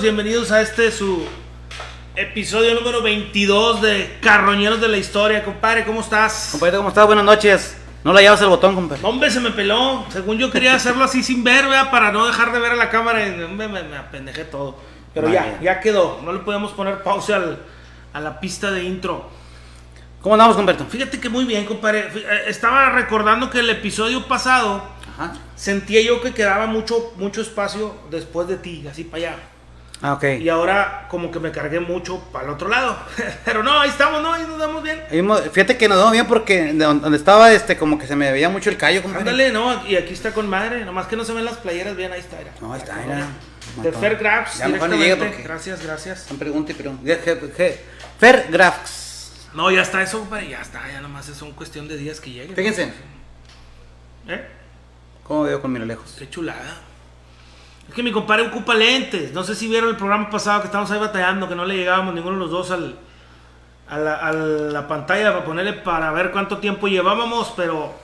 bienvenidos, bienvenidos a este su episodio número 22 de Carroñeros de la Historia. Compadre, ¿cómo estás? Compadre, ¿cómo estás? Buenas noches. No le llevas el botón, compadre. Hombre, se me peló. Según yo quería hacerlo así sin ver, ¿verdad? Para no dejar de ver a la cámara. y, hombre, me, me apendejé todo. Pero ya, Vaya. ya quedó. No le podemos poner pausa al- a la pista de intro. ¿Cómo andamos, compadre? Fíjate que muy bien, compadre. Eh, Estaba recordando que el episodio pasado Ajá. sentía yo que quedaba mucho, mucho espacio después de ti, así para allá. Ah, ok. Y ahora como que me cargué mucho para el otro lado. Pero no, ahí estamos, ¿no? Ahí nos damos bien. Ahí Fíjate que nos vamos bien porque de don- donde estaba, este, como que se me veía mucho el callo, compadre. Ándale, ¿no? Y aquí está con madre. Nomás que no se ven las playeras bien, ahí está. mira. No, ahí está, mira. De directamente. llegue porque- Gracias, gracias. Je- je- je- Fer Grafx. No, ya está eso, compadre. Ya está, ya nomás es una cuestión de días que lleguen. Fíjense, ¿Eh? cómo veo con miro lejos. Qué chulada. Es que mi compadre ocupa lentes. No sé si vieron el programa pasado que estábamos ahí batallando, que no le llegábamos ninguno de los dos al, a, la, a la pantalla para ponerle para ver cuánto tiempo llevábamos, pero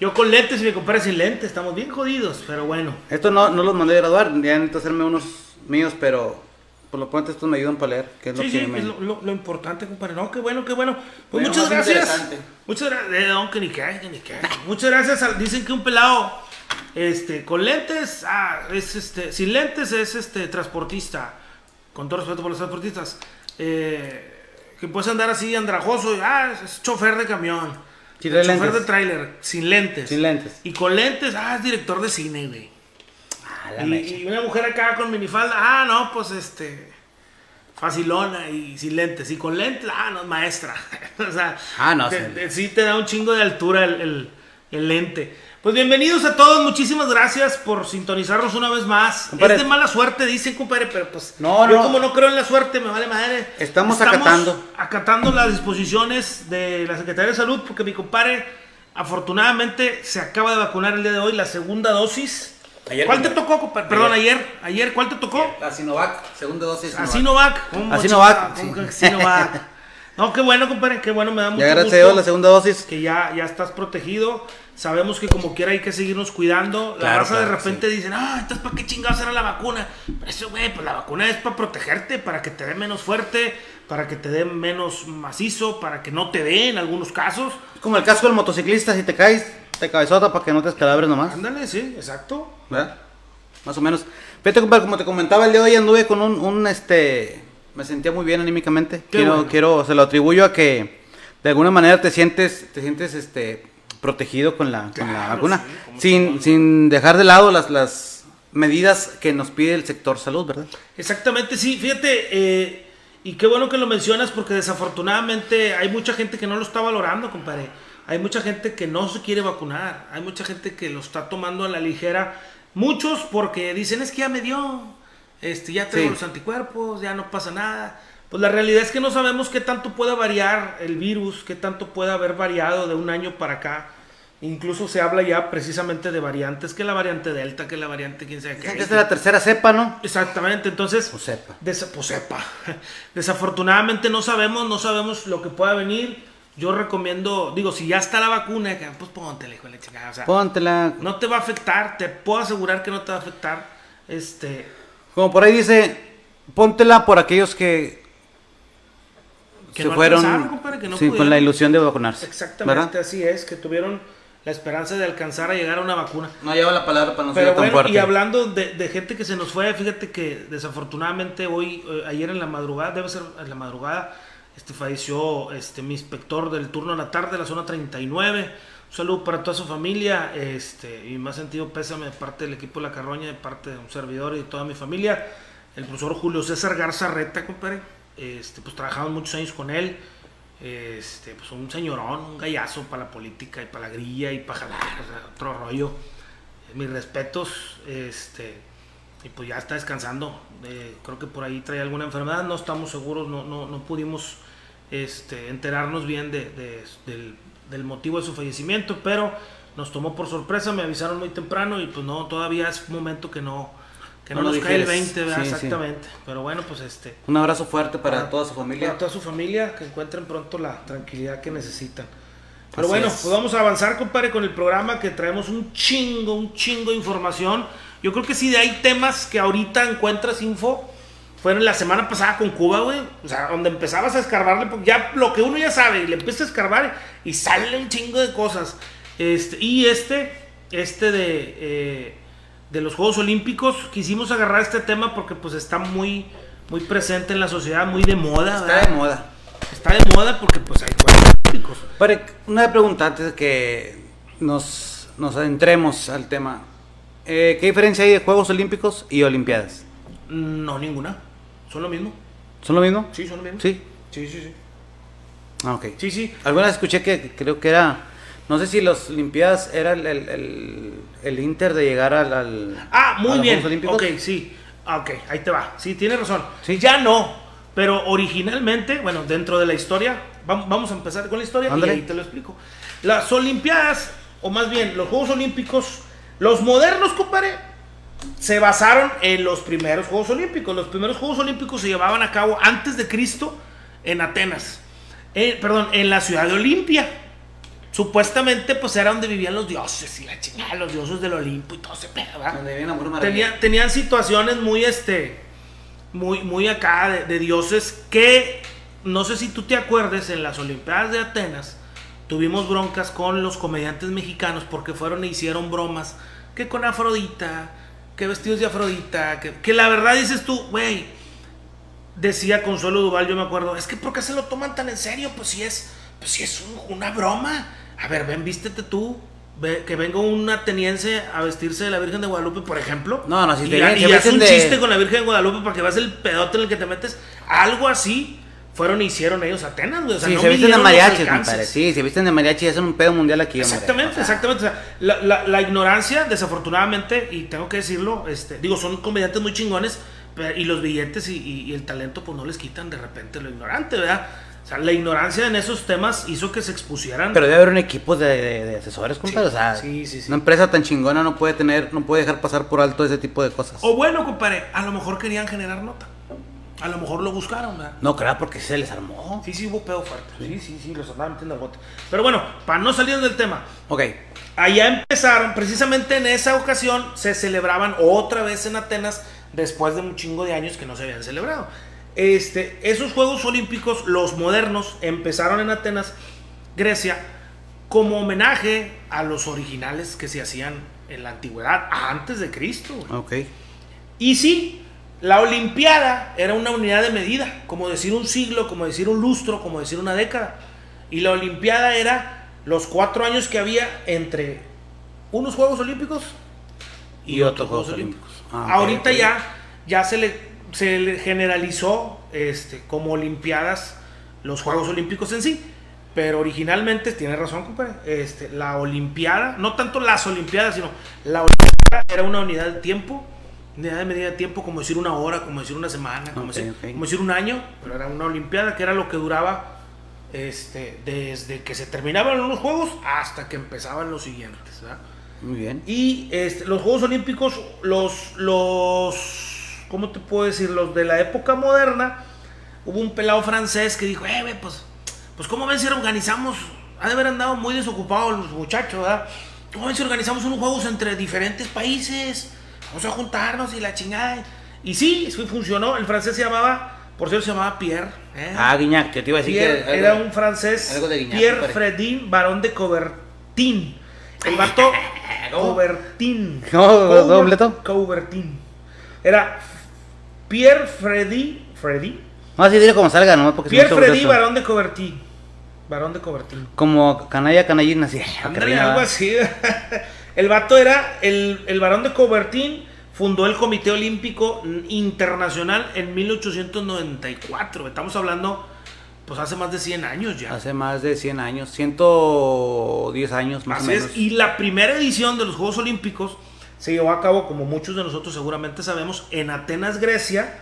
yo con lentes y mi compadre sin lentes. Estamos bien jodidos, pero bueno. Esto no, no los mandé a graduar, ya necesito hacerme unos míos, pero por lo pronto estos me ayudan para leer, que es lo Sí, que sí, me... es lo, lo- lo importante, compadre. No, qué bueno, qué bueno. Pues Bueno, muchas gracias. Muchas gracias. Eh, no, que ni que ni. Muchas gracias. al- Dicen que un pelado este, con lentes, ah, es este, sin lentes es este transportista. Con todo respeto por los transportistas. Eh, que puedes andar así andrajoso. y, Ah, es chofer de camión. Sí, chofer lentes. de tráiler, sin lentes. Sin lentes. Y con lentes, ah, es director de cine, güey. Ah, Y, una mujer acá con minifalda, ah, no, pues este. Facilona y sin lentes. Y con lentes, ah, no, es maestra. o sea, Ah, no, te- sí. te- sí te da un chingo de altura el, el- el lente. Pues bienvenidos a todos, muchísimas gracias por sintonizarnos una vez más. Compadre. Es de mala suerte, dicen, compadre, pero pues. No, yo no. como no creo en la suerte, me vale madre. Estamos acatando. acatando las disposiciones de la Secretaría de Salud, porque mi compadre, afortunadamente, se acaba de vacunar el día de hoy, la segunda dosis. Ayer, ¿Cuál te tocó, compadre? Perdón, Ayer. ayer. ¿cuál te tocó? La Sinovac, segunda dosis. A Sinovac. ¿Cómo A Sinovac? ¿Cómo sí. que Sinovac? No, qué bueno, compadre, qué bueno, me da mucho Ya gracias a gusto Dios la segunda dosis. que ya, ya estás protegido. Sabemos que como quiera hay que seguirnos cuidando. La Claro, raza de repente dicen, ah, entonces ¿para qué chingados era la vacuna? Pero eso, güey, pues la vacuna es para protegerte, para que te dé menos fuerte, para que te dé menos macizo, para que no te dé en algunos casos. Es como el casco del motociclista, si te caes, te cabezota para que no te escalabres nomás. Ándale, sí, exacto. ¿Verdad? Más o menos. Fíjate, como te comentaba el día de hoy, anduve con un, un, este... Me sentía muy bien anímicamente. Qué quiero, bueno. quiero, se lo atribuyo a que de alguna manera te sientes, te sientes, este, protegido con la, con la vacuna. sí, sin, sin dejar de lado las, las medidas que nos pide el sector salud, ¿verdad? Exactamente, sí, fíjate, eh, y qué bueno que lo mencionas porque desafortunadamente hay mucha gente que no lo está valorando, compadre. Hay mucha gente que no se quiere vacunar, hay mucha gente que lo está tomando a la ligera. Muchos porque dicen es que ya me dio, este, ya tengo Sí. los anticuerpos, ya no pasa nada. Pues la realidad es que no sabemos qué tanto pueda variar el virus, qué tanto puede haber variado de un año para acá. Incluso se habla ya precisamente de variantes, que la variante Delta, que la variante quién sabe qué. Esta es la tercera cepa, ¿no? Exactamente, entonces... O cepa. Desa- pues sepa. Desafortunadamente no sabemos, no sabemos lo que pueda venir. Yo recomiendo, digo, si ya está la vacuna, pues póntela, hijo de la chingada. O sea, Póntela. no te va a afectar, te puedo asegurar que no te va a afectar. Este, Como por ahí dice, póntela por aquellos que, Que se no fueron alcanzaron, compadre, que no sí, con la ilusión de vacunarse. exactamente ¿verdad? así es, que tuvieron la esperanza de alcanzar a llegar a una vacuna. No lleva la palabra para no Pero ser tan bueno, fuerte. y hablando de, de gente que se nos fue, fíjate que desafortunadamente hoy, eh, ayer en la madrugada, debe ser en la madrugada, este falleció este mi inspector del turno de la tarde de la zona 39. Un saludo para toda su familia, este, y más sentido pésame de parte del equipo de La Carroña, de parte de un servidor y de toda mi familia. El profesor Julio César Garza Reta, compadre. Este, pues trabajamos muchos años con él. Este, pues un señorón, un gallazo para la política y para la grilla y para jalar, o sea, otro rollo mis respetos, este, y pues ya está descansando. Eh, creo que por ahí trae alguna enfermedad, no estamos seguros, no, no, no pudimos este, enterarnos bien de, de- del, del motivo de su fallecimiento, pero nos tomó por sorpresa, me avisaron muy temprano y pues no, todavía es un momento que no, que no, nos cae el digieres. 20, ¿verdad? Sí, sí. exactamente. Pero bueno, pues este, Un abrazo fuerte para Para- toda su familia. para toda su familia, que encuentren pronto la tranquilidad que necesitan. Pero Así bueno, es. pues vamos a avanzar, compadre, con el programa que traemos un chingo, un chingo de información. Yo creo que sí, de hay temas que ahorita encuentras info. Fueron la semana pasada con Cuba, güey. O sea, donde empezabas a escarbarle, pues, ya lo que uno ya sabe, y le empiezas a escarbar y sale un chingo de cosas. Este, y este, este de, eh, de los Juegos Olímpicos, quisimos agarrar este tema porque pues está muy, muy presente en la sociedad, muy de moda. Está ¿verdad? de moda. Está de moda porque pues hay Juegos Olímpicos. Pero una pregunta antes de que nos, nos adentremos al tema. Eh, ¿Qué diferencia hay de Juegos Olímpicos y Olimpiadas? No, ninguna. Son lo mismo. ¿Son lo mismo? Sí, son lo mismo. Sí. Sí, sí, sí. Ah, ok. Sí, sí. Alguna vez escuché que creo que era. No sé si las Olimpiadas era el, el, el- el Inter de llegar al. al- Ah, a muy los bien. Juegos Olímpicos. Ok, sí. Ah, ok, ahí te va. Sí, tienes razón. Sí. Ya no. Pero originalmente, bueno, dentro de la historia, vam- vamos a empezar con la historia Ándale. y ahí te lo explico. Las Olimpiadas, o más bien los Juegos Olímpicos, los modernos, compadre, se basaron en los primeros Juegos Olímpicos. Los primeros Juegos Olímpicos se llevaban a cabo antes de Cristo en Atenas. Eh, perdón, en la ciudad de Olimpia. Supuestamente, pues era donde vivían los dioses y la chingada, los dioses del Olimpo y todo ese pedo, ¿verdad? Donde. Tenía- tenían situaciones muy, este, muy, muy acá de, de dioses que, no sé si tú te acuerdes, en las Olimpiadas de Atenas tuvimos broncas con los comediantes mexicanos porque fueron e hicieron bromas que con Afrodita, que vestidos de Afrodita, que, que la verdad dices tú, güey, decía Consuelo Duval, yo me acuerdo, es que ¿por qué se lo toman tan en serio? Pues si es, pues si es un- una broma. A ver, ven, vístete tú. Ve, que venga un ateniense a vestirse de la Virgen de Guadalupe, por ejemplo. No, no, si y, te y se haz un de- chiste con la Virgen de Guadalupe para que veas el pedote en el que te metes. Algo así fueron y hicieron ellos Atenas, güey. O sea, Sí, no se visten de mariachi, compadre. Sí, se visten de mariachi, es un pedo mundial aquí, hombre. Exactamente, sea, exactamente. O sea, la, la- la ignorancia, desafortunadamente, y tengo que decirlo, este, digo, son comediantes muy chingones, pero- y los billetes y, y- y el talento, pues no les quitan de repente lo ignorante, ¿verdad? O sea, la ignorancia en esos temas hizo que se expusieran. Pero debe haber un equipo de, de- de asesores, compadre. o sea, sí, sí, sí. una empresa tan chingona no puede tener, no puede dejar pasar por alto ese tipo de cosas. O bueno, compadre, a lo mejor querían generar nota. A lo mejor lo buscaron, ¿verdad? No, claro, porque se les armó. Sí, sí, hubo pedo fuerte. Sí, sí, sí, los andaban metiendo bote. Pero bueno, para no salir del tema, Ok. Allá empezaron, precisamente en esa ocasión se celebraban otra vez en Atenas después de un chingo de años que no se habían celebrado. Este, esos Juegos Olímpicos, los modernos, empezaron en Atenas, Grecia, como homenaje a los originales que se hacían en la antigüedad, antes de Cristo. güey. Ok. Y sí, la Olimpiada era una unidad de medida, como decir un siglo, como decir un lustro, como decir una década. Y la Olimpiada era los cuatro años que había entre unos Juegos Olímpicos y, otros Juegos Olímpicos. Ah, Ahorita ya, ya se, le, se generalizó este, como Olimpiadas los Juegos Olímpicos en sí. Pero originalmente, tiene razón, compadre, este, la Olimpiada, no tanto las Olimpiadas, sino la Olimpiada era una unidad de tiempo, unidad de medida de tiempo, como decir una hora, como decir una semana, como, decir, ok. como decir un año, pero era una Olimpiada que era lo que duraba este, desde que se terminaban los Juegos hasta que empezaban los siguientes. ¿verdad? Muy bien. Y este, los Juegos Olímpicos, los, los, ¿cómo te puedo decir? Los de la época moderna, hubo un pelado francés que dijo, eh, güey, pues, pues, ¿cómo ven si organizamos? Ha de haber andado muy desocupados los muchachos, ¿verdad? ¿Cómo ven si organizamos unos juegos entre diferentes países? Vamos a juntarnos y la chingada. Y sí, sí funcionó. El francés se llamaba, por cierto, se llamaba Pierre. ¿eh? Ah, Guiñac, que te iba a decir Pierre que. era un francés, algo de Guiñac, Pierre. Fredin, barón de Coubertin. El vato. Coubertin. ¿Dobleto? Coubertin. Era Pierre Freddy, Freddy. No, así dile como salga, ¿no? Porque Pierre Freddy, barón de Coubertin. Barón de Coubertin. Como canalla, canallín, así. Ándale, Carrina, algo ¿va? así. El vato era el, el barón de Coubertin. Fundó el Comité Olímpico Internacional en 1894. Estamos hablando, pues hace más de 100 años ya. Hace más de 100 años, 110 años más Así o menos. es. Y la primera edición de los Juegos Olímpicos se llevó a cabo, como muchos de nosotros seguramente sabemos, en Atenas, Grecia.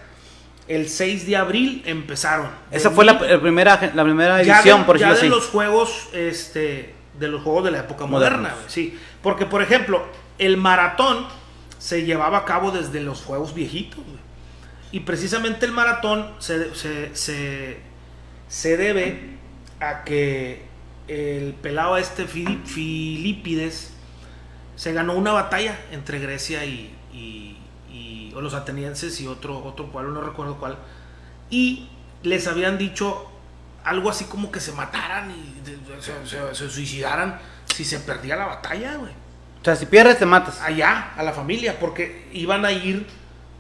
El 6 de abril empezaron. Esa De fue la, primera, la primera ya edición, de, por ya decirlo de así. los juegos este de los juegos de la época Modernos. moderna sí porque por ejemplo el maratón se llevaba a cabo desde los juegos viejitos y precisamente el maratón se, se, se, se debe a que el pelado este Fili- Filipides se ganó una batalla entre Grecia y, y, y- o los atenienses y otro, otro pueblo, no recuerdo cuál, y les habían dicho algo así como que se mataran y se, se- se suicidaran si se perdía la batalla, güey. O sea, si pierdes, te matas. Allá, a la familia, porque iban a ir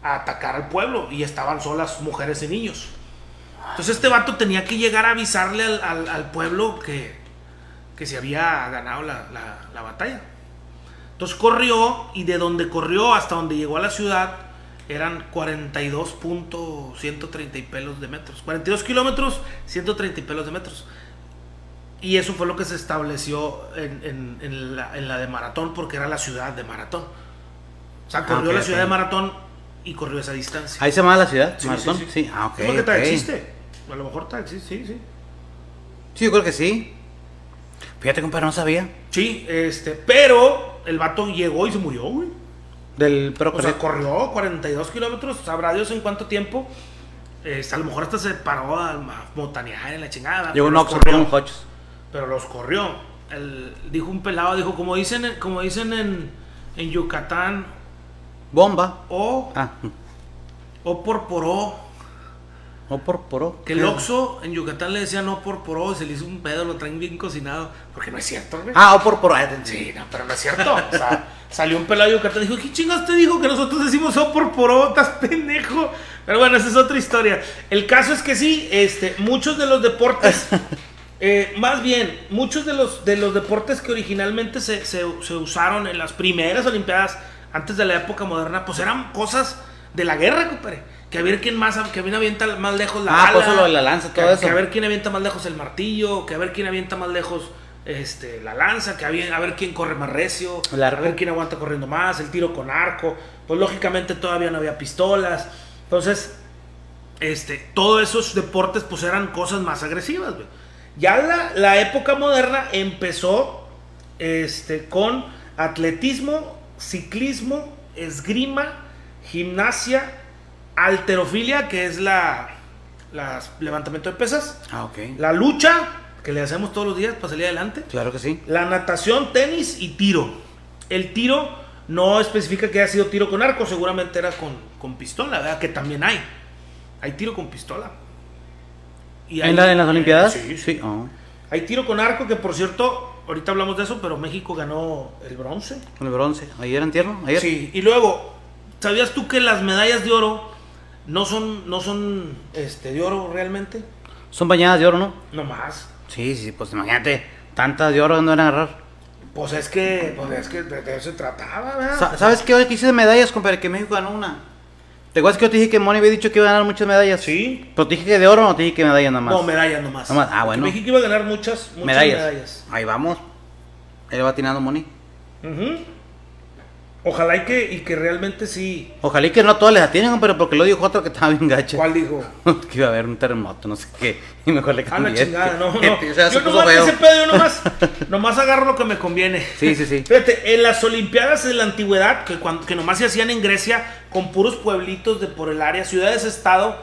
a atacar al pueblo y estaban solas mujeres y niños. Entonces este vato tenía que llegar a avisarle al, al- al pueblo que, que se había ganado la, la- la batalla. Entonces corrió y de donde corrió hasta donde llegó a la ciudad eran 42.130 y pelos de metros. 42 kilómetros, 130 y pelos de metros. Y eso fue lo que se estableció en, en- en la, en la de Maratón porque era la ciudad de Maratón. O sea, corrió ok, la ciudad de Maratón y corrió esa distancia. Ahí se llama la ciudad, Sí, Maratón. sí, Sí, sí. ah, ok. ¿Cómo que tal ok. existe? A lo mejor existe, sí, sí. Sí, yo creo que sí. Fíjate, compadre, no sabía. Sí, este, pero el vato llegó y se murió, güey. Del pero O sea, corrió 42 kilómetros, sabrá Dios en cuánto tiempo. A lo mejor hasta se paró a, botanear en la chingada. Llegó un corrió. con. Pero los corrió. El- dijo un pelado, dijo, como dicen, en- como dicen en, en Yucatán, Bomba. o, Ah, o por poró. O por poro. Que el Oxxo en Yucatán le decían no por poró y se le hizo un pedo, lo traen bien cocinado. Porque no es cierto, güey. Ah, o por poro. te- Sí, no, pero no es cierto. O sea, salió un pelado de Yucatán y dijo, ¿qué chingas te dijo que nosotros decimos oh por poro? Estás pendejo. Pero bueno, esa es otra historia. El caso es que sí, este, muchos de los deportes, eh, más bien, muchos de los, de los deportes que originalmente se, se- se usaron en las primeras Olimpiadas, antes de la época moderna, pues eran cosas de la guerra, compadre. Que a ver quién más, que a ver avienta más lejos la Ah, bala. pues eso lo de la lanza, que, todo eso. que a ver quién avienta más lejos el martillo, que a ver quién avienta más lejos este, la lanza, que a ver, a ver quién corre más recio, a ver quién aguanta corriendo más, el tiro con arco. Pues lógicamente todavía no había pistolas. Entonces, este, todos esos deportes pues eran cosas más agresivas, güey. Ya la, la época moderna empezó este, con atletismo, ciclismo, esgrima, gimnasia, alterofilia, que es la, la levantamiento de pesas, Ah, ok. la lucha, que le hacemos todos los días para salir adelante, Claro que sí. la natación, tenis y tiro. El tiro no especifica que haya sido tiro con arco, seguramente era con, con pistola, ¿verdad? Que también hay. Hay tiro con pistola. Y hay- ¿En, la- en las Olimpiadas? Sí, sí. oh. Hay tiro con arco, que por cierto, ahorita hablamos de eso, pero México ganó el bronce. Con el bronce. ¿Ayer en tierno? ¿Ayer? Sí, y luego, ¿sabías tú que las medallas de oro no son, no son este, de oro realmente? Son bañadas de oro, ¿no? No más. Sí, sí, pues imagínate. Tantas de oro no a agarrar. Pues es que, pues es que de, eso se trataba, ¿verdad? Sa- ¿Sabes qué? Hoy que hice medallas, compadre, que México ganó una. ¿Te acuerdas que yo te dije que Moni había dicho que iba a ganar muchas medallas? Sí. ¿Pero te dije que de oro o no te dije que medallas nada más? No, medallas nomás. Ah, bueno. México iba a ganar muchas, muchas medallas. medallas. Ahí vamos. Ahí le va tirando Moni. Ujú. Ojalá y que, y que realmente sí. Ojalá y que no todas les atienden, pero porque lo dijo otro que estaba bien gacha. ¿Cuál dijo? que iba a haber un terremoto, no sé qué. Y mejor le A la cambié. chingada, no, no. O sea, se Yo nomás ese pedo, yo nomás, nomás agarro lo que me conviene. Sí, sí, sí. Fíjate, en las Olimpiadas de la antigüedad, que, cuando, que nomás se hacían en Grecia, con puros pueblitos de por el área, ciudades-estado,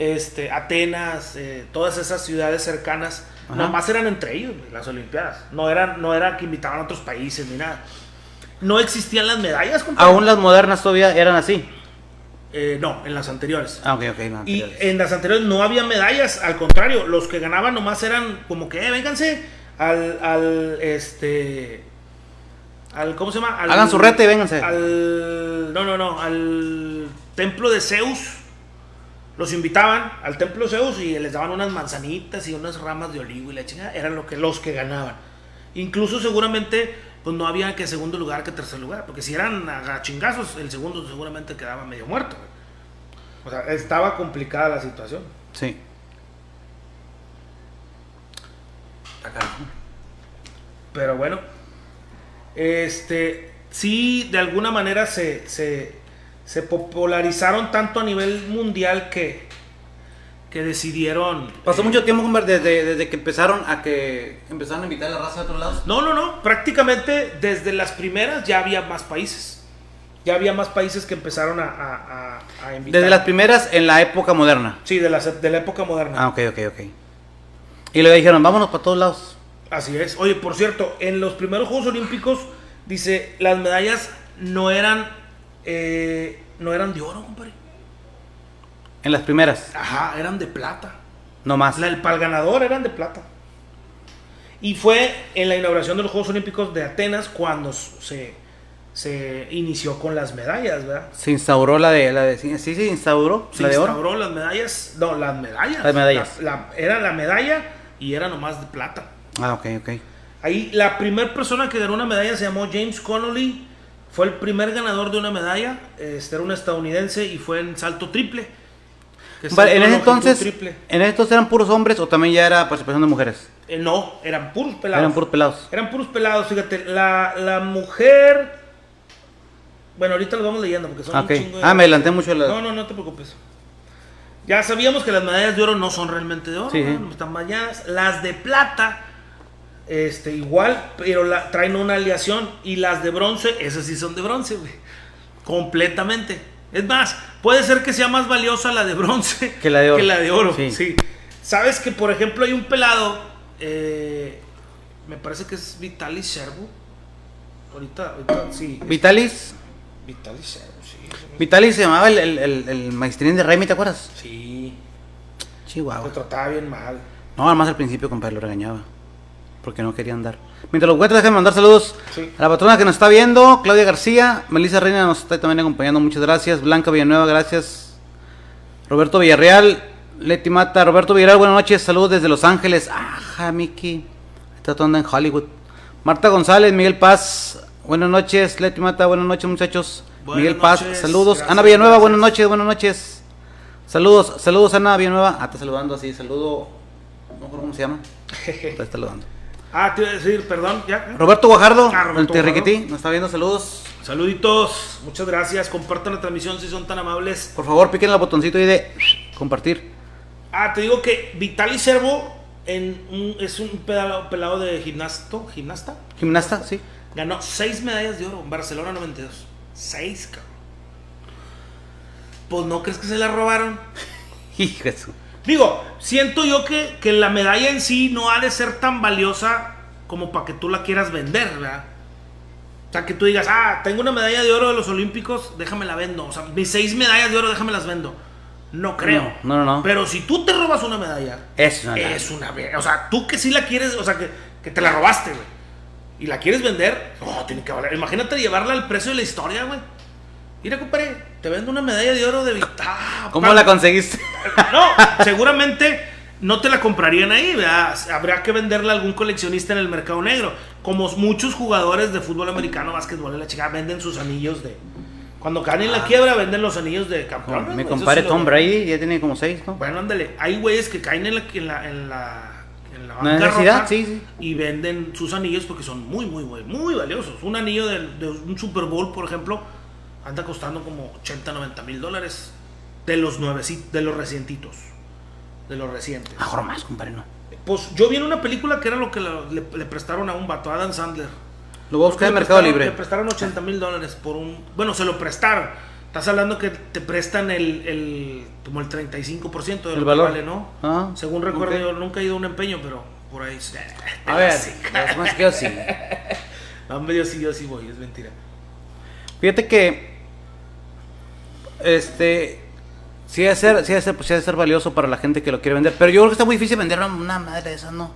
este, Atenas, eh, todas esas ciudades cercanas, Ajá. nomás eran entre ellos, las Olimpiadas. No eran, no era que invitaban a otros países ni nada. No existían las medallas, compadre. Aún las modernas todavía eran así. Eh, no, en las anteriores. Ah, ok, ok. no, Y en las anteriores no había medallas, al contrario, los que ganaban nomás eran como que, eh, vénganse al, al, este, al, ¿cómo se llama? Al- Hagan su rete y vénganse. Al, no, no, no, al templo de Zeus. Los invitaban al templo de Zeus y les daban unas manzanitas y unas ramas de olivo y la chingada, eran lo que, los que ganaban. Incluso seguramente, pues no había que segundo lugar que tercer lugar, porque si eran a chingazos, el segundo seguramente quedaba medio muerto. O sea, estaba complicada la situación. Sí. Pero bueno, este, sí, de alguna manera se, se, se popularizaron tanto a nivel mundial que, que decidieron... Pasó eh, mucho tiempo, desde, desde que empezaron a que empezaron a invitar a la raza de otros lados. No, no, no, prácticamente desde las primeras ya había más países. Ya había más países que empezaron a, a, a- a invitar. Desde las primeras en la época moderna. Sí, de la, de la época moderna. Ah, ok, ok, ok. Y le dijeron, vámonos para todos lados. Así es. Oye, por cierto, en los primeros Juegos Olímpicos, dice, las medallas no eran eh, no eran de oro, compadre. En las primeras, Ajá, eran de plata. no más. La, el, para el ganador eran de plata. Y fue en la inauguración de los Juegos Olímpicos de Atenas cuando se, se inició con las medallas, ¿verdad? Se instauró la de, la de sí, sí, se instauró Se la de oro. instauró las medallas, no, las medallas. Las medallas. La- la- era la medalla y era nomás de plata. Ah, ok, ok. Ahí la primera persona que ganó una medalla se llamó James Connolly. Fue el primer ganador de una medalla. Este era un estadounidense y fue en salto triple. Vale, en ese entonces, triple. en ese entonces eran puros hombres o también ya era participación de mujeres. Eh, no, eran puros pelados. Eran puros pelados. Eran puros pelados, fíjate. La, la mujer. Bueno, ahorita lo vamos leyendo porque son Ah, un ok. chingo de- Ah, me adelanté mucho la- No, no, no te preocupes. Ya sabíamos que las medallas de oro no son realmente de oro, Sí, sí. ¿no? están bañadas. Las de plata, este, igual, pero la, traen una aleación. Y las de bronce, esas sí son de bronce, güey. Completamente. Es más, puede ser que sea más valiosa la de bronce Que la de oro. Que la de oro, Sí. sí. Sabes que, por ejemplo, hay un pelado, eh, me parece que es Vitaly Servo. Ahorita, ahorita, sí. Vitalis, Vitaly Servo, sí. Vitalis se llamaba el, el, el, el maestrín de Raimi, ¿te acuerdas? Sí. Lo Chihuahua. trataba bien mal. No, además al principio, compadre, lo regañaba. Porque no quería andar. Mientras los güeyes déjenme mandar saludos Sí. a la patrona que nos está viendo, Claudia García, Melissa Reina nos está también acompañando, muchas gracias. Blanca Villanueva, gracias. Roberto Villarreal, Leti Mata, Roberto Villarreal, buenas noches, saludos desde Los Ángeles. Ajá, Miki. Está todo en Hollywood. Marta González, Miguel Paz, buenas noches. Leti Mata, buenas noches, muchachos. Buenas Miguel Paz, saludos. gracias, Ana Villanueva, gracias. buenas noches, buenas noches. Saludos, saludos Ana Villanueva. Ah, está saludando así, saludo. No me acuerdo cómo se llama. Está saludando. Ah, te iba a decir, perdón, ya. Roberto Guajardo, Ah, Roberto el Terriquetí, nos está viendo, saludos. Saluditos, muchas gracias. Compartan la transmisión si son tan amables. Por favor, piquen el botoncito ahí de compartir. Ah, te digo que Vitaly Servo en un- es un pelado, pelado de gimnasto, gimnasta. Gimnasta, sí. Ganó seis medallas de oro en Barcelona 92. Seis, cabrón. Pues no crees que se la robaron. Hijo Digo, siento yo que, que la medalla en sí no ha de ser tan valiosa como para que tú la quieras vender, ¿verdad? O sea, que tú digas, ah, tengo una medalla de oro de los Olímpicos, déjame la vendo. O sea, mis seis medallas de oro, déjame las vendo. No creo. No, no, no. Pero si tú te robas una medalla, Es una es una O sea, tú que sí la quieres, o sea, que, que te la robaste, güey. Y la quieres vender, no, tiene que valer. Imagínate llevarla al precio de la historia, güey. Mira, compadre, te vendo una medalla de oro de Vita. ¿Cómo la conseguiste? No, seguramente no te la comprarían ahí, ¿verdad? Habrá que venderla a algún coleccionista en el mercado negro. Como muchos jugadores de fútbol americano, básquetbol, la chica, venden sus anillos de. Cuando caen en la quiebra, venden los anillos de campeón. Ah. Mi compadre sí Tom. Brady ya tiene como seis, ¿no? Bueno, ándale, hay güeyes que caen en la, en la, en la, en la ¿Una bancarrota necesidad? Sí, sí. y venden sus anillos porque son muy, muy, muy, muy valiosos. Un anillo de, de un Super Bowl, por ejemplo, anda costando como 80, 90 mil dólares de los nuevecitos, de los recientitos, de los recientes. Mejor más, compadre, no. Pues yo vi en una película que era lo que lo- le, le prestaron a un vato, a Adam Sandler. Lo voy a buscar en Mercado Libre. Le prestaron 80 mil dólares por un... Bueno, se lo prestaron. Estás hablando que te prestan el, el como el 35% de lo El que valor. vale, ¿no? Ah, Según recuerdo, yo nunca he ido a un empeño, pero por ahí... A ver, más que yo sí. No, yo sí, yo sí voy, es mentira. Fíjate que. Este. Sí ha de ser, sí ha de ser, pues, sí ha de ser valioso para la gente que lo quiere vender. Pero yo creo que está muy difícil vender una, madre de esas, ¿no?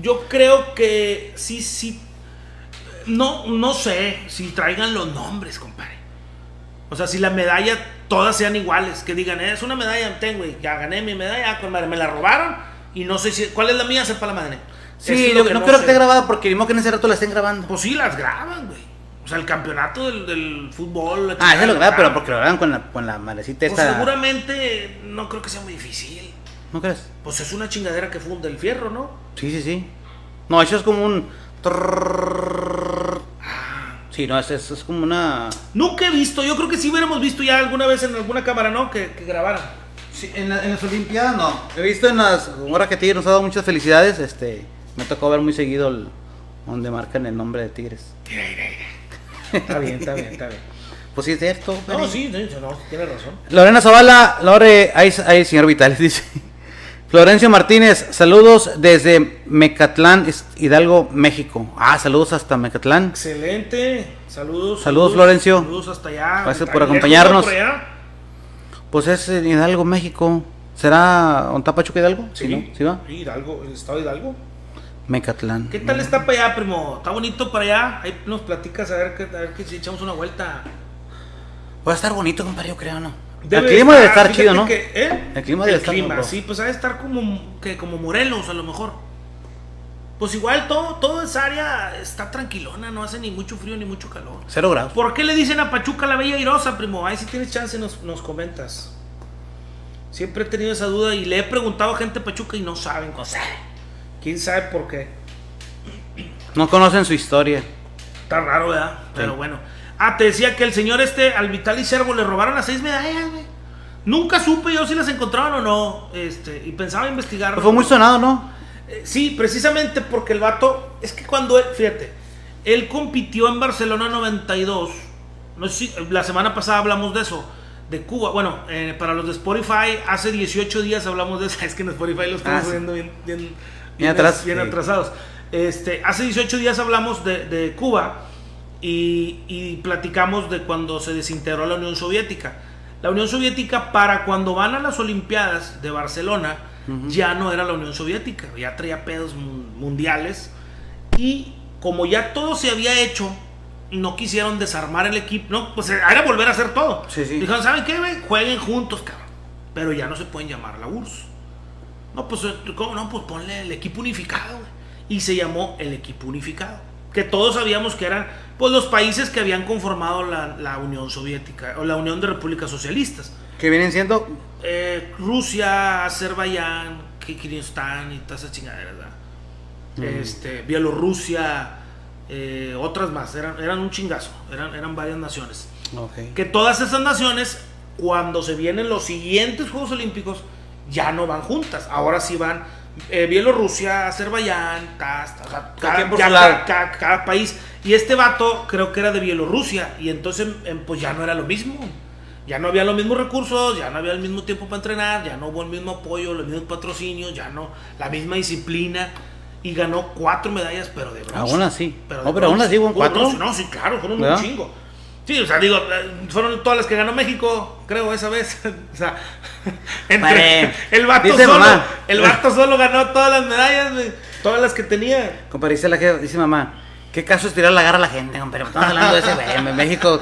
Yo creo que sí, sí... No, no sé si traigan los nombres, compadre. O sea, si la medalla todas sean iguales, que digan, es una medalla, ten, güey, ya gané mi medalla, con madre, me la robaron y no sé si, ¿cuál es la mía? Sepa la madre. Sí, yo no, quiero sé. que esté grabada porque ni modo que en ese rato la estén grabando. Pues sí, las graban, güey. O sea, el campeonato del, del fútbol. Ah, eso lo graban, pero porque lo graban con la, con la malecita esta. Pues seguramente no creo que sea muy difícil. ¿No crees? Pues es una chingadera que funde el fierro, ¿no? Sí, sí, sí. No, eso es como un. Sí, no, es, es, es como una. Nunca he visto, yo creo que sí hubiéramos visto ya alguna vez en alguna cámara, ¿no? Que, que grabaran. Sí, en, las Olimpiadas no. He visto en las. Ahora que Tigres nos ha dado muchas felicidades, este. Me tocó ver muy seguido el, donde marcan el nombre de Tigres. Tira, tira, tira. Está bien, está bien, está bien. Pues sí, es cierto. No, sí, sí, no, tiene razón. Lorena Zavala, Lore, ahí, ahí señor Vitales dice. Florencio Martínez, saludos desde Mecatlán, Hidalgo, México. Ah, saludos hasta Mecatlán. Excelente. Saludos. Saludos, Florencio. Saludos hasta allá. Gracias por acompañarnos. ¿no? por allá? Pues es en Hidalgo, México. ¿Será Ontapachuca Hidalgo? Sí, no? ¿Sí va? Hidalgo, el estado de Hidalgo. Mecatlán. ¿Qué tal está para allá, primo? ¿Está bonito para allá? Ahí nos platicas a ver, a ver que si echamos una vuelta. Va a estar bonito, compadre, yo creo, ¿no? Debe el clima debe estar chido, ¿no? que- ¿eh? El clima debe estar clima, sí, pues ha de estar como, que, como Morelos a lo mejor. Pues igual todo, toda esa área está tranquilona, no hace ni mucho frío ni mucho calor. Cero grados. ¿Por qué le dicen a Pachuca la Bella Irosa, primo? Ahí si tienes chance nos, nos comentas. Siempre he tenido esa duda y le he preguntado a gente de Pachuca y no saben cosa. ¿Quién sabe por qué? No conocen su historia. Está raro, ¿verdad? Pero bueno. Ah, te decía que el señor este, al Vitali Servo, le robaron las seis medallas, güey. Nunca supe yo si las encontraban o no. Este, y pensaba investigar. Fue muy sonado, ¿no? Eh, sí, precisamente porque el vato. Es que cuando él. Fíjate. Él compitió en Barcelona 92. No sé si. La semana pasada hablamos de eso. De Cuba. Bueno, eh, para los de Spotify, hace 18 días hablamos de eso. Es que en Spotify lo estamos Ah, sí. viendo bien, bien, Bien atrás, bien sí. atrasados. Este, hace 18 días hablamos de, de Cuba y, y platicamos de cuando se desintegró la Unión Soviética. La Unión Soviética, para cuando van a las Olimpiadas de Barcelona, ya no era la Unión Soviética, ya traía pedos mun- mundiales. Y como ya todo se había hecho, no quisieron desarmar el equipo. No, pues era volver a hacer todo. Sí, sí. Dijeron, ¿saben qué, güey? Jueguen juntos, cabrón. Pero ya no se pueden llamar la URSS. No, pues, ¿cómo no? Pues ponle el equipo unificado, güey. Y se llamó el equipo unificado. Que todos sabíamos que eran, pues, los países que habían conformado la, la Unión Soviética, o la Unión de Repúblicas Socialistas. Que vienen siendo. Eh, Rusia, Azerbaiyán, Kirguistán y todas esas chingaderas, ¿verdad? Este, Bielorrusia, eh, otras más, eran, eran un chingazo, eran, eran varias naciones. Que todas esas naciones, cuando se vienen los siguientes Juegos Olímpicos, ya no van juntas. Ahora sí van eh, Bielorrusia, Azerbaiyán, sea, cada, ya país. Y este vato creo que era de Bielorrusia. Y entonces em, pues ya no era lo mismo. Ya no había los mismos recursos, ya no había el mismo tiempo para entrenar, ya no hubo el mismo apoyo, los mismos patrocinios, ya no la misma disciplina. Y ganó cuatro medallas, pero de bronce. Aún así. de No, pero aún así cuatro. No, sí, claro, fueron un chingo. Sí, o sea, digo, fueron todas las que ganó México, creo, esa vez. o sea, entre- el vato Dice solo, mamá. el vato solo ganó todas las medallas, todas las que tenía. Compadre, dice la jefa, dice mamá. ¿Qué caso es tirar la garra a la gente, compadre? Estamos hablando de ese güey. En México,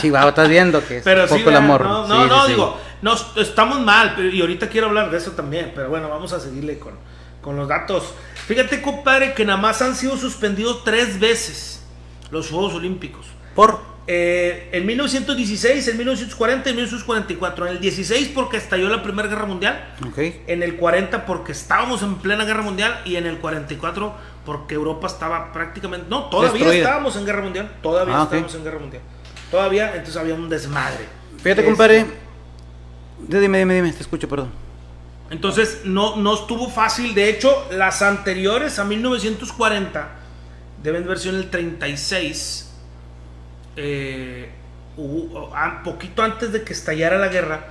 Chihuahua, estás viendo que es Pero poco sí, el amor. No, no, sí, no, sí. digo, nos, estamos mal, pero, y ahorita quiero hablar de eso también, pero bueno, vamos a seguirle con, con los datos. Fíjate, compadre, que nada más han sido suspendidos tres veces los Juegos Olímpicos. Por. Eh, en 1916, en 1940 y en 1944. En el 16 porque estalló la Primera Guerra Mundial. Ok. En el 40 porque estábamos en plena guerra mundial. Y en el 44 porque Europa estaba prácticamente... No, todavía Destruida. estábamos en guerra mundial. Todavía Ah, estábamos en guerra mundial. Todavía, entonces había un desmadre. Fíjate, Este, compadre. Dime, dime, dime, te escucho, perdón. Entonces no, no estuvo fácil. De hecho, las anteriores a 1940 deben haber sido en el 36. Eh, hubo- a- poquito antes de que estallara la guerra,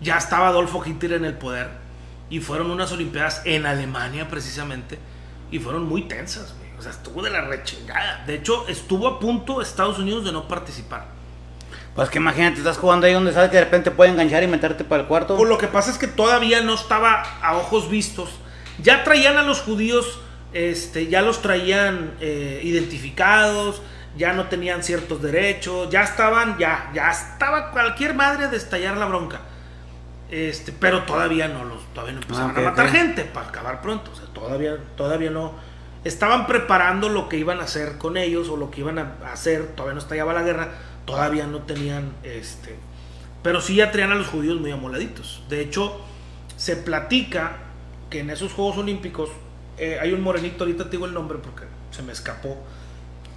ya estaba Adolfo Hitler en el poder. Y fueron unas Olimpiadas en Alemania, precisamente. Y fueron muy tensas, güey. O sea, estuvo de la rechingada. De hecho, estuvo a punto Estados Unidos de no participar. Pues que imagínate, estás jugando ahí donde sabes que de repente puede enganchar y meterte para el cuarto. Pues lo que pasa es que todavía no estaba a ojos vistos. Ya traían a los judíos, este, ya los traían eh, identificados, ya no tenían ciertos derechos, ya estaban, ya, ya estaba cualquier madre de estallar la bronca. Este, pero todavía no los, todavía no empezaban Ah, ok, a matar gente para acabar pronto. O sea, todavía, todavía no. Estaban preparando lo que iban a hacer con ellos o lo que iban a hacer. Todavía no estallaba la guerra. Todavía no tenían, este, pero sí ya traían a los judíos muy amoladitos. De hecho, se platica que en esos Juegos Olímpicos eh, hay un morenito, ahorita te digo el nombre porque se me escapó.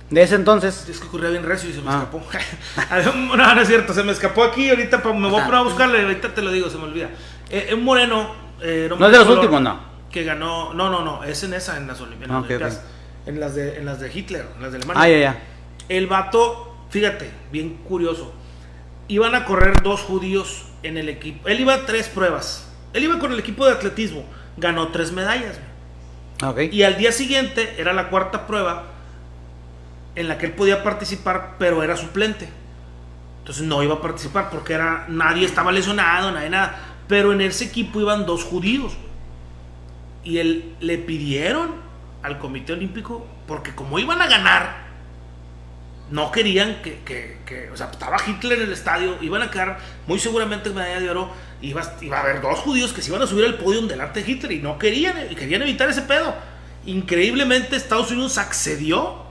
De ese entonces. Es que ocurría bien recio y se me Ah. escapó. no, no es cierto, se me escapó aquí. Ahorita me voy a Ajá. poner a buscarle, ahorita te lo digo, se me olvida. Eh, un moreno. eh, No es de los últimos, no. Que ganó. No, no, no, es en esa, en las, Ah, Olimpiadas. En, las de, en las de Hitler, en las de Alemania. Ah, ya, ya. El vato, fíjate, bien curioso. Iban a correr dos judíos en el equipo. Él iba a tres pruebas. Él iba con el equipo de atletismo, ganó tres medallas. Ok. Y al día siguiente era la cuarta prueba en la que él podía participar, pero era suplente. Entonces no iba a participar porque era nadie estaba lesionado, nadie nada. Pero en ese equipo iban dos judíos. Y él le pidieron al Comité Olímpico, porque como iban a ganar, no querían que, que- que- o sea, estaba Hitler en el estadio, iban a quedar muy seguramente en medalla de oro, iba, iba a haber dos judíos que se iban a subir al podio delante de Hitler y no querían, querían evitar ese pedo. Increíblemente Estados Unidos accedió,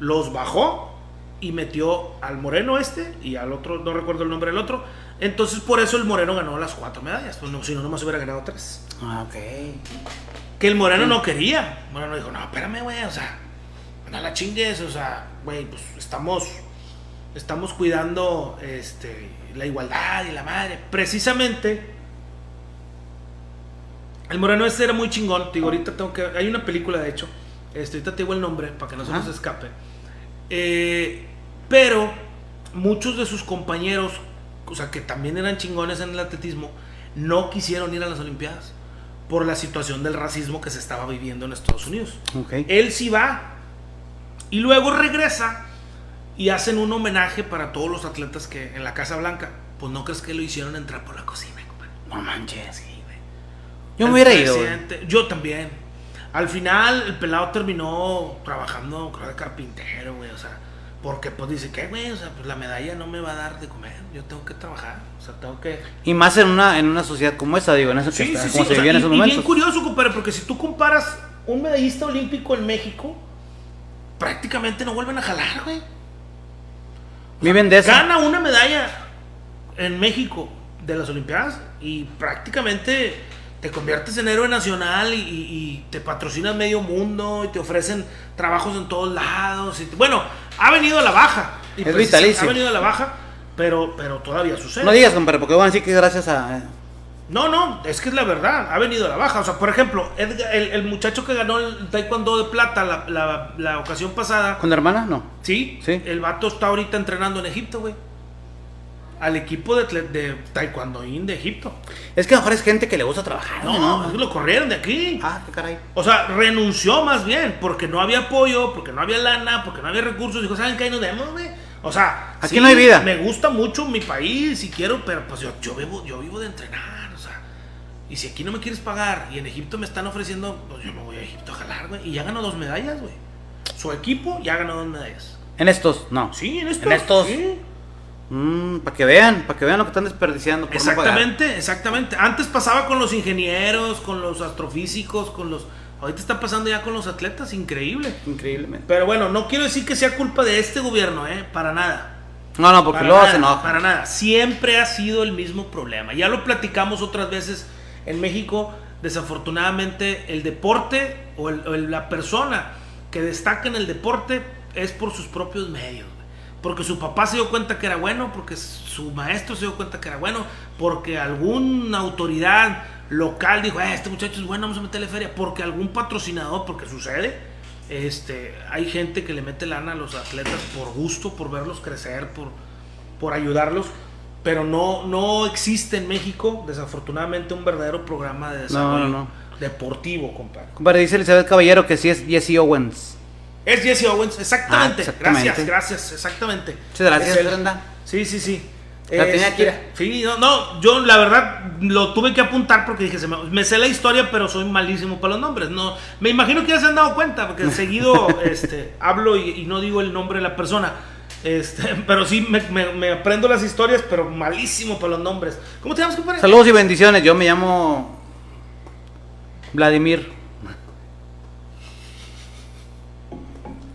los bajó y metió al moreno este y al otro, no recuerdo el nombre del otro. Entonces por eso el moreno ganó las cuatro medallas, pues no, si no, nomás hubiera ganado tres. Ah, ok. Que el Moreno no quería. Moreno dijo, no, espérame, güey, o sea, no la chingues, o sea, güey, pues estamos, estamos cuidando este, la igualdad y la madre. Precisamente, el Moreno este era muy chingón. Te digo, ahorita tengo que, hay una película, de hecho, este, ahorita te digo el nombre para que no se nos escape. Eh, pero muchos de sus compañeros, o sea, que también eran chingones en el atletismo, no quisieron ir a las Olimpiadas por la situación del racismo que se estaba viviendo en Estados Unidos. Él sí va y luego regresa y hacen un homenaje para todos los atletas que en la Casa Blanca. Pues no crees que lo hicieron entrar por la cocina, compadre. No manches. Sí, güey. Yo El me hubiera ido. Yo también. Al final, el pelado terminó trabajando, creo, de carpintero, güey. O sea, porque pues dice, ¿qué, güey? O sea, pues la medalla no me va a dar de comer. Yo tengo que trabajar. O sea, tengo que. Y más en una, en una sociedad como esta, digo, en que Sí, está, sí, como sí. se vivía en y- esos y bien momentos. curioso, compadre, porque si tú comparas un medallista olímpico en México, prácticamente no vuelven a jalar, güey. Viven de eso. Gana una medalla en México de las Olimpiadas y prácticamente te conviertes en héroe nacional y, y- te patrocinas medio mundo y te ofrecen trabajos en todos lados. y te- bueno, ha venido a la baja. y Es precis- vitalicio. Ha venido a la baja, pero, pero todavía sucede. No digas, compadre, porque van a decir que gracias a. No, no, es que es la verdad, ha venido a la baja. O sea, por ejemplo, Edgar- el, el muchacho que ganó el taekwondo de plata la, la- la ocasión pasada, ¿Con la hermana? No. sí, Sí. el vato está ahorita entrenando en Egipto, güey. Al equipo de, de taekwondoín de Egipto. Es que a lo mejor es gente que le gusta trabajar. No, ¿no? es que lo corrieron de aquí. Ah, qué caray. O sea, renunció más bien, porque no había apoyo, porque no había lana, porque no había recursos. Dijo, ¿saben qué? Ahí nos vemos, güey. O sea, Aquí no hay vida. Me gusta mucho mi país y quiero, pero pues yo, yo, vivo, yo vivo de entrenar, o sea. Y si aquí no me quieres pagar y en Egipto me están ofreciendo, pues yo me voy a Egipto a jalar, güey. Y ya ganó dos medallas, güey. Su equipo ya ganó dos medallas. En estos, no. Sí, en estos. En estos. sí. Para que vean, para que vean lo que están desperdiciando. Por no pagar. Exactamente, exactamente. Antes pasaba con los ingenieros, con los astrofísicos, con los... Ahorita está pasando ya con los atletas, increíble. Increíblemente. Pero bueno, no quiero decir que sea culpa de este gobierno, ¿eh? Para nada. No, no, porque Para luego nada, se enoja. Para nada. Siempre ha sido el mismo problema. Ya lo platicamos otras veces en México. Desafortunadamente, el deporte o, el- o la persona que destaca en el deporte es por sus propios medios. Porque su papá se dio cuenta que era bueno, porque su maestro se dio cuenta que era bueno, porque alguna autoridad local dijo, "Eh, este muchacho es bueno, vamos a meterle feria, porque algún patrocinador, porque sucede, este, hay gente que le mete lana a los atletas por gusto, por verlos crecer, por, por ayudarlos, pero no, no existe en México, desafortunadamente, un verdadero programa de desarrollo no, no. deportivo, compadre. Compadre, dice Elizabeth Caballero que sí es Jesse Owens. Es Jesse Owens, exactamente. Ah, exactamente. Gracias, gracias, exactamente. Muchas gracias. Brenda. Sí, sí, sí. La tenía Este, aquí. Sí, no, no, yo la verdad lo tuve que apuntar porque dije, se me, me sé la historia, pero soy malísimo para los nombres. No, me imagino que ya se han dado cuenta, porque seguido este, hablo y, y no digo el nombre de la persona. Este, pero sí me, me- me aprendo las historias, pero malísimo para los nombres. ¿Cómo te llamas, compadre? Saludos y bendiciones. Yo me llamo Vladimir.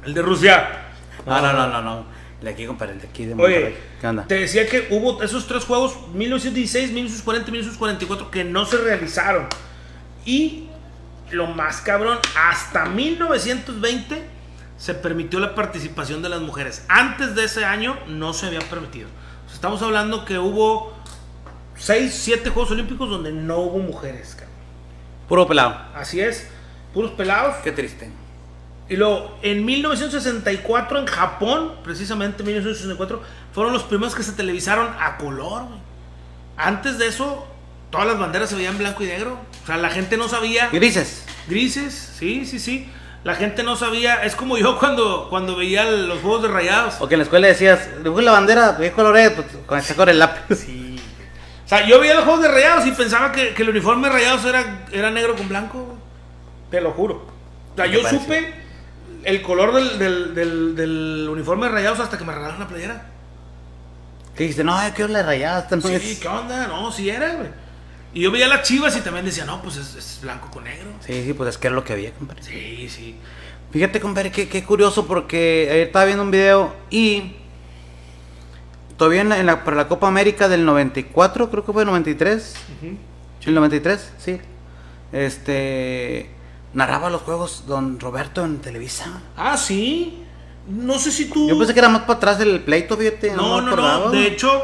El de Rusia. No, no, no, no, no. El de aquí, compadre, el de aquí de Oye. ¿Qué onda? te decía que hubo esos tres juegos, 1916, 1940 y 1944, que no se realizaron. Y lo más cabrón, hasta 1920 se permitió la participación de las mujeres. Antes de ese año no se había permitido. Estamos hablando que hubo 6, 7 Juegos Olímpicos donde no hubo mujeres. cabrón. Puro pelado. Así es, puros pelados. Qué triste. Y luego, en 1964 en Japón, precisamente 1964, fueron los primeros que se televisaron a color, güey. Antes de eso, todas las banderas se veían blanco y negro. O sea, la gente no sabía. Grises. Grises, sí, sí, sí. La gente no sabía. Es como yo cuando, cuando veía los juegos de rayados. O que en la escuela decías, dibujé la bandera, ¿qué color es? Pues, con ese color el lápiz. Sí. O sea, yo veía los juegos de rayados y pensaba que, que el uniforme de rayados era, era negro con blanco. Te lo juro. O sea, ¿Qué yo pareció? supe el color del, del, del, del uniforme de rayados hasta que me regalaron la playera. Que dijiste, no, la rayada, esta no Sí, es. ¿qué onda? No, sí era, güey. Y yo veía las chivas y también decía, no, pues es, es blanco con negro. Sí, sí, pues es que era lo que había, compadre. Sí, sí. Fíjate, compadre, qué, qué curioso porque ayer estaba viendo un video y todavía en la, en la- para la Copa América del 94, creo que fue 93, Ujú. el 93, sí. Este narraba los juegos don Roberto en Televisa. Ah, sí. No sé si tú. Yo pensé que era más para atrás del pleito, fíjate. No, no, no. De hecho,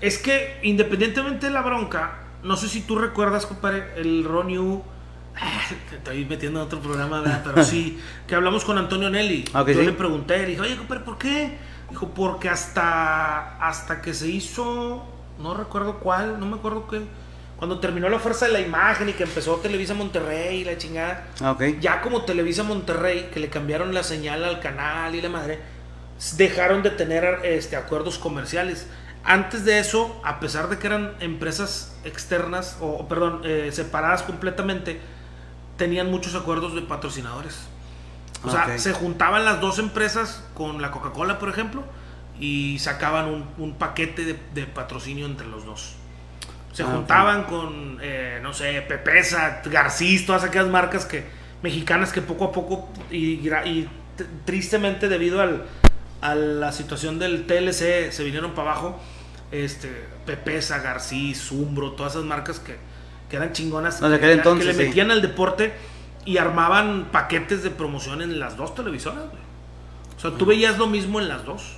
es que independientemente de la bronca, no sé si tú recuerdas, compadre, el Ron Yu. Te estoy metiendo en otro programa, ¿verdad? pero sí, que hablamos con Antonio Nelly. Ah, Yo sí. le pregunté, le dije, oye, compadre, ¿por qué? Dijo, porque hasta, hasta que se hizo, no recuerdo cuál, no me acuerdo qué, cuando terminó la fuerza de la imagen y que empezó Televisa Monterrey y la chingada, Ah, ok. ya como Televisa Monterrey, que le cambiaron la señal al canal y la madre, dejaron de tener este, acuerdos comerciales. Antes de eso, a pesar de que eran empresas externas, o perdón, eh, separadas completamente, tenían muchos acuerdos de patrocinadores. O sea, Ok. se juntaban las dos empresas con la Coca-Cola, por ejemplo, y sacaban un, un paquete de, de patrocinio entre los dos. Se Ah, juntaban con, eh, no sé, Pepesa, Garcís, todas aquellas marcas que mexicanas que poco a poco y, tristemente debido al, a la situación del TLC se vinieron para abajo. Este, Pepesa, Garcís, Umbro, todas esas marcas que, que eran chingonas, No, que, aquel que entonces, le sí. metían al deporte y armaban paquetes de promoción en las dos televisoras. güey. O sea, tú veías lo mismo en las dos.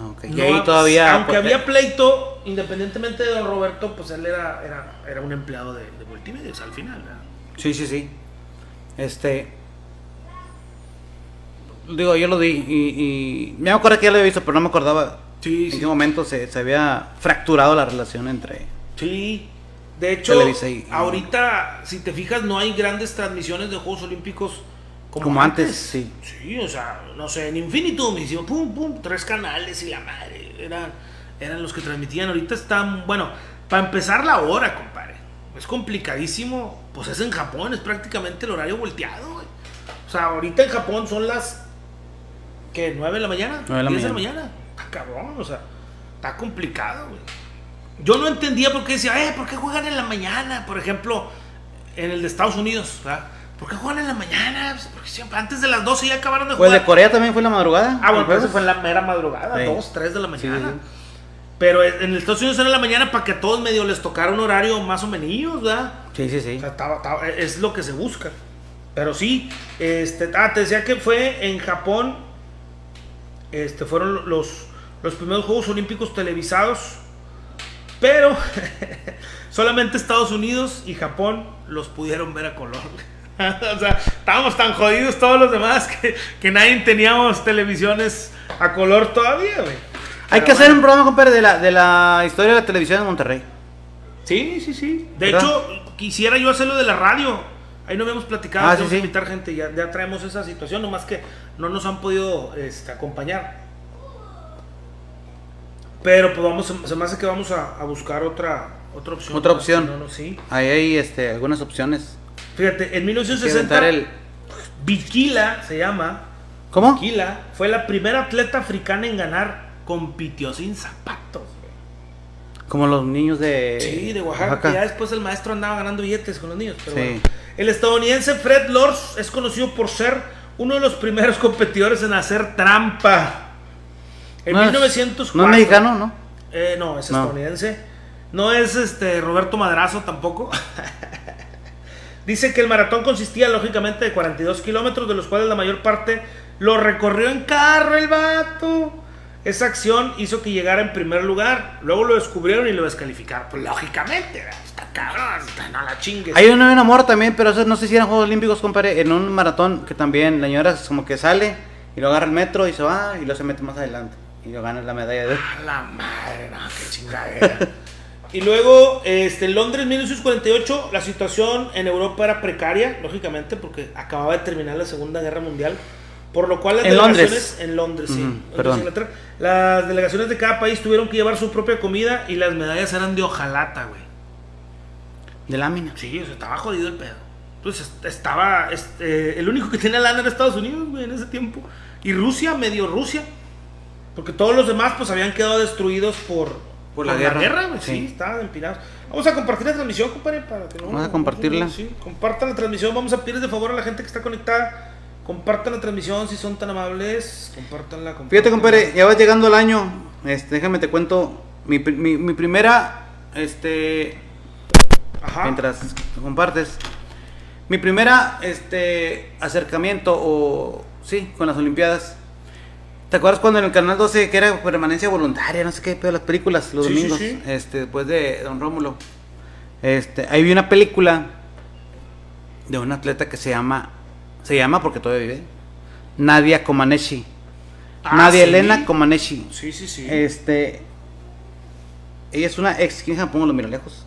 Ah. Y ahí todavía. Aunque pues, había pleito, independientemente de don Roberto, pues él era, era, era un empleado de, de multimedios al final. ¿verdad? Sí, sí, sí. Este. Digo, yo lo di y, y me acuerdo que ya lo había visto, pero no me acordaba Sí, en sí. qué momento se, se había fracturado la relación entre. Sí. De hecho, y- ahorita, si te fijas, no hay grandes transmisiones de Juegos Olímpicos como, Como antes, sí. Sí, o sea, no sé, en Infinitum hicieron pum, pum, tres canales y la madre. Eran, eran los que transmitían. Ahorita están, bueno, para empezar la hora, compadre. Es complicadísimo. Pues es en Japón, es prácticamente el horario volteado, güey. O sea, ahorita en Japón son las. ¿Qué? ¿9 de la mañana? Nueve de la 10 de la mañana. mañana. Está cabrón, o sea, está complicado, güey. Yo no entendía por qué decía, eh, ¿por qué juegan en la mañana? Por ejemplo, en el de Estados Unidos, ¿verdad? ¿Por qué juegan en la mañana? Pues porque siempre antes de las 12 ya acabaron de Pues jugar. de Corea también fue en la madrugada. Ah, bueno, ¿el pero eso fue en la mera madrugada, Sí. 2, 3 de la sí, mañana. sí. Pero en Estados Unidos era en la mañana para que a todos medio les tocara un horario más o menos, ¿verdad? Sí, sí, sí. O sea, estaba- estaba- es lo que se busca. Pero sí, este, ah, te decía que fue en Japón, este, fueron los, los primeros Juegos Olímpicos televisados, pero solamente Estados Unidos y Japón los pudieron ver a color. o sea, estábamos tan jodidos todos los demás que, que nadie teníamos televisiones a color todavía, güey. Hay Pero que hacer un programa, compadre, de la, de la historia de la televisión de Monterrey. Sí, sí, sí. De ¿Verdad? hecho, quisiera yo hacerlo de la radio. Ahí no habíamos platicado, Ah, sí, invitar gente, ya, ya traemos esa situación, nomás que no nos han podido este, acompañar. Pero pues vamos, se me hace que vamos a, a buscar otra, otra opción. Otra opción. No, no, sí. Ahí hay este, algunas opciones. Fíjate, en Hay que 1960, inventar el... Bikila se llama. ¿Cómo? Bikila fue la primera atleta africana en ganar, compitió sin zapatos. Como los niños de... Sí, de Oaxaca. que Ya después el maestro andaba ganando billetes con los niños. Pero Sí. bueno. El estadounidense Fred Lors es conocido por ser uno de los primeros competidores en hacer trampa. En No es- 1904. No es mexicano, ¿no? Eh, no, es No. estadounidense. No es este Roberto Madrazo tampoco. Dice que el maratón consistía lógicamente de 42 kilómetros, de los cuales la mayor parte lo recorrió en carro el vato. Esa acción hizo que llegara en primer lugar. Luego lo descubrieron y lo descalificaron. Pues lógicamente, está cabrón, no la chingues. Hay uno en amor también, pero eso no sé si eran Juegos Olímpicos, compadre, en un maratón que también la señora como que sale y lo agarra el metro y se va y lo se mete más adelante y lo gana la medalla de. A la madre, no, qué chingadera. Y luego, este, en Londres 1948, la situación en Europa era precaria, lógicamente, porque acababa de terminar la Segunda Guerra Mundial. Por lo cual las ¿En delegaciones Londres? en Londres, sí. Perdón. Inglaterra, las delegaciones de cada país tuvieron que llevar su propia comida y las medallas eran de hojalata, güey. De lámina. Sí, o sea, estaba jodido el pedo. Entonces estaba, este, el único que tenía lana era Estados Unidos, güey, en ese tiempo. Y Rusia, medio Rusia. Porque todos los demás, pues, habían quedado destruidos por, Por la guerra. güey. Sí. Sí. estaban empinados. Vamos a compartir la transmisión, compadre, para que no... Vamos a compartirla. Sí, compartan la transmisión. Vamos a pedirles de favor a la gente que está conectada. Compartan la transmisión si son tan amables. Compártanla. Fíjate, compadre, ya va llegando el año. Este, déjame te cuento. Mi, mi, mi primera, este, Ajá. mientras compartes. Mi primera, este, acercamiento o, sí, con las Olimpiadas. ¿Te acuerdas cuando en el canal 12 que era permanencia voluntaria, no sé qué, pero las películas los Sí, domingos, sí. este, después de Don Rómulo. Este, ahí vi una película de un atleta que se llama, se llama porque todavía vive, Nadia Comaneci. Ah, Nadia. Elena Comaneci. Sí, sí, sí. Este. Ella es una ex. ¿Quién se pongo lo miro lejos?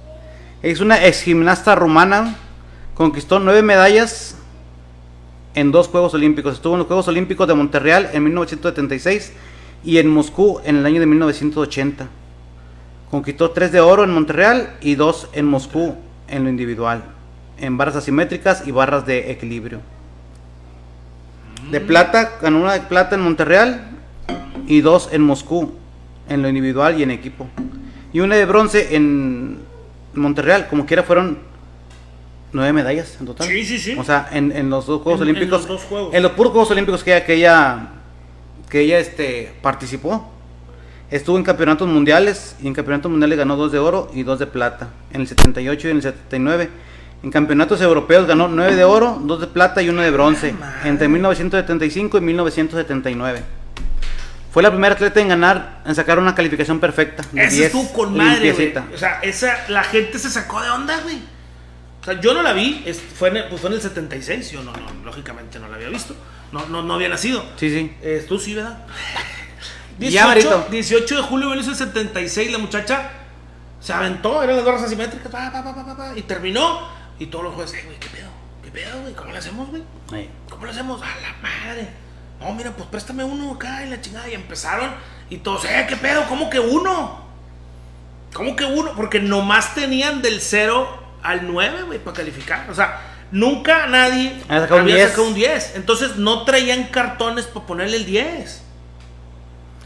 Es una ex gimnasta rumana. Conquistó nueve medallas en dos Juegos Olímpicos. Estuvo en los Juegos Olímpicos de Montreal en 1976 y en Moscú en el año de 1980. Conquistó tres de oro en Montreal y dos en Moscú en lo individual. En barras asimétricas y barras de equilibrio. De plata, ganó una de plata en Montreal y dos en Moscú, en lo individual y en equipo. Y una de bronce en Montreal, como quiera fueron nueve medallas en total. Sí, sí, sí. O sea, en, en los dos Juegos En- en Olímpicos. los dos Juegos. En los puros Juegos Olímpicos que ella, que ella, que ella este, participó. Estuvo en campeonatos mundiales y en campeonatos mundiales ganó dos de oro y dos de plata. En el 78 y en el 79. En campeonatos europeos ganó nueve de oro, dos de plata y uno de bronce. madre. Entre 1975 y 1979. Fue la primera atleta en ganar, en sacar una calificación perfecta. 10, estuvo con madre, güey. O sea, esa, la gente se sacó de onda, güey. O sea, yo no la vi, es- fue, en, el- pues fue en el 76, yo no, no, lógicamente no la había visto. No, no, no había nacido. Sí, sí. Eh, Tú sí, ¿verdad? Ya, 18, Marito. 18 de julio de 1976, la muchacha se aventó, eran las barras asimétricas, pa, pa, pa, pa, pa, pa, y terminó. Y todos los jueces, "Eh, güey, ¿qué pedo? ¿Qué pedo, güey? ¿Cómo le hacemos, güey? ¿Cómo lo hacemos? A la madre. No, mira, pues préstame uno acá y la chingada. Y empezaron y todos, eh, ¿qué pedo? ¿Cómo que uno? ¿Cómo que uno? Porque nomás tenían del 0 al 9, güey, para calificar. O sea, nunca nadie Había sacado un 10. sacado un 10. Entonces no traían cartones para ponerle el 10.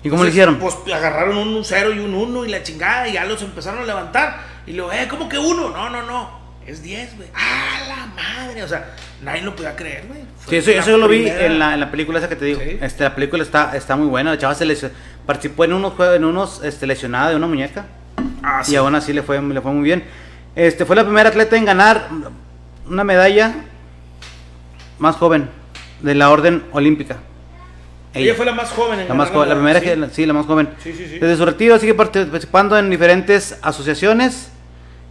¿Y cómo le Entonces, hicieron? Pues agarraron un 0 y un 1 y la chingada y ya los empezaron a levantar. Y luego, eh, ¿cómo que uno? No, no, no. Es 10, güey. ¡Ah, la madre! O sea, nadie lo podía creer, güey. Sí, eso, eso yo lo vi en la, en la película esa que te digo. Sí. Este, la película está, está muy buena. La chava se lesio- participó en unos juegos, en unos este, lesionada de una muñeca. Ah, sí. Y aún así le fue, le fue muy bien. Este, fue la primera atleta en ganar una medalla más joven de la orden olímpica. Ella fue la más joven en la más joven, la primera sí. que, sí, la más joven. Sí, sí. Desde su retiro sigue participando en diferentes asociaciones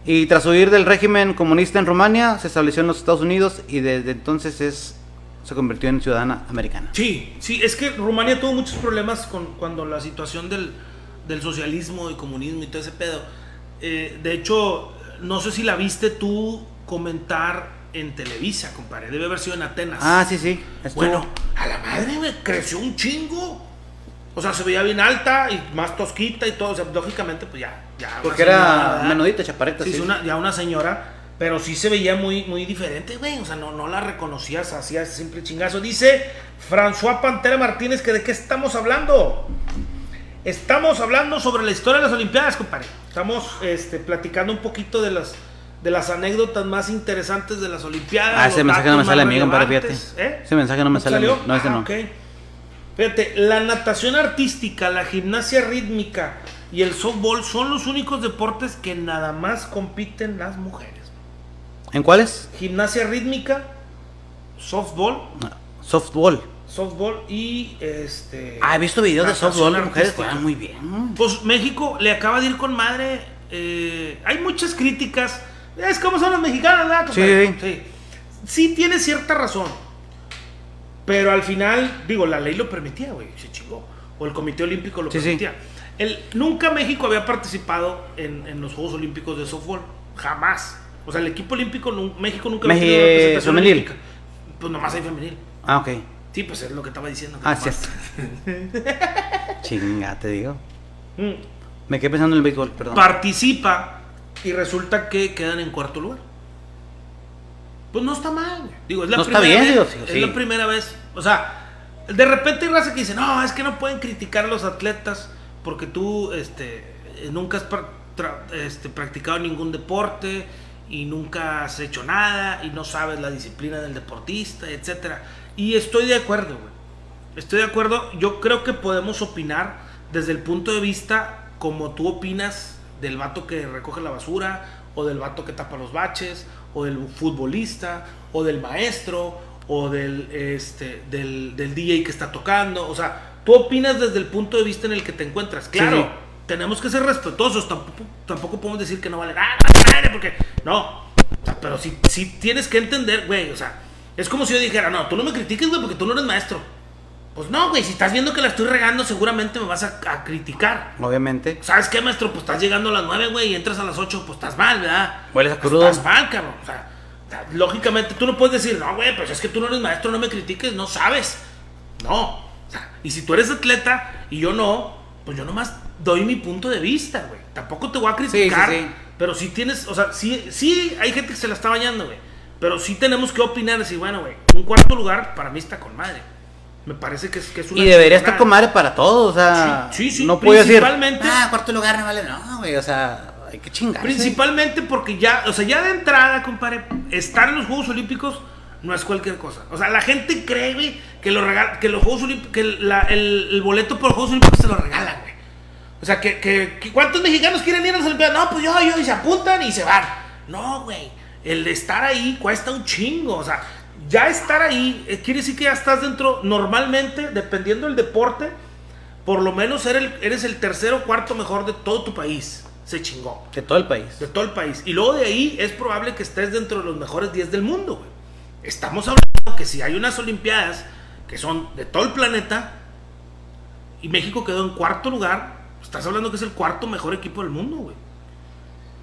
y tras huir del régimen comunista en Rumania se estableció en los Estados Unidos y desde entonces es se convirtió en ciudadana americana. Sí, sí, es que Rumania tuvo muchos problemas con cuando la situación del, del socialismo y comunismo y todo ese pedo. Eh, de hecho, no sé si la viste tú comentar en Televisa, compadre. Debe haber sido en Atenas. Ah, sí, sí. estuvo. Bueno, a la madre, güey, creció un chingo. O sea, se veía bien alta y más tosquita y todo. O sea, lógicamente, pues ya. ya porque era menudita, chapareta. Sí, sí. una, ya una señora, pero sí se veía muy, muy diferente, güey. O sea, no, no la reconocías, hacía simple chingazo. Dice François Pantera Martínez que de qué estamos hablando. Estamos hablando sobre la historia de las Olimpiadas, compadre. Estamos este, platicando un poquito de las, de las anécdotas más interesantes de las Olimpiadas. Ah, ese mensaje no me sale a mí, compadre, fíjate. ¿eh? Ese mensaje no me ¿No sale a mí. salió? No, ese Ah, no. Fíjate, la natación artística, la gimnasia rítmica y el softball son los únicos deportes que nada más compiten las mujeres. ¿En cuáles? Gimnasia rítmica, softball, Softball. Softball y este. Ah, he visto videos de softball de mujeres juegan muy bien. Pues México le acaba de ir con madre. eh, hay muchas críticas. Es como son los mexicanos, ¿verdad? Sí. sí. Sí tiene cierta razón. Pero al final, digo, la ley lo permitía, güey. Se chingó. O el Comité Olímpico lo Sí, sí. permitía. El, nunca México había participado en, en los Juegos Olímpicos de softball. Jamás. O sea, el equipo olímpico, México nunca había tenido representación femenil. olímpica. Pues nomás hay femenil. Ah, ok. Sí, pues es lo que estaba diciendo. que Ah, cierto. Chinga, te digo. Mm. Me quedé pensando en el béisbol, perdón. participa y resulta que quedan en cuarto lugar. Pues no está mal. Digo, es la No está primera bien, vez. digo, sí, es sí. la primera vez. O sea, de repente hay raza que dice, no, es que no pueden criticar a los atletas porque tú este, nunca has pra- este, practicado ningún deporte y nunca has hecho nada y no sabes la disciplina del deportista, etcétera. Y estoy de acuerdo, güey. Estoy de acuerdo. Yo creo que podemos opinar desde el punto de vista como tú opinas del vato que recoge la basura, o del vato que tapa los baches, o del futbolista, o del maestro, o del, este, del, del DJ que está tocando. O sea, tú opinas desde el punto de vista en el que te encuentras. Claro, sí. tenemos que ser respetuosos. Tampoco, tampoco podemos decir que no vale nada, porque no. O sea, pero si, si tienes que entender, güey, o sea, es como si yo dijera, no, tú no me critiques, güey, porque tú no eres maestro. Pues no, güey, si estás viendo que la estoy regando, seguramente me vas a, a criticar. Obviamente. ¿Sabes qué, maestro? Pues estás llegando a las 9, güey, y entras a las 8, pues estás mal, ¿verdad? Hueles a Pues crudo. Estás mal, cabrón. O sea, lógicamente tú no puedes decir, no, güey, pues es que tú no eres maestro, no me critiques, no sabes. No. O sea, y si tú eres atleta y yo no, pues yo nomás doy mi punto de vista, güey. Tampoco te voy a criticar. sí, sí. Pero sí tienes, o sea, sí, sí hay gente que se la está bañando, güey. Pero sí tenemos que opinar, decir, bueno, güey, un cuarto lugar para mí está con madre. Me parece que es, que es una Y debería estar con madre para todos, o sea. Sí, sí, sí, No puedo decir. Ah, cuarto lugar no vale, no, güey, o sea, hay que chingar. Principalmente porque ya, o sea, ya de entrada, compadre, estar en los Juegos Olímpicos no es cualquier cosa. O sea, la gente cree, güey, que, lo que los Juegos Olímpicos, que la- el, el boleto por los Juegos Olímpicos se lo regalan, güey. O sea, que, que- que ¿cuántos mexicanos quieren ir a las Olimpiadas? No, pues yo, yo, y se apuntan y se van. No, güey, el de estar ahí cuesta un chingo, o sea, ya estar ahí eh, quiere decir que ya estás dentro, normalmente, dependiendo del deporte, por lo menos eres el, eres el tercero o cuarto mejor de todo tu país. Se chingó De todo el país. de todo el país. Y luego de ahí es probable que estés dentro de los mejores 10 del mundo, güey. Estamos hablando que si hay unas Olimpiadas que son de todo el planeta y México quedó en cuarto lugar, estás hablando que es el cuarto mejor equipo del mundo, güey.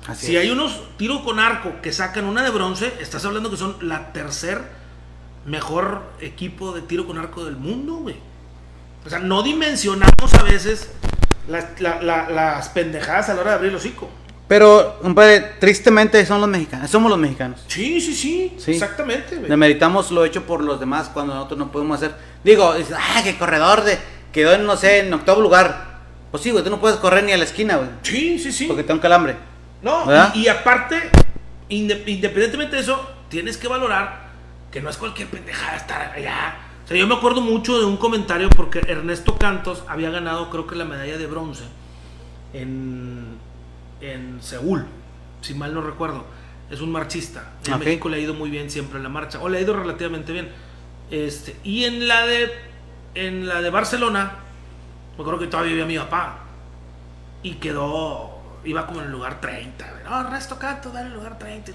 Así Si es. hay unos tiros con arco que sacan una de bronce, estás hablando que son la tercer mejor equipo de tiro con arco del mundo, güey. O sea, no dimensionamos a veces las, la- la- las pendejadas a la hora de abrir el hocico. Pero, compadre, tristemente son los mexicanos. Somos los mexicanos. Sí, sí, sí, Sí. exactamente, güey. Demeritamos lo hecho por los demás cuando nosotros no podemos hacer. Digo, ah, que corredor de. Quedó en, no sé, en octavo lugar. Pues sí, güey, tú no puedes correr ni a la esquina, güey. Sí, sí, sí. Porque te da un calambre. No, y, y aparte, inde- independientemente de eso, tienes que valorar que no es cualquier pendejada estar allá. O sea, yo me acuerdo mucho de un comentario porque Ernesto Cantos había ganado, creo que la medalla de bronce en, en Seúl, si mal no recuerdo. Es un marchista. En. México le ha ido muy bien siempre en la marcha, o le ha ido relativamente bien. Este, y en la de en la de Barcelona, me acuerdo que todavía vivía mi papá y quedó, iba como en el lugar 30. güey. No, Ernesto Canto, dale el lugar 30 y.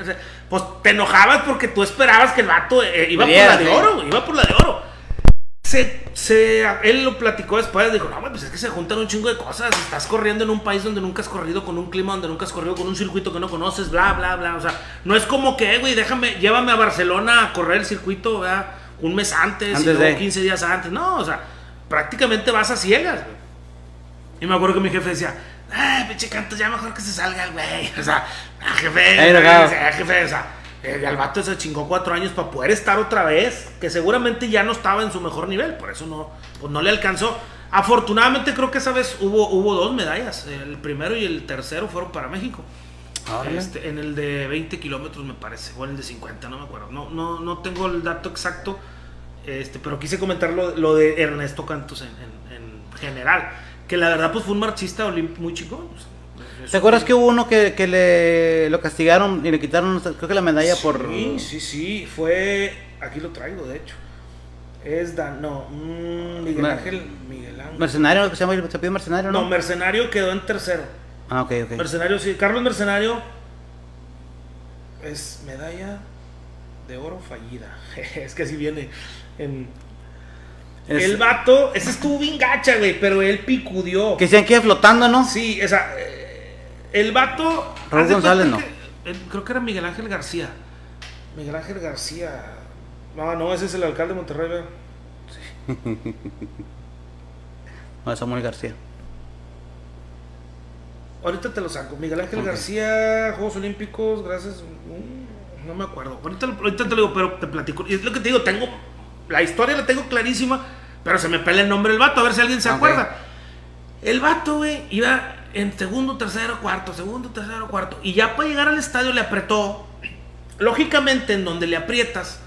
O sea, pues te enojabas porque tú esperabas que el vato eh, iba por la de sí. oro, güey, iba por la de oro. Se, se, él lo platicó después, dijo, no, pues es que se juntan un chingo de cosas. Estás corriendo en un país donde nunca has corrido, con un clima donde nunca has corrido, con un circuito que no conoces, bla, bla, bla. O sea, no es como que, "Eh, güey, déjame, llévame a Barcelona a correr el circuito, ¿verdad? Un mes antes, y Antes luego de. 15 días antes. No, o sea, prácticamente vas a ciegas, güey. Y me acuerdo que mi jefe decía, ay, pinche canto, ya mejor que se salga el güey. O sea, ah, jefe, Ahí lo eh, acabo. o sea, jefe, o sea, eh, al vato se chingó cuatro años para poder estar otra vez, que seguramente ya no estaba en su mejor nivel, por eso no, pues no le alcanzó. Afortunadamente creo que esa vez hubo, hubo dos medallas, el primero y el tercero fueron para México. Órale. Este, en el de 20 kilómetros me parece, o en el de 50, no me acuerdo. No, no, no tengo el dato exacto, este, pero quise comentar lo, lo de Ernesto Cantos en, en- en general. Que la verdad pues fue un marchista muy chico. ¿Te acuerdas que hubo uno que, que le lo castigaron y le quitaron, creo que la medalla por. Sí, sí, sí, fue... Aquí lo traigo, de hecho. Es Dan, no, mm, Miguel Ángel, Miguel Ángel. Mercenario, se llama, se pide mercenario, ¿no? No, Mercenario quedó en tercero. ah, ok, ok. Mercenario, sí. Carlos Mercenario es medalla de oro fallida. es que así viene en... Es- El vato, ese estuvo bien gacha, güey, pero él picudió. Que decían que iba flotando, ¿no? Sí, o sea, eh, el vato. Raúl González, no. que- creo que era Miguel Ángel García. Miguel Ángel García. No, no, ese es el alcalde de Monterrey, ¿verdad? No, es Samuel García. Ahorita te lo saco. Miguel Ángel. García, Juegos Olímpicos, gracias. mm, No me acuerdo. Ahorita te lo digo, pero te platico. Y es lo que te digo, tengo. La historia la tengo clarísima, pero se me pelea el nombre del vato, a ver si alguien se acuerda. El vato, güey, iba en segundo, tercero, cuarto, segundo, tercero, cuarto. Y ya para llegar al estadio le apretó. Lógicamente, en donde le aprietas,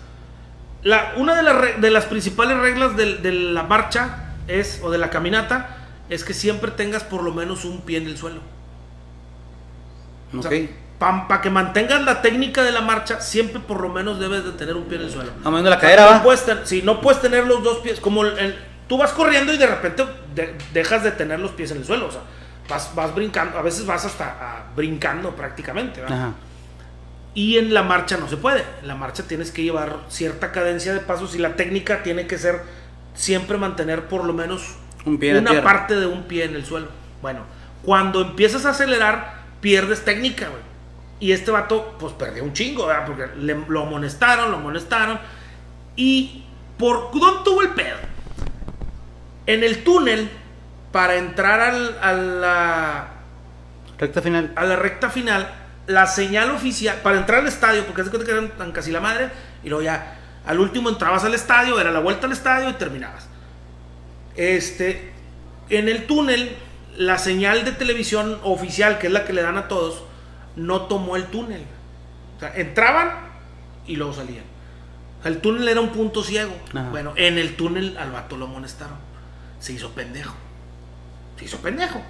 la, una de las, re- de las principales reglas de, la marcha es, o de la caminata, es que siempre tengas por lo menos un pie en el suelo. O Ok. sea, para que mantengas la técnica de la marcha, siempre por lo menos debes de tener un pie en el suelo. Moviendo la O sea, cadera, no va. puedes sí, no puedes tener los dos pies. Como el- el- tú vas corriendo y de repente de- dejas de tener los pies en el suelo. O sea, vas, vas brincando. A veces vas hasta ah, brincando prácticamente. ¿verdad? Ajá. Y en la marcha no se puede. En la marcha tienes que llevar cierta cadencia de pasos y la técnica tiene que ser siempre mantener por lo menos Un pie en la una parte de un pie en el suelo. Bueno, cuando empiezas a acelerar, pierdes técnica, güey. Y este vato, pues perdió un chingo, ¿verdad? Porque le- lo amonestaron, lo amonestaron. Y por ¿dónde tuvo el pedo? En el túnel, para entrar al- a la Recta final. a la recta final, la señal oficial, para entrar al estadio, porque se cuenta que eran tan casi la madre, y luego ya, al último entrabas al estadio, era la vuelta al estadio y terminabas. Este, en el túnel, la señal de televisión oficial, que es la que le dan a todos, no tomó el túnel. O sea, entraban y luego salían. O sea, el túnel era un punto ciego. Ajá. Bueno, en el túnel al vato lo amonestaron. Se hizo pendejo. Se hizo pendejo.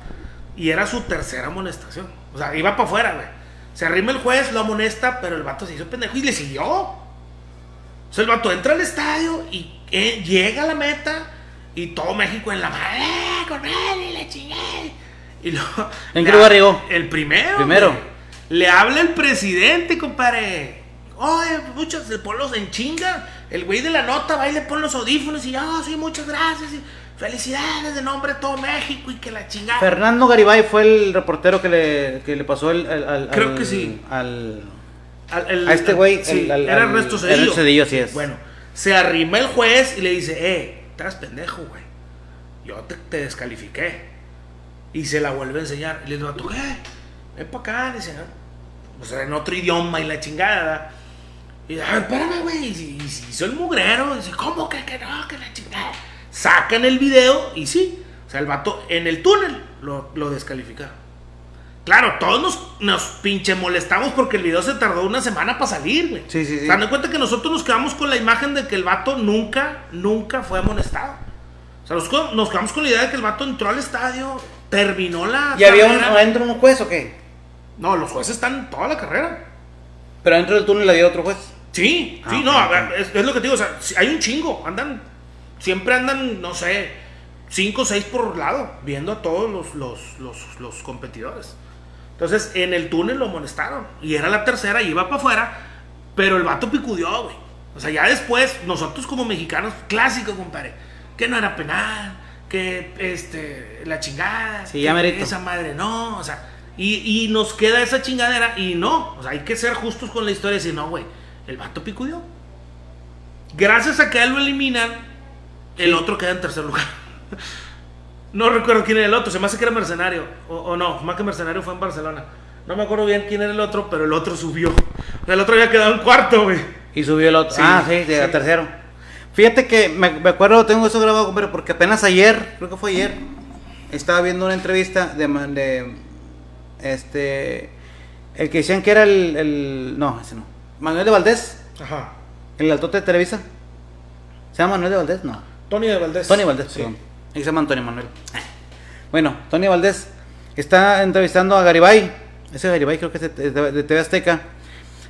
Y era su tercera amonestación. O sea, iba para afuera, güey. Se arrima el juez, lo amonesta, pero el vato se hizo pendejo y le siguió. O sea, el vato entra al estadio y eh, llega a la meta y todo México en la madre, ¡eh, con él y le chingué. Y luego, ¿En qué lugar llegó? El primero. Primero. güey. Le habla el presidente, compadre. Oye, muchos, le pon los en chinga. El güey de la nota va y le pone los audífonos y, oh, sí, muchas gracias. y felicidades de nombre de todo México y que la chingada. Fernando Garibay fue el reportero que le, que le pasó el, al, al- Creo al- que sí. Al, Al- el- A este güey, sí, el- era Ernesto Cedillo. Ernesto Cedillo, así es. Bueno, se arrima el juez y le dice, eh, estás pendejo, güey. Yo te, te descalifiqué. Y se la vuelve a enseñar. Y le dice, ¿tú qué? Ven para acá, le dice, O sea, en otro idioma y la chingada. Y "Ah, espérame, güey. Y, si- si hizo el mugrero. Y dice, ¿cómo que, que no? Que la chingada. Sacan el video y sí. O sea, el vato en el túnel lo, lo descalificaron. Claro, todos nos, nos pinche molestamos porque el video se tardó una semana para salir, güey. Sí, sí, sí. Se dan cuenta que nosotros nos quedamos con la imagen de que el vato nunca, nunca fue amonestado. O sea, nos, nos quedamos con la idea de que el vato entró al estadio, terminó la. ¿Y había un, adentro un juez o qué? No, los jueces están toda la carrera. Pero adentro del túnel había otro juez. Sí, Ah, sí, ok, no, ver, es, es lo que te digo, o sea, hay un chingo, andan, siempre andan, no sé, cinco o seis por lado, viendo a todos los, los, los, los competidores. Entonces, en el túnel lo amonestaron, y era la tercera, y iba para afuera, pero el vato picudió, güey. O sea, ya después, nosotros como mexicanos, clásico, compadre, que no era penal, que, este, la chingada, Sí, ya esa madre no, o sea, y, y nos queda esa chingadera y no, o sea, hay que ser justos con la historia y decir, no, güey, el vato picudió. Gracias a que él lo eliminan, el otro queda en tercer lugar. no recuerdo quién era el otro, se me hace que era Mercenario, o, o no, más que Mercenario fue en Barcelona. No me acuerdo bien quién era el otro, pero el otro subió. El otro había quedado en cuarto, güey. Y subió el otro. Sí, ah, sí, sí. tercero. Fíjate que me, me acuerdo, tengo eso grabado, compadre, porque apenas ayer, creo que fue ayer, estaba viendo una entrevista de, de este, el que decían que era el, el- no, ese no, Manuel de Valdés, Ajá. el altote de Televisa. ¿Se llama Manuel de Valdés? No. Tony de Valdés. Tony Valdés, Sí. perdón. Ahí se llama Antonio Manuel. Bueno, Tony Valdés está entrevistando a Garibay. Ese Garibay creo que es de, de- de TV Azteca.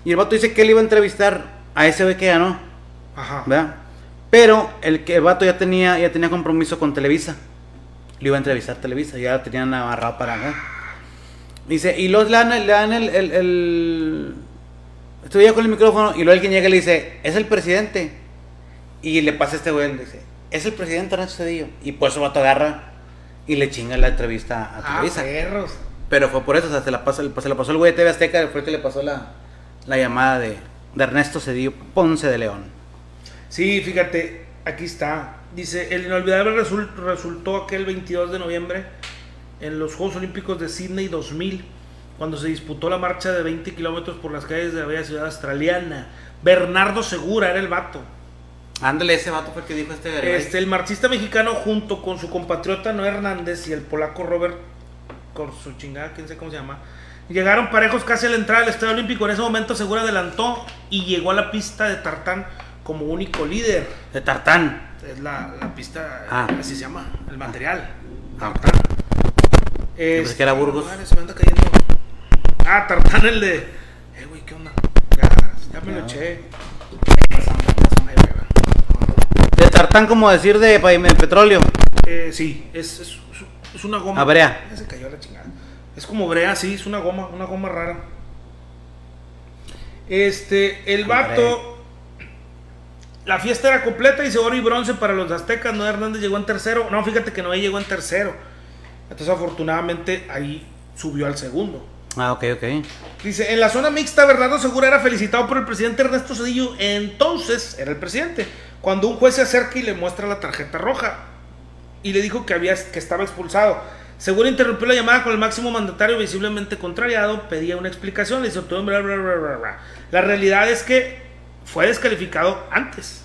Y el vato dice que él iba a entrevistar a ese güey que ganó. Ajá. ¿verdad? Pero el, que el vato ya tenía, ya tenía compromiso con Televisa. Lo iba a entrevistar Televisa, ya lo tenían amarrado para acá. Dice, y los le dan, el- le dan el, el, el- Estoy ya con el micrófono y luego alguien llega y le dice, es el presidente. Y le pasa a este güey, le dice, es el presidente Ernesto Cedillo. Y por eso vato agarra y le chinga la entrevista a Ah, Televisa. perros. Pero fue por eso, o sea, se la pasó, se la pasó el güey de TV Azteca, después que le pasó la, la llamada de, de Ernesto Cedillo Ponce de León. Sí, fíjate, aquí está. Dice, el inolvidable resul- resultó aquel 22 de noviembre en los Juegos Olímpicos de Sydney 2000, cuando se disputó la marcha de 20 kilómetros por las calles de la bella ciudad australiana. Bernardo Segura era el vato. Ándale, ese vato fue el que dijo este. Este, el marchista mexicano junto con su compatriota Noé Hernández y el polaco Robert con su chingada, quién sé cómo se llama, llegaron parejos casi a la entrada del Estadio Olímpico. En ese momento Segura adelantó y llegó a la pista de tartán como único líder. De Tartán. Es la, la pista, Ah. así se llama, el material. Ah, Tartán. Pensé que era Burgos. madre, se me anda cayendo. Ah, Tartán el de. Eh, güey, ¿qué onda? Ya, ya me lo eché. De Tartán, como decir de, petróleo. Eh, sí, es, es, es una goma. Ah, brea. Ya se cayó la chingada. Es como brea, sí, es una goma, una goma rara. Este, el vato. La fiesta era completa y se oro y bronce para los aztecas. Noé Hernández llegó en tercero. No, fíjate que Noé llegó en tercero. Entonces, afortunadamente, ahí subió al segundo. Ah, ok, ok. Dice, en la zona mixta, Bernardo Segura era felicitado por el presidente Ernesto Cedillo, entonces era el presidente, cuando un juez se acerca y le muestra la tarjeta roja y le dijo que, había, que estaba expulsado. Segura interrumpió la llamada con el máximo mandatario visiblemente contrariado, pedía una explicación, le dice, "Tú, bla, bla, bla, bla, bla". La realidad es que fue descalificado antes.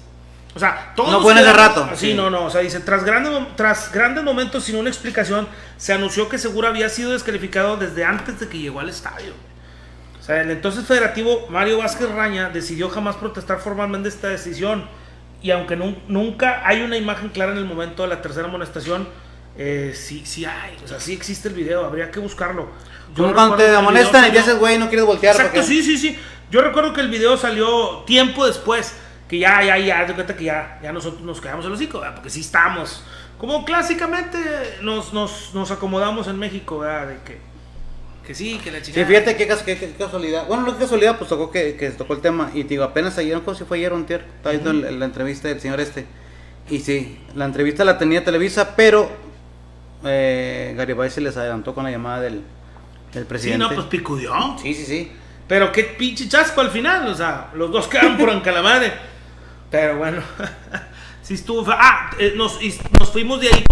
O sea, todos No nos fue en ese quedamos rato. Así, Sí. no, no. O sea, dice, tras grandes, tras grandes momentos sin una explicación, se anunció que Segura había sido descalificado desde antes de que llegó al estadio. O sea, el entonces federativo Mario Vázquez Raña decidió jamás protestar formalmente esta decisión. Y aunque nun- nunca hay una imagen clara en el momento de la tercera amonestación, eh, sí, sí hay. O sea, sí existe el video, habría que buscarlo. Yo Como cuando te amonestan y haces güey, no quieres voltear. Exacto, porque- sí, sí, sí. Yo recuerdo que el video salió tiempo después. Que ya, ya, ya, de cuenta que ya, ya nosotros nos quedamos el hocico, ¿verdad? porque sí estamos. Como clásicamente nos, nos, nos acomodamos en México, ¿verdad? De que, que sí, que la Sí, chica. fíjate qué, cas- qué- qué casualidad. Bueno, no qué casualidad, pues tocó que, que tocó el tema. Y te digo, apenas ayer, no sé si fue ayer o antier, estaba viendo el- la entrevista del señor este. Y sí, la entrevista la tenía Televisa, pero eh, Garibay se les adelantó con la llamada del, del Sí, presidente. no, pues picudió. sí, sí, sí. Pero qué pinche chasco al final, o sea, los dos quedaron por encalamare. Pero bueno, sí estuvo. Ah, eh, nos, y nos fuimos de ahí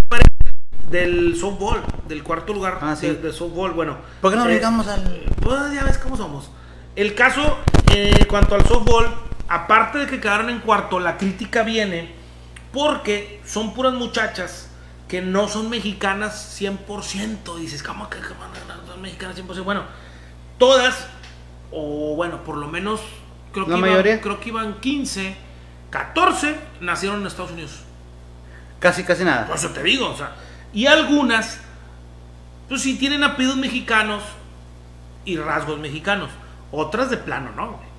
del softball, del cuarto lugar Ah, sí. de, de softball. Bueno, ¿Por qué no eh, llegamos al.? Pues ya ves cómo somos. El caso, eh, en cuanto al softball, aparte de que quedaron en cuarto, la crítica viene porque son puras muchachas que no son mexicanas 100%. Dices, ¿cómo que son mexicanas 100%? Bueno, todas, o bueno, por lo menos, creo que, ¿La iban, creo que iban 15, 14 nacieron en Estados Unidos. Casi, casi nada. Por eso te digo, o sea, y algunas, pues sí tienen apellidos mexicanos y rasgos mexicanos. Otras de plano, no, güey.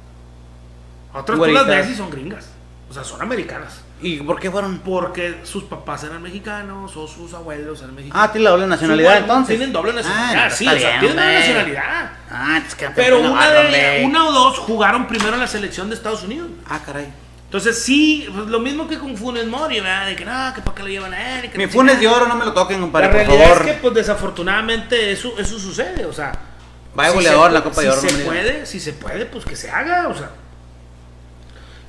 Otras tú las ves y son gringas. O sea, son americanas. ¿Y por qué fueron? Porque sus papás eran mexicanos o sus abuelos eran mexicanos. Ah, tiene la doble nacionalidad entonces. Tienen doble nacionalidad, Ah, sí, o sea, tienen doble nacionalidad. Ah, es que Pero de, una o dos jugaron primero en la selección de Estados Unidos. Ah, caray. Entonces, sí, pues, lo mismo que con Funes Mori, ¿verdad? De que no, que para qué lo llevan a él. que Mi funes de oro no me lo toquen, compadre, la por realidad favor. es que, pues desafortunadamente, eso, eso sucede. O sea, Vaya si goleador se- la Copa de Oro, Si se puede, si se puede, pues que se haga. O sea,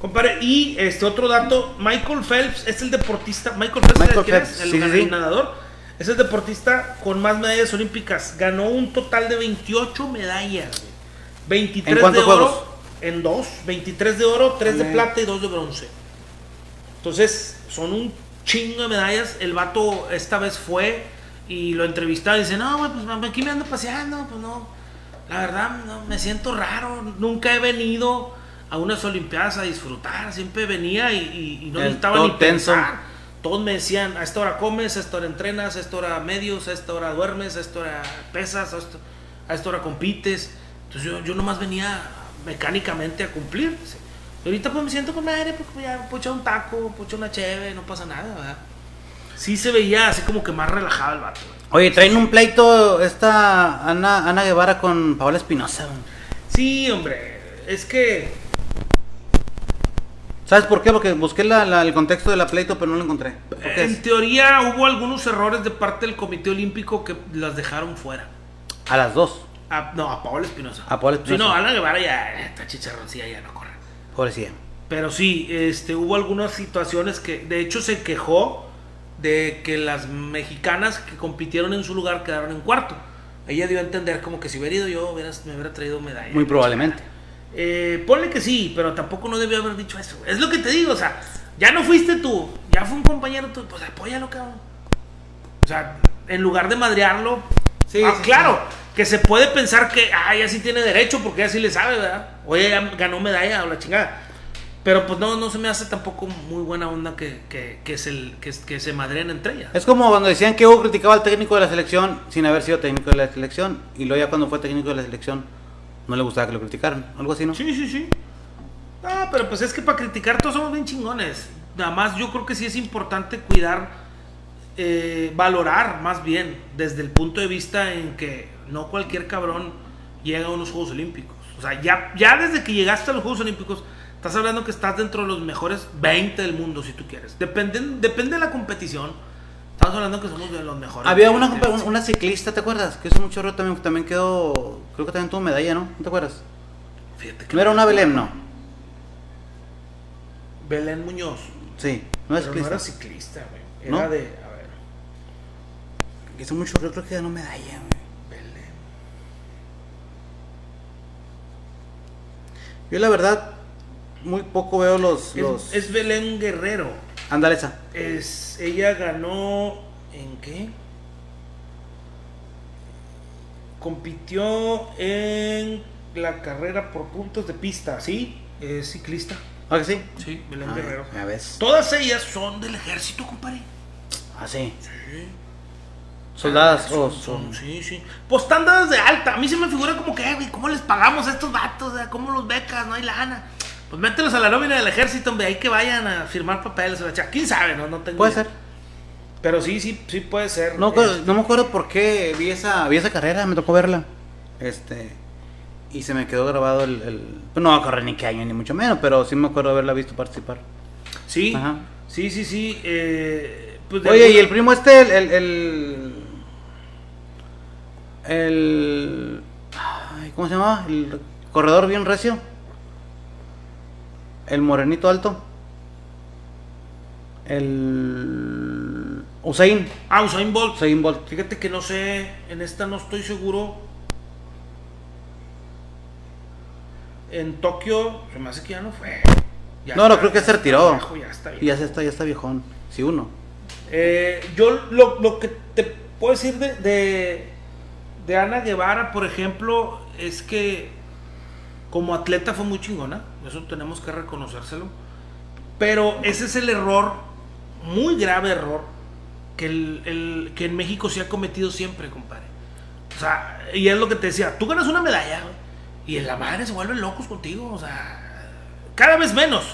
compadre, y este otro dato: Michael Phelps es el deportista. Michael Phelps, Michael ¿sabes quién Phelps, es? El, sí, nadador. Es el deportista con más medallas olímpicas. Ganó un total de 28 medallas. güey. 23 ¿En de oro. juegos? En dos. 23 de oro, 3 de plata y 2 de bronce. Entonces, son un chingo de medallas. El vato esta vez fue y lo entrevistaba y dice, no, güey, pues aquí me ando paseando, pues no. La verdad, no, me siento raro. Nunca he venido a unas Olimpiadas a disfrutar. Siempre venía y, y- y no El necesitaba ni tenso. pensar. Todos me decían, a esta hora comes, a esta hora entrenas, a esta hora medios, a esta hora duermes, a esta hora pesas, a esta, a esta hora compites. Entonces yo, yo nomás venía mecánicamente a cumplir. dice. Y ahorita pues me siento con madre, pues ya puedo un taco, puedo una cheve, no pasa nada, ¿verdad? Sí se veía así como que más relajado el vato. Oye, traen un pleito esta Ana, Ana Guevara con Paola Espinosa. Sí, hombre, es que... ¿Sabes por qué? Porque busqué la- la- el contexto de la pleito, pero no lo encontré. ¿Por qué En es? teoría hubo algunos errores de parte del Comité Olímpico que las dejaron fuera. A las dos. A- no, a Paola Espinosa. A Paola Sí, Espinosa. no, Ana Guevara ya está chicharroncilla, ya no corre. Pobrecilla. Pero sí, este, hubo algunas situaciones que, de hecho, se quejó de que las mexicanas que compitieron en su lugar quedaron en cuarto. Ella dio a entender como que si hubiera ido yo, hubieras- me hubiera traído medalla. Muy probablemente. Eh, ponle que sí, pero tampoco no debió haber dicho eso. Es lo que te digo, o sea, ya no fuiste tú, ya fue un compañero tú, pues apóyalo, cabrón. O sea, en lugar de madrearlo, Sí, ah, sí, claro, que se puede pensar que, ah, ella sí tiene derecho porque ella sí le sabe, ¿verdad? O ella ya ganó medalla o la chingada. Pero pues no, no se me hace tampoco muy buena onda que, que, que se, que, que se entre ellas. Es como cuando decían que Hugo criticaba al técnico de la selección sin haber sido técnico de la selección. Y luego ya cuando fue técnico de la selección no le gustaba que lo criticaran. Algo así, ¿no? Sí, sí, sí. Ah, pero pues es que para criticar todos somos bien chingones. Nada más yo creo que sí es importante cuidar, eh, valorar más bien desde el punto de vista en que no cualquier cabrón llega a unos Juegos Olímpicos. O sea, ya, ya desde que llegaste a los Juegos Olímpicos, estás hablando que estás dentro de los mejores 20 del mundo, si tú quieres. Depende, depende de la competición. Estamos hablando que somos de los mejores. Había una, 20. compa- una ciclista, ¿te acuerdas? Que hizo mucho chorro también, también quedó, creo que también tuvo medalla, ¿no? ¿No te acuerdas? Fíjate que No era una Belén, no. Belén Muñoz. Sí, no es ciclista. no era ciclista, güey. Era ¿No? de. A ver. Hizo mucho chorro, creo que ganó medalla, güey. Belén. Yo la verdad, muy poco veo los... Es, los... es Belén Guerrero. Ándale esa. Es, ella ganó. ¿En qué? Compitió en la carrera por puntos de pista, ¿sí? Es ciclista. ¿Ah, que sí? Sí, Belén Ah, Guerrero. Todas ellas son del ejército, compadre. Ah, sí. Sí. Soldadas Ah, o son, sí, sí. Pues están dadas de alta. A mí se me figura como que, "Eh, güey, ¿cómo les pagamos a estos vatos? ¿Cómo los becas? No hay lana. Pues mételos a la nómina del ejército, hombre, ahí que vayan a firmar papeles. o sea, ¿Quién sabe? No, no tengo Puede idea. ser. Pero sí, sí, sí puede ser. No, Eh, no me acuerdo por qué vi esa, vi esa carrera, me tocó verla. Este. Y se me quedó grabado el. el pues no va a correr ni qué año, ni mucho menos, pero sí me acuerdo haberla visto participar. sí, Ajá. sí, sí, sí. eh, pues Oye, alguna- y el primo este, el. El. El. El- ¿Cómo se llama? El corredor bien recio. El morenito alto. El. Usain. Ah, Usain Bolt. Usain Bolt. Fíjate que no sé, en esta no estoy seguro. En Tokio, se me hace que ya no fue. Ya No, no, creo que se retiró. viejo, ya está viejo. ya está, ya está viejón. Sí, uno. Eh, yo lo, lo que te puedo decir de, de, de Ana Guevara, por ejemplo, es que como atleta fue muy chingona, eso tenemos que reconocérselo. Pero ese es el error, muy grave error, que, el, que en México se ha cometido siempre, compadre. O sea, y es lo que te decía, tú ganas una medalla y en la madre se vuelven locos contigo, o sea, cada vez menos.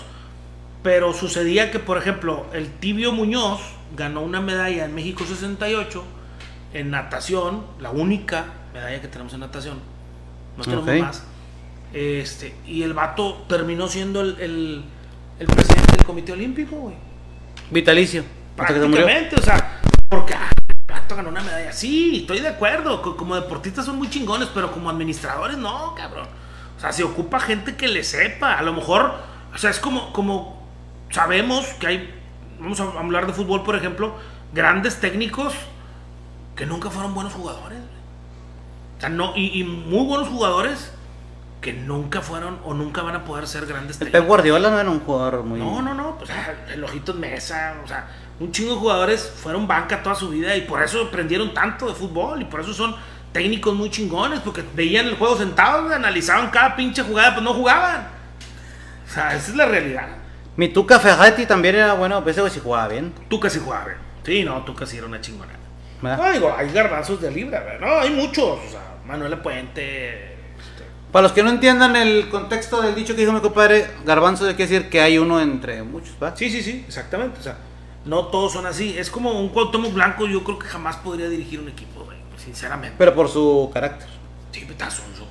Pero sucedía que, por ejemplo, el Tibio Muñoz ganó una medalla en México 68 en natación, la única medalla que tenemos en natación. No tenemos Ok. más. Este, y el vato terminó siendo el, el- el presidente del Comité Olímpico, güey. Vitalicio. Prácticamente, o sea, porque ah, el vato ganó una medalla. Sí, estoy de acuerdo. co- Como deportistas son muy chingones, pero como administradores no, cabrón. O sea, se ocupa gente que le sepa. A lo mejor, o sea, es como, como sabemos que hay, vamos a hablar de fútbol, por ejemplo, grandes técnicos que nunca fueron buenos jugadores. O sea, no, y, y muy buenos jugadores que nunca fueron o nunca van a poder ser grandes El. Pep Guardiola no era un jugador muy. No, no, no, pues ah, el Ojitos Mesa, o sea, un chingo de jugadores fueron banca toda su vida y por eso aprendieron tanto de fútbol y por eso son técnicos muy chingones, porque veían el juego sentados, analizaban cada pinche jugada, pues no jugaban. O sea, esa es la realidad. Mi Tuca Ferretti también era bueno, pues ese güey sí jugaba bien. Tú casi jugabas, güey. Sí, no, tú casi era una chingona. ¿Verdad? No, digo, hay garbanzos de libra, güey. No, hay muchos, o sea, Manuel Puente. este, Para los que no entiendan el contexto del dicho que dijo mi compadre, garbanzo quiere decir que hay uno entre muchos, ¿va? Sí, sí, sí, exactamente. O sea, no todos son así. Es como un Cuauhtémoc Blanco, yo creo que jamás podría dirigir un equipo, güey, sinceramente. Pero por su carácter. Sí, está sonso.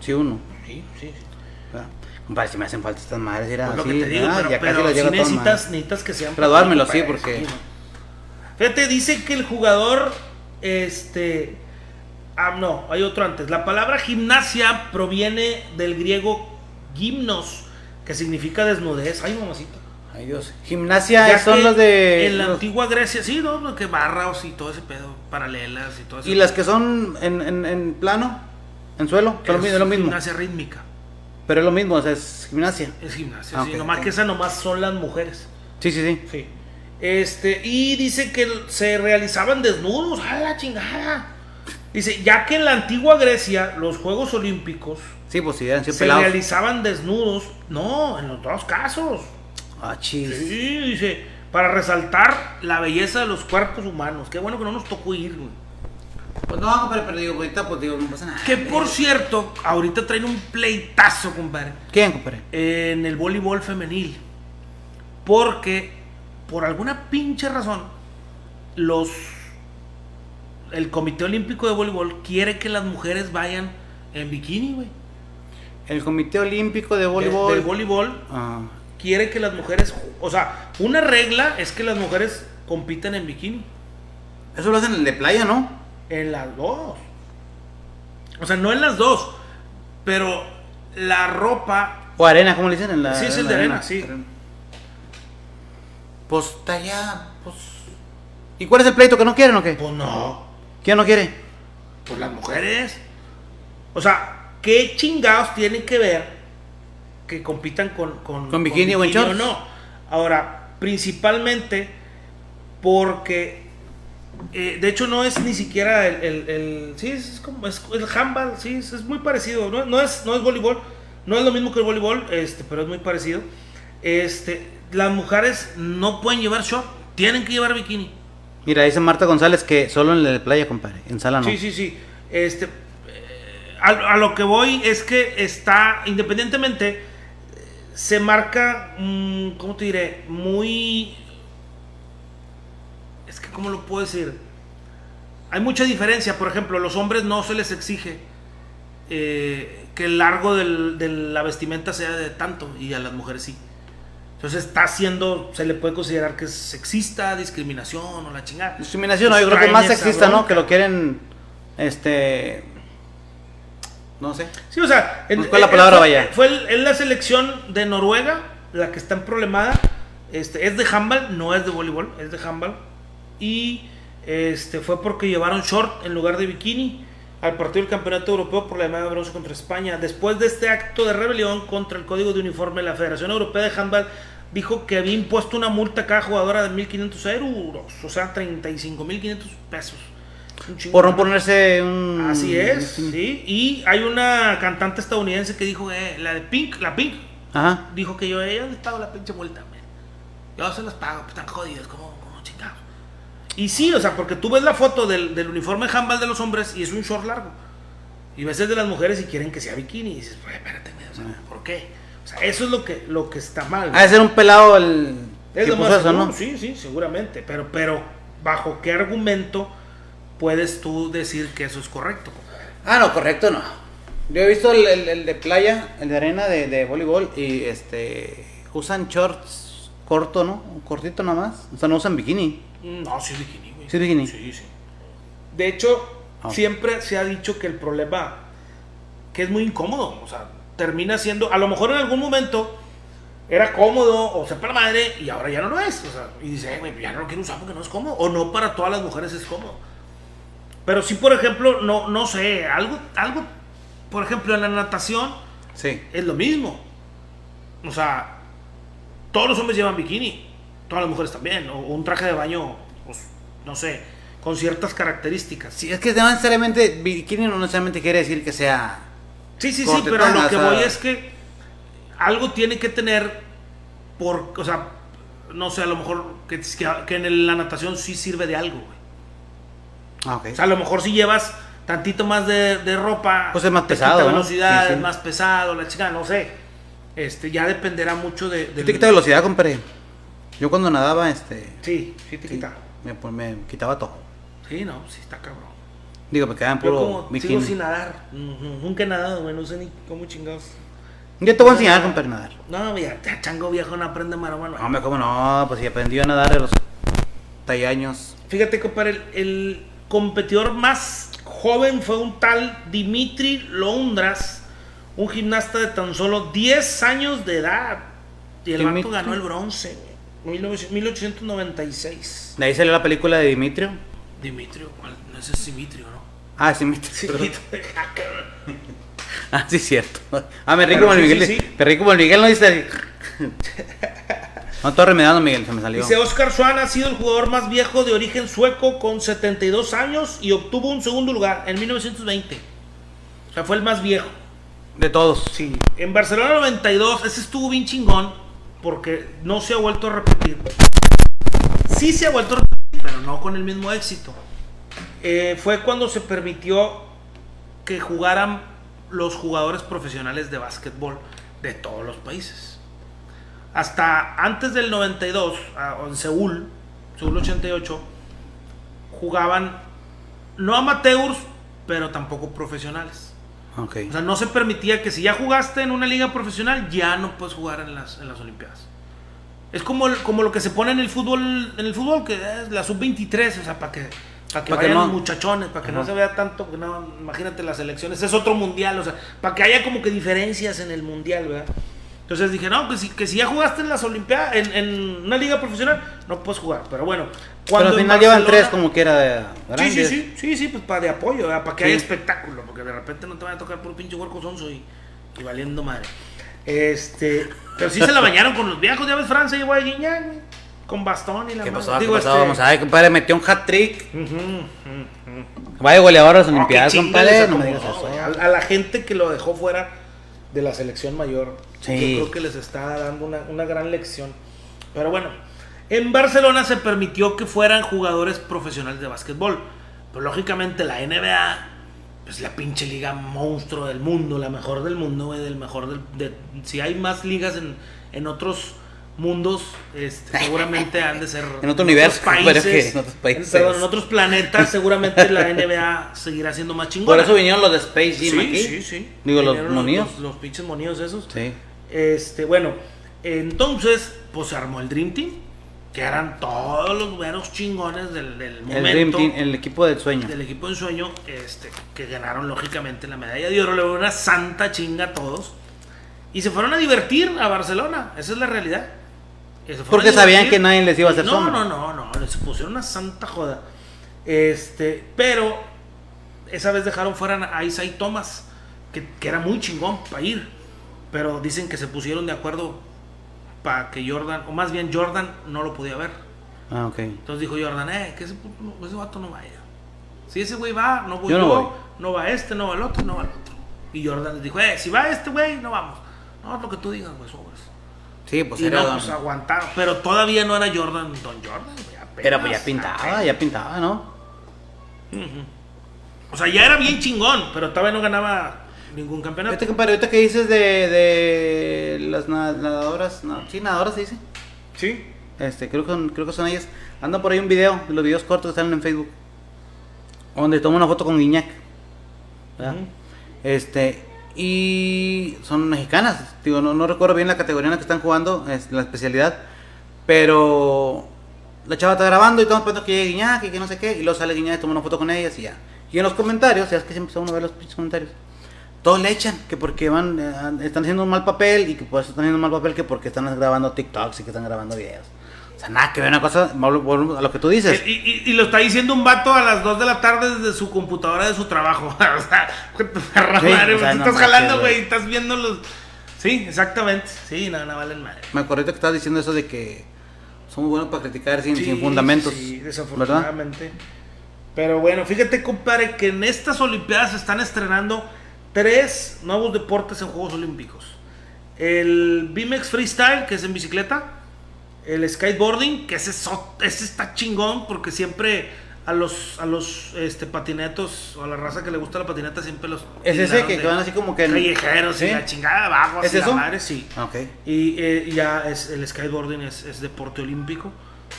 Sí, uno. Sí, sí, sí. ¿verdad? Compadre, si me hacen falta estas madres, era Pues lo así. que te digo, pero, ya casi pero a todas, necesitas, necesitas que sean Graduármelo, sí, porque- sí, no. Fíjate, dice que el jugador, este, ah, no, hay otro antes. La palabra gimnasia proviene del griego gimnos, que significa desnudez. Ay, mamacita. Ay, Dios. Gimnasia Ya son los de. En la los- antigua Grecia, sí, ¿no? Lo Que barras y todo ese pedo, paralelas y todo eso. Y las que son en, en, en plano, en suelo, son lo mismo, es lo mismo. Gimnasia rítmica. Pero es lo mismo, o sea, es gimnasia. Es gimnasia, Ah, sí. Nomás que esa nomás son las mujeres. Sí, sí, sí. Sí. Este, y dice que se realizaban desnudos. ¡A la chingada! Dice, ya que en la antigua Grecia los Juegos Olímpicos Sí, pues sí, eran se pelados. realizaban desnudos. No, en los dos casos. Ah, chis. Sí, dice, para resaltar la belleza de los cuerpos humanos. Qué bueno que no nos tocó ir, güey. Pues no, pero, pero digo, ahorita, pues digo, no pasa nada. Que por cierto, ahorita traen un pleitazo, compadre, ¿Quién, compadre? en el voleibol femenil. Porque, por alguna pinche razón, los. El Comité Olímpico de Voleibol quiere que las mujeres vayan en bikini, güey. El Comité Olímpico de Voleibol. Del voleibol Ah, quiere que las mujeres. O sea, una regla es que las mujeres compiten en bikini. eso lo hacen en el de playa, ¿no? En las dos. O sea, no en las dos. Pero la ropa. O arena, ¿cómo le dicen? En la, Sí, es el de arena, sí. Pues está ya, pues. ¿Y cuál es el pleito que no quieren o qué? Pues no. ¿Quién no quiere? Pues las mujeres. O sea, ¿qué chingados tienen que ver que compitan con, con, ¿Con bikini o en shorts? no? Ahora, principalmente porque. eh, de hecho, no es ni siquiera el. el- el- sí, es, es como. Es el handball, sí, es, es muy parecido. No, no es, no es voleibol. No es lo mismo que el voleibol, este, pero es muy parecido. Este, las mujeres no pueden llevar short, tienen que llevar bikini. Mira, dice Marta González que solo en el de playa, compadre. En sala no. Sí, sí, sí. Este, eh, a, a lo que voy es que está, independientemente, se marca, mm, ¿cómo te diré? Muy... Es que, ¿cómo lo puedo decir? Hay mucha diferencia. Por ejemplo, a los hombres no se les exige eh, que el largo del- de la vestimenta sea de tanto y a las mujeres sí. Entonces está haciendo, se le puede considerar que es sexista, discriminación o la chingada. Discriminación, no, yo Pues creo que es más sexista, ¿no? Que lo quieren. Este. No sé. Sí, o sea, en- Buscó la eh, palabra, vaya. Fue el- es la selección de Noruega, la que está en problemada. Este, es de handball, no es de voleibol, es de handball. Y este, fue porque llevaron short en lugar de bikini al partido del Campeonato Europeo por la de bronce contra España. Después de este acto de rebelión contra el código de uniforme, la Federación Europea de Handball dijo que había impuesto una multa a cada jugadora de 1.500 euros, o sea, 35.500 pesos. Por no ponerse un. Así es, sí. Y hay una cantante estadounidense que dijo, eh, la de Pink, la Pink, Ajá. dijo que yo, ella les pago la pinche vuelta, man. Yo se las pago, pues están jodidos, como. Y sí, o sea, porque tú ves la foto del, del uniforme handball de los hombres y es un short largo. Y ves el de las mujeres y quieren que sea bikini. Y dices, pues espérate, o sea, ¿por qué? O sea, eso es lo que, lo que está mal. Ha de ser un pelado el. Es que lo más eso, ¿no? Sí, sí, seguramente. Pero, pero, ¿bajo qué argumento puedes tú decir que eso es correcto? Ah, no, correcto, no. Yo he visto el, el- el de playa, el de arena de, de voleibol y este. Usan shorts corto, ¿no? Cortito nada más. O sea, no usan bikini. No, sí es bikini, güey. ¿Sí es bikini? Sí, sí. De hecho, Ah. siempre se ha dicho que el problema, que es muy incómodo, o sea, termina siendo, a lo mejor en algún momento era cómodo o sepa la madre y ahora ya no lo es. O sea, y dice, "Eh, güey, ya no lo quiero usar porque no es cómodo. O no para todas las mujeres es cómodo. Pero sí, por ejemplo, no, no sé, algo, algo, por ejemplo, en la natación Sí. es lo mismo. O sea, todos los hombres llevan bikini, todas las mujeres también, o un traje de baño, pues, no sé, con ciertas características. Sí, es que no necesariamente. Bikini no necesariamente quiere decir que sea. Sí, sí, sí, pero lo que voy es que algo tiene que tener, por, o sea, no sé, a lo mejor que, que- en la natación sí sirve de algo, güey. Ah, ok. O sea, a lo mejor si llevas tantito más de, de ropa, Pues es más pesado, velocidad, Sí, sí. es más pesado, la chica, no sé. Este, ya dependerá mucho de, del- te quita velocidad, compadre. Yo cuando nadaba, este. Sí, sí te sí, quita. me, me quitaba todo. Sí, no, sí está cabrón. Digo, me quedaba en Yo puro como sigo sin nadar. Nunca he nadado, güey. No sé ni cómo chingados Yo te voy a enseñar, compadre, a nadar. No, ya chango viejo no aprende maroma. no. Hombre, ¿cómo no? Pues si aprendió a nadar a los 30 años. Fíjate, compadre, el, el competidor más joven fue un tal Dimitri Londras, un gimnasta de tan solo 10 años de edad. Y el vato ganó el bronce, güey. 1900 1896. De ahí salió la película de Dimitrio. Dimitrio, ¿cuál? No, ese es Dimitrio, ¿no? Ah, sí, Dimitrio. Dimitrio. Ah, sí, cierto. Ah, me Pero como el sí, Miguel. sí, sí. Me río como el Miguel, no dice. No, todo remedando, Miguel, se me salió. Dice Oscar Swan ha sido el jugador más viejo de origen sueco con 72 años y obtuvo un segundo lugar en 1920. O sea, fue el más viejo. De todos. Sí. En Barcelona 92, ese estuvo bien chingón porque no se ha vuelto a repetir. Sí se ha vuelto a repetir, pero no con el mismo éxito. Eh, fue cuando se permitió que jugaran los jugadores profesionales de básquetbol de todos los países. Hasta antes del 92, ah, en Seúl, Seúl 88, jugaban no amateurs, pero tampoco profesionales. Ok. O sea, no se permitía que si ya jugaste en una liga profesional, ya no puedes jugar en las, en las Olimpiadas. Es como, el- como lo que se pone en el fútbol, en el fútbol que es la sub-23, o sea, para que, para que Pa' que vayan no- los muchachones, para que no se vea tanto, porque no, imagínate las elecciones, es otro mundial, o sea, para que haya como que diferencias en el mundial, ¿verdad? Entonces dije, no, que si, que si ya jugaste en las Olimpiadas, en, en una liga profesional, no puedes jugar. Pero bueno, Pero al final llevan tres como quiera de Sí, grandes. sí, sí, sí, sí, pues para de apoyo, ¿verdad? para que Sí. haya espectáculo, porque de repente no te van a tocar por pinche huerco sonso y, y valiendo madre. Este, pero sí se la bañaron con los viejos, ya ves, Francia llegó a güey, con bastón y la ¿Qué madre. pasó? ¿Qué Digo, pasó? este, Vamos a ver, compadre, metió un hat trick. ujú, ujú, ujú. Vaya goleador a las qué Olimpiadas, compadre. No me digas eso. A, a la gente que lo dejó fuera de la selección mayor, Sí. yo creo que les está dando una, una gran lección. Pero bueno, en Barcelona se permitió que fueran jugadores profesionales de básquetbol. Pero lógicamente la NBA, pues la pinche liga monstruo del mundo, la mejor del mundo, güey, del mejor del... de- si hay más ligas en, en otros mundos, este, seguramente han de ser... En otro universo, pero que en otros países. perdón, en otros planetas, seguramente la NBA seguirá siendo más chingona. Por eso vinieron los de Space Gym Sí, aquí. sí, sí. Digo, los Vinieron moníos. Los, los pinches moníos esos. Sí. Este, bueno, entonces, pues se armó el Dream Team, que eran todos los buenos chingones del, del El momento. Dream Team, el equipo del sueño. Del equipo de ensueño, este, que ganaron lógicamente la medalla de oro, le dieron una santa chinga a todos. Y se fueron a divertir a Barcelona, esa es la realidad. Porque sabían que nadie les iba a hacer no, sombra. No, no, no, les pusieron una santa joda. Este, pero esa vez dejaron fuera a Isaiah Thomas, que, que era muy chingón para ir. Pero dicen que se pusieron de acuerdo para que Jordan, o más bien Jordan, no lo podía ver. Ah, ok. Entonces dijo Jordan, eh, que ese, ese vato no vaya. Si ese güey va, no voy Yo yo, no voy. no va este, no va el otro, no va el otro. Y Jordan les dijo, eh, si va este güey, no vamos. No, lo que tú digas, güey, sobres. Sí, pues y era. no, don- pues aguantaron. Pero todavía no era Jordan, Don Jordan, güey. Pero pues ya pintaba, ya pintaba, ¿no? O sea, ya era bien chingón, pero todavía no ganaba ningún campeonato. Ahorita, compadre, ahorita que dices de, de las na- nadadoras, no, sí, nadadoras se dice. Sí. Este, creo que, son- creo que son ellas. Anda por ahí un video, de los videos cortos que salen en Facebook. Donde toma una foto con Guiñac. Este, y son mexicanas. Digo, no, no recuerdo bien la categoría en la que están jugando, es la especialidad. Pero la chava está grabando y estamos esperando que llegue Guiñac y que no sé qué. Y luego sale Guiñac y toma una foto con ellas y ya. Y en los comentarios, ya es que siempre uno ve los pinches comentarios. Todos le echan que porque van, eh, están haciendo un mal papel y que por eso están haciendo un mal papel que porque están grabando TikToks y que están grabando videos. O sea, nada que ver una cosa, a lo que tú dices. Y, y- y lo está diciendo un vato a las 2 de la tarde desde su computadora de su trabajo. o sea, perra Sí, madre, o sea, no estás jalando, güey. estás viendo los. Sí, exactamente. Sí, no, no valen madre. Me acuerdo que estabas diciendo eso de que somos buenos para criticar sin, Sí, sin fundamentos. Sí, ¿verdad? desafortunadamente. Pero bueno, fíjate, compadre, que en estas Olimpiadas se están estrenando tres nuevos deportes en Juegos Olímpicos. El BMX Freestyle, que es en bicicleta. El skateboarding, que ese, ese está chingón porque siempre a los, a los este, patinetos o a la raza que le gusta la patineta siempre los... Es ese que, de que van así como que... Callejeros ¿Sí? y la chingada de abajo. ¿Es así la eso? madre, sí. Ah, Ok. Y eh, ya es, el skateboarding es, es deporte olímpico.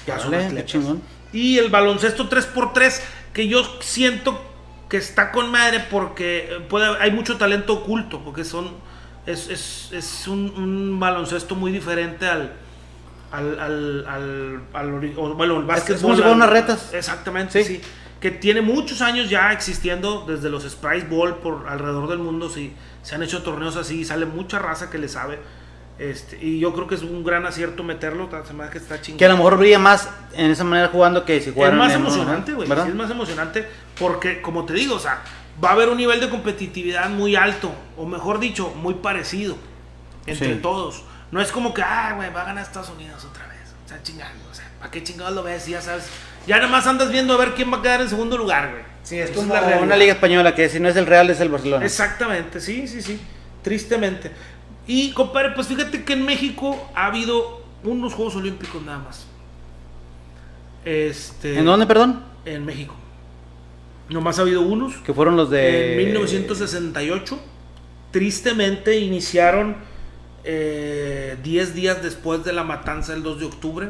Ya son atletas. chingón. Y el baloncesto 3x3, que yo siento que está con madre porque eh, puede, hay mucho talento oculto, porque son Es, es, es un, un baloncesto muy diferente al. Al, al, al, al o, bueno, el básquetbol. es como unas retas. Exactamente, Sí. sí. Que tiene muchos años ya existiendo desde los Spice Ball por alrededor del mundo. Sí, se han hecho torneos así, sale mucha raza que le sabe. Este, y yo creo que es un gran acierto meterlo. Se me hace que está chingón. Que a lo mejor brilla más en esa manera jugando que si Es jugaran más en- emocionante, güey. Sí, es más emocionante porque, como te digo, o sea, va a haber un nivel de competitividad muy alto, o mejor dicho, muy parecido entre Sí. todos. No es como que, ah, güey, va a ganar Estados Unidos otra vez. O sea, chingando. O sea, ¿para qué chingados lo ves? Ya sabes. Ya nada más andas viendo a ver quién va a quedar en segundo lugar, güey. Sí, es como la realidad. una liga española que si no es el Real es el Barcelona. Exactamente, sí, sí, sí. Tristemente. Y, compadre, pues fíjate que en México ha habido unos Juegos Olímpicos nada más. Este, ¿En dónde, perdón? En México. Nomás ha habido unos. Que fueron los de... En 1968. Tristemente iniciaron eh, 10 días después de la matanza del 2 de octubre.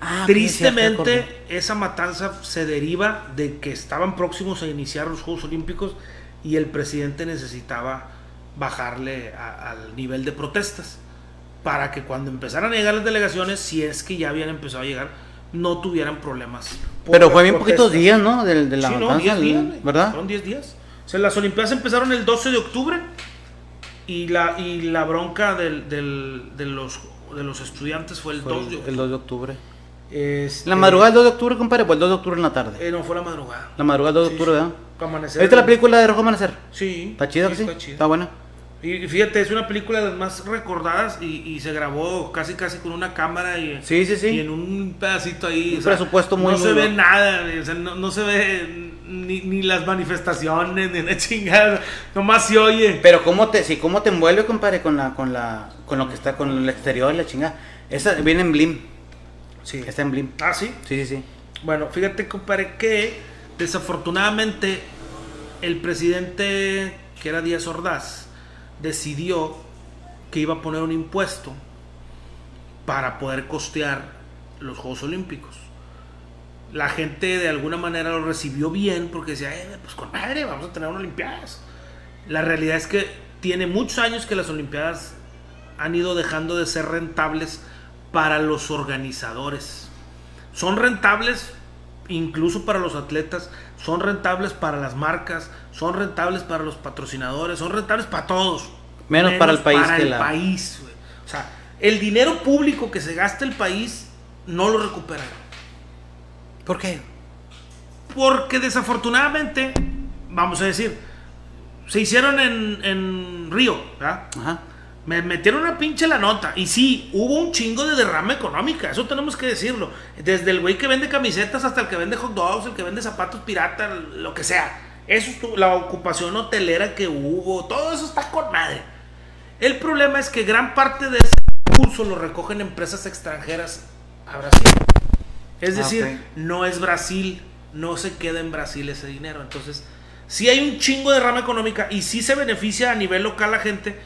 Ah, Tristemente, esa matanza se deriva de que estaban próximos a iniciar los Juegos Olímpicos y el presidente necesitaba bajarle a- al nivel de protestas para que cuando empezaran a llegar las delegaciones, si es que ya habían empezado a llegar, no tuvieran problemas. Pero fue bien poquitos protestas. días, ¿no? De, de la Sí, no, matanza, 10 días. ¿verdad? Fueron 10 días. O sea, las Olimpiadas empezaron el 12 de octubre y la, y la bronca del, del- de, los, de los estudiantes fue el Fue 2 de el, octubre. el 2 de octubre. Este, ¿La madrugada del 2 de octubre, compadre? ¿O el 2 de octubre en la tarde? eh, no, fue la madrugada. La madrugada del 2 de Sí, octubre, sí. ¿verdad? Amanecer. ¿Viste la película de Rojo Amanecer? Sí. ¿Está chida que sí? Está chida. ¿Está buena? Y fíjate, es una película de las más recordadas y, y se grabó casi casi con una cámara y, Sí, sí, sí. y en un pedacito ahí. Un presupuesto muy, No muy se ve nada, o sea, no, no se ve ni, ni las manifestaciones, ni la chingada. Nomás se oye. Pero cómo te, sí, cómo te envuelve, compadre, con la, con la, con lo que está, con el exterior la chingada. Esa viene en Blim. Sí. Está en Blim. Ah, sí. Sí, sí, sí. Bueno, fíjate, compadre, que desafortunadamente el presidente, que era Díaz Ordaz, decidió que iba a poner un impuesto para poder costear los Juegos Olímpicos. La gente de alguna manera lo recibió bien porque decía, "Eh, pues con madre, vamos a tener unas Olimpiadas. La realidad es que tiene muchos años que las Olimpiadas han ido dejando de ser rentables para los organizadores. Son rentables incluso para los atletas, son rentables para las marcas, son rentables para los patrocinadores, son rentables para todos. Menos para el país para que el la- país. O sea, el dinero público que se gasta el país no lo recupera. ¿Por qué? Porque desafortunadamente, vamos a decir, se hicieron en, en Río, ¿verdad? Ajá. Me metieron una pinche la nota. Y sí, hubo un chingo de derrama económica. Eso tenemos que decirlo. Desde el güey que vende camisetas hasta el que vende hot dogs, el que vende zapatos pirata, lo que sea. Eso estuvo- la ocupación hotelera que hubo, todo eso está con madre. El problema es que gran parte de ese recurso lo recogen empresas extranjeras a Brasil. Es Ah, decir, no es Brasil, no se queda en Brasil ese dinero. Entonces, sí hay un chingo de rama económica y sí se beneficia a nivel local la gente,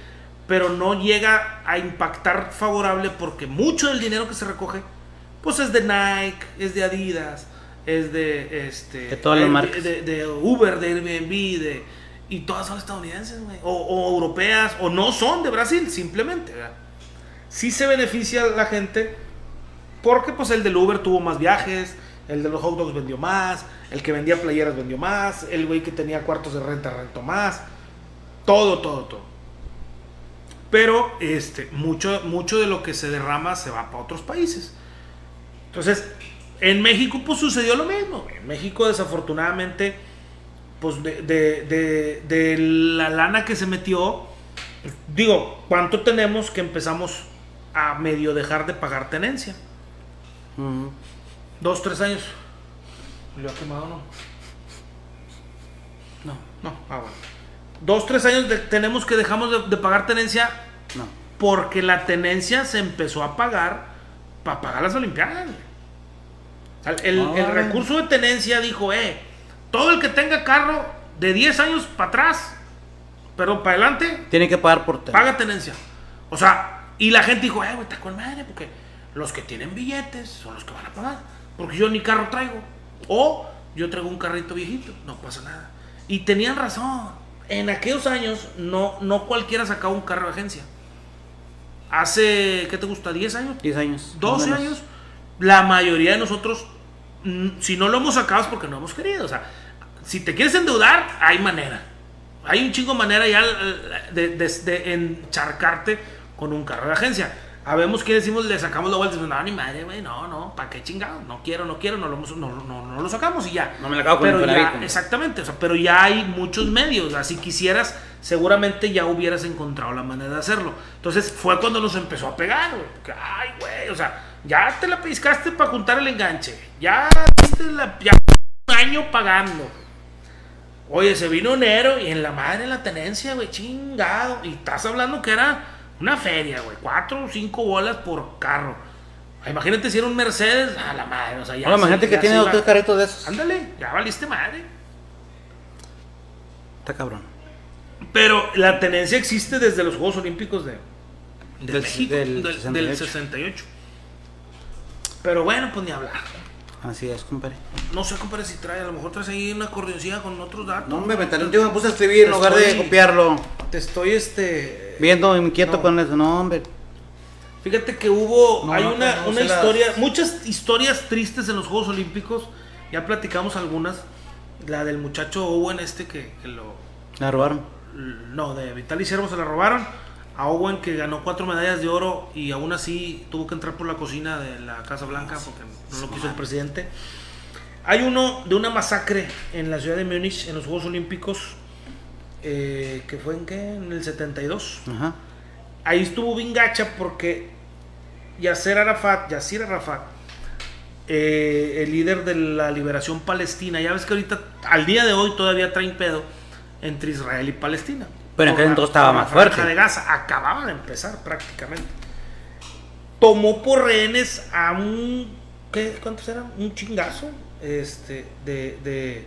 pero no llega a impactar favorable porque mucho del dinero que se recoge, pues es de Nike, es de Adidas, es de este De todas las marcas. de, de Uber, de Airbnb, de y todas son estadounidenses, o, o europeas, o no son de Brasil, simplemente, ¿verdad? Sí se beneficia la gente porque pues el del Uber tuvo más viajes, el de los hot dogs vendió más, el que vendía playeras vendió más, el güey que tenía cuartos de renta rentó más, todo, todo, todo. Pero este, mucho, mucho de lo que se derrama se va para otros países. Entonces, en México pues sucedió lo mismo. En México desafortunadamente, pues de, de- de- de la lana que se metió, digo, ¿cuánto tenemos que empezamos a medio dejar de pagar tenencia? Dos, tres años. ¿Le ha quemado o no? No, No, ah, bueno. Dos, tres años de- tenemos que dejamos de, de pagar tenencia no. porque la tenencia se empezó a pagar para pagar las Olimpiadas. güey. O sea, el, el recurso de tenencia dijo, eh, todo el que tenga carro de 10 años para atrás, perdón, para adelante, Tiene que pagar por tener. paga tenencia. O sea, y la gente dijo, eh, güey, está con madre, porque los que tienen billetes son los que van a pagar. Porque yo ni carro traigo. O yo traigo un carrito viejito, no pasa nada. Y tenían razón. En aquellos años no, no cualquiera sacaba un carro de agencia. Hace, ¿qué te gusta? ¿10 años? 10 años. 12 más o menos. años. La mayoría de nosotros, mm, si no lo hemos sacado es porque no hemos querido. O sea, si te quieres endeudar, hay manera. Hay un chingo de manera ya eh, de, de, de encharcarte con un carro de agencia. Habemos que decimos, le sacamos la vuelta y decimos, no, ni madre, güey, no, no, ¿para qué chingado? No quiero, no quiero, no lo, no, no, no lo sacamos y ya. No me la acabo con pero el ya, Exactamente, o sea, pero ya hay muchos medios. Si quisieras, seguramente ya hubieras encontrado la manera de hacerlo. Entonces fue cuando nos empezó a pegar, güey. Ay, güey, o sea, ya te la piscaste para juntar el enganche. Ya diste la, ya un año pagando. Oye, se vino enero y en la madre la tenencia, güey, chingado. Y estás hablando que era una feria, güey, cuatro o cinco bolas por carro. Imagínate si era un Mercedes, a la madre, o sea, ya. Ahora, imagínate que tiene dos tres carretos de esos. Ándale, ya valiste madre. Está cabrón. Pero la tenencia existe desde los Juegos Olímpicos de, de Del- México, del del, 68. del 68. Pero bueno, pues ni hablar. Así es, compadre. No sé, compadre, si trae, a lo mejor traes ahí una acordeoncilla con otros datos. No, me metalé un tío, me puse a escribir en lugar de copiarlo. Te estoy, este... Viendo inquieto No. con eso. No, hombre. Fíjate que hubo, No, hay no, una, no una las- historia, muchas historias tristes en los Juegos Olímpicos. Ya platicamos algunas. La del muchacho Owen este que, que lo... La robaron. No, de Vitaly Servo se la robaron. A Owen que ganó cuatro medallas de oro y aún así tuvo que entrar por la cocina de la Casa Blanca porque no lo quiso el presidente. Hay uno de una masacre en la ciudad de Múnich en los Juegos Olímpicos eh, que fue en qué? En el 72 Ajá. ahí estuvo bien gacha porque Yasser Arafat, Yasser Arafat, eh, el líder de la liberación palestina, ya ves que ahorita, al día de hoy, todavía traen pedo entre Israel y Palestina. Pero en aquel la- entonces estaba la más fuerte. de Gaza, acababa de empezar prácticamente. Tomó por rehenes a un, ¿qué, ¿cuántos eran? Un chingazo, este, de, de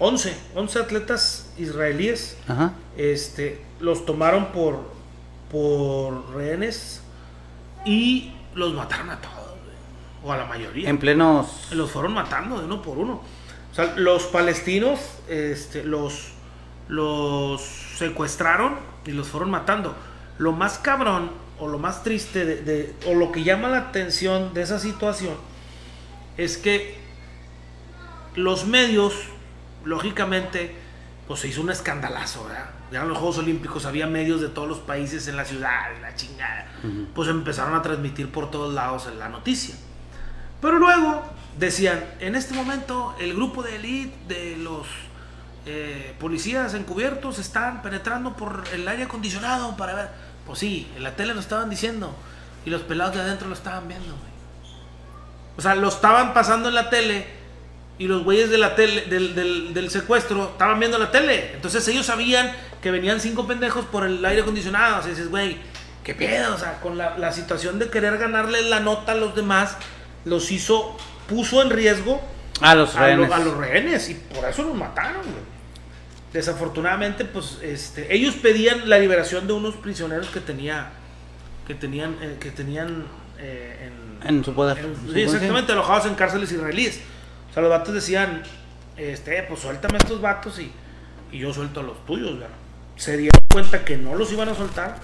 11, 11 atletas israelíes Ajá. este, los tomaron por, por rehenes y los mataron a todos, o a la mayoría. En plenos. Los fueron matando de uno por uno. O sea, los palestinos este, los, los secuestraron y los fueron matando. Lo más cabrón o lo más triste de, de- o lo que llama la atención de esa situación es que los medios, lógicamente, pues se hizo un escandalazo, ¿verdad? Ya en los Juegos Olímpicos había medios de todos los países en la ciudad, la chingada. Pues empezaron a transmitir por todos lados la noticia. Pero luego decían, en este momento el grupo de élite de los eh, policías encubiertos están penetrando por el aire acondicionado para ver. Pues sí, en la tele lo estaban diciendo y los pelados de adentro lo estaban viendo, güey. O sea, lo estaban pasando en la tele y los güeyes de la tele, del, del- del secuestro estaban viendo la tele. Entonces ellos sabían que venían cinco pendejos por el aire acondicionado. O sea, dices, güey, qué pedo. O sea, con la, la situación de querer ganarle la nota a los demás, los hizo, puso en riesgo A los a, lo- rehenes. a los rehenes y por eso los mataron, güey. Desafortunadamente, pues, este, ellos pedían la liberación de unos prisioneros que tenía, que tenían, eh, que tenían eh, en, En su poder. en- sí, exactamente, alojados en cárceles israelíes. Sea, los vatos decían, este, pues suéltame a estos vatos y, y yo suelto a los tuyos, ¿verdad? Se dieron cuenta que no los iban a soltar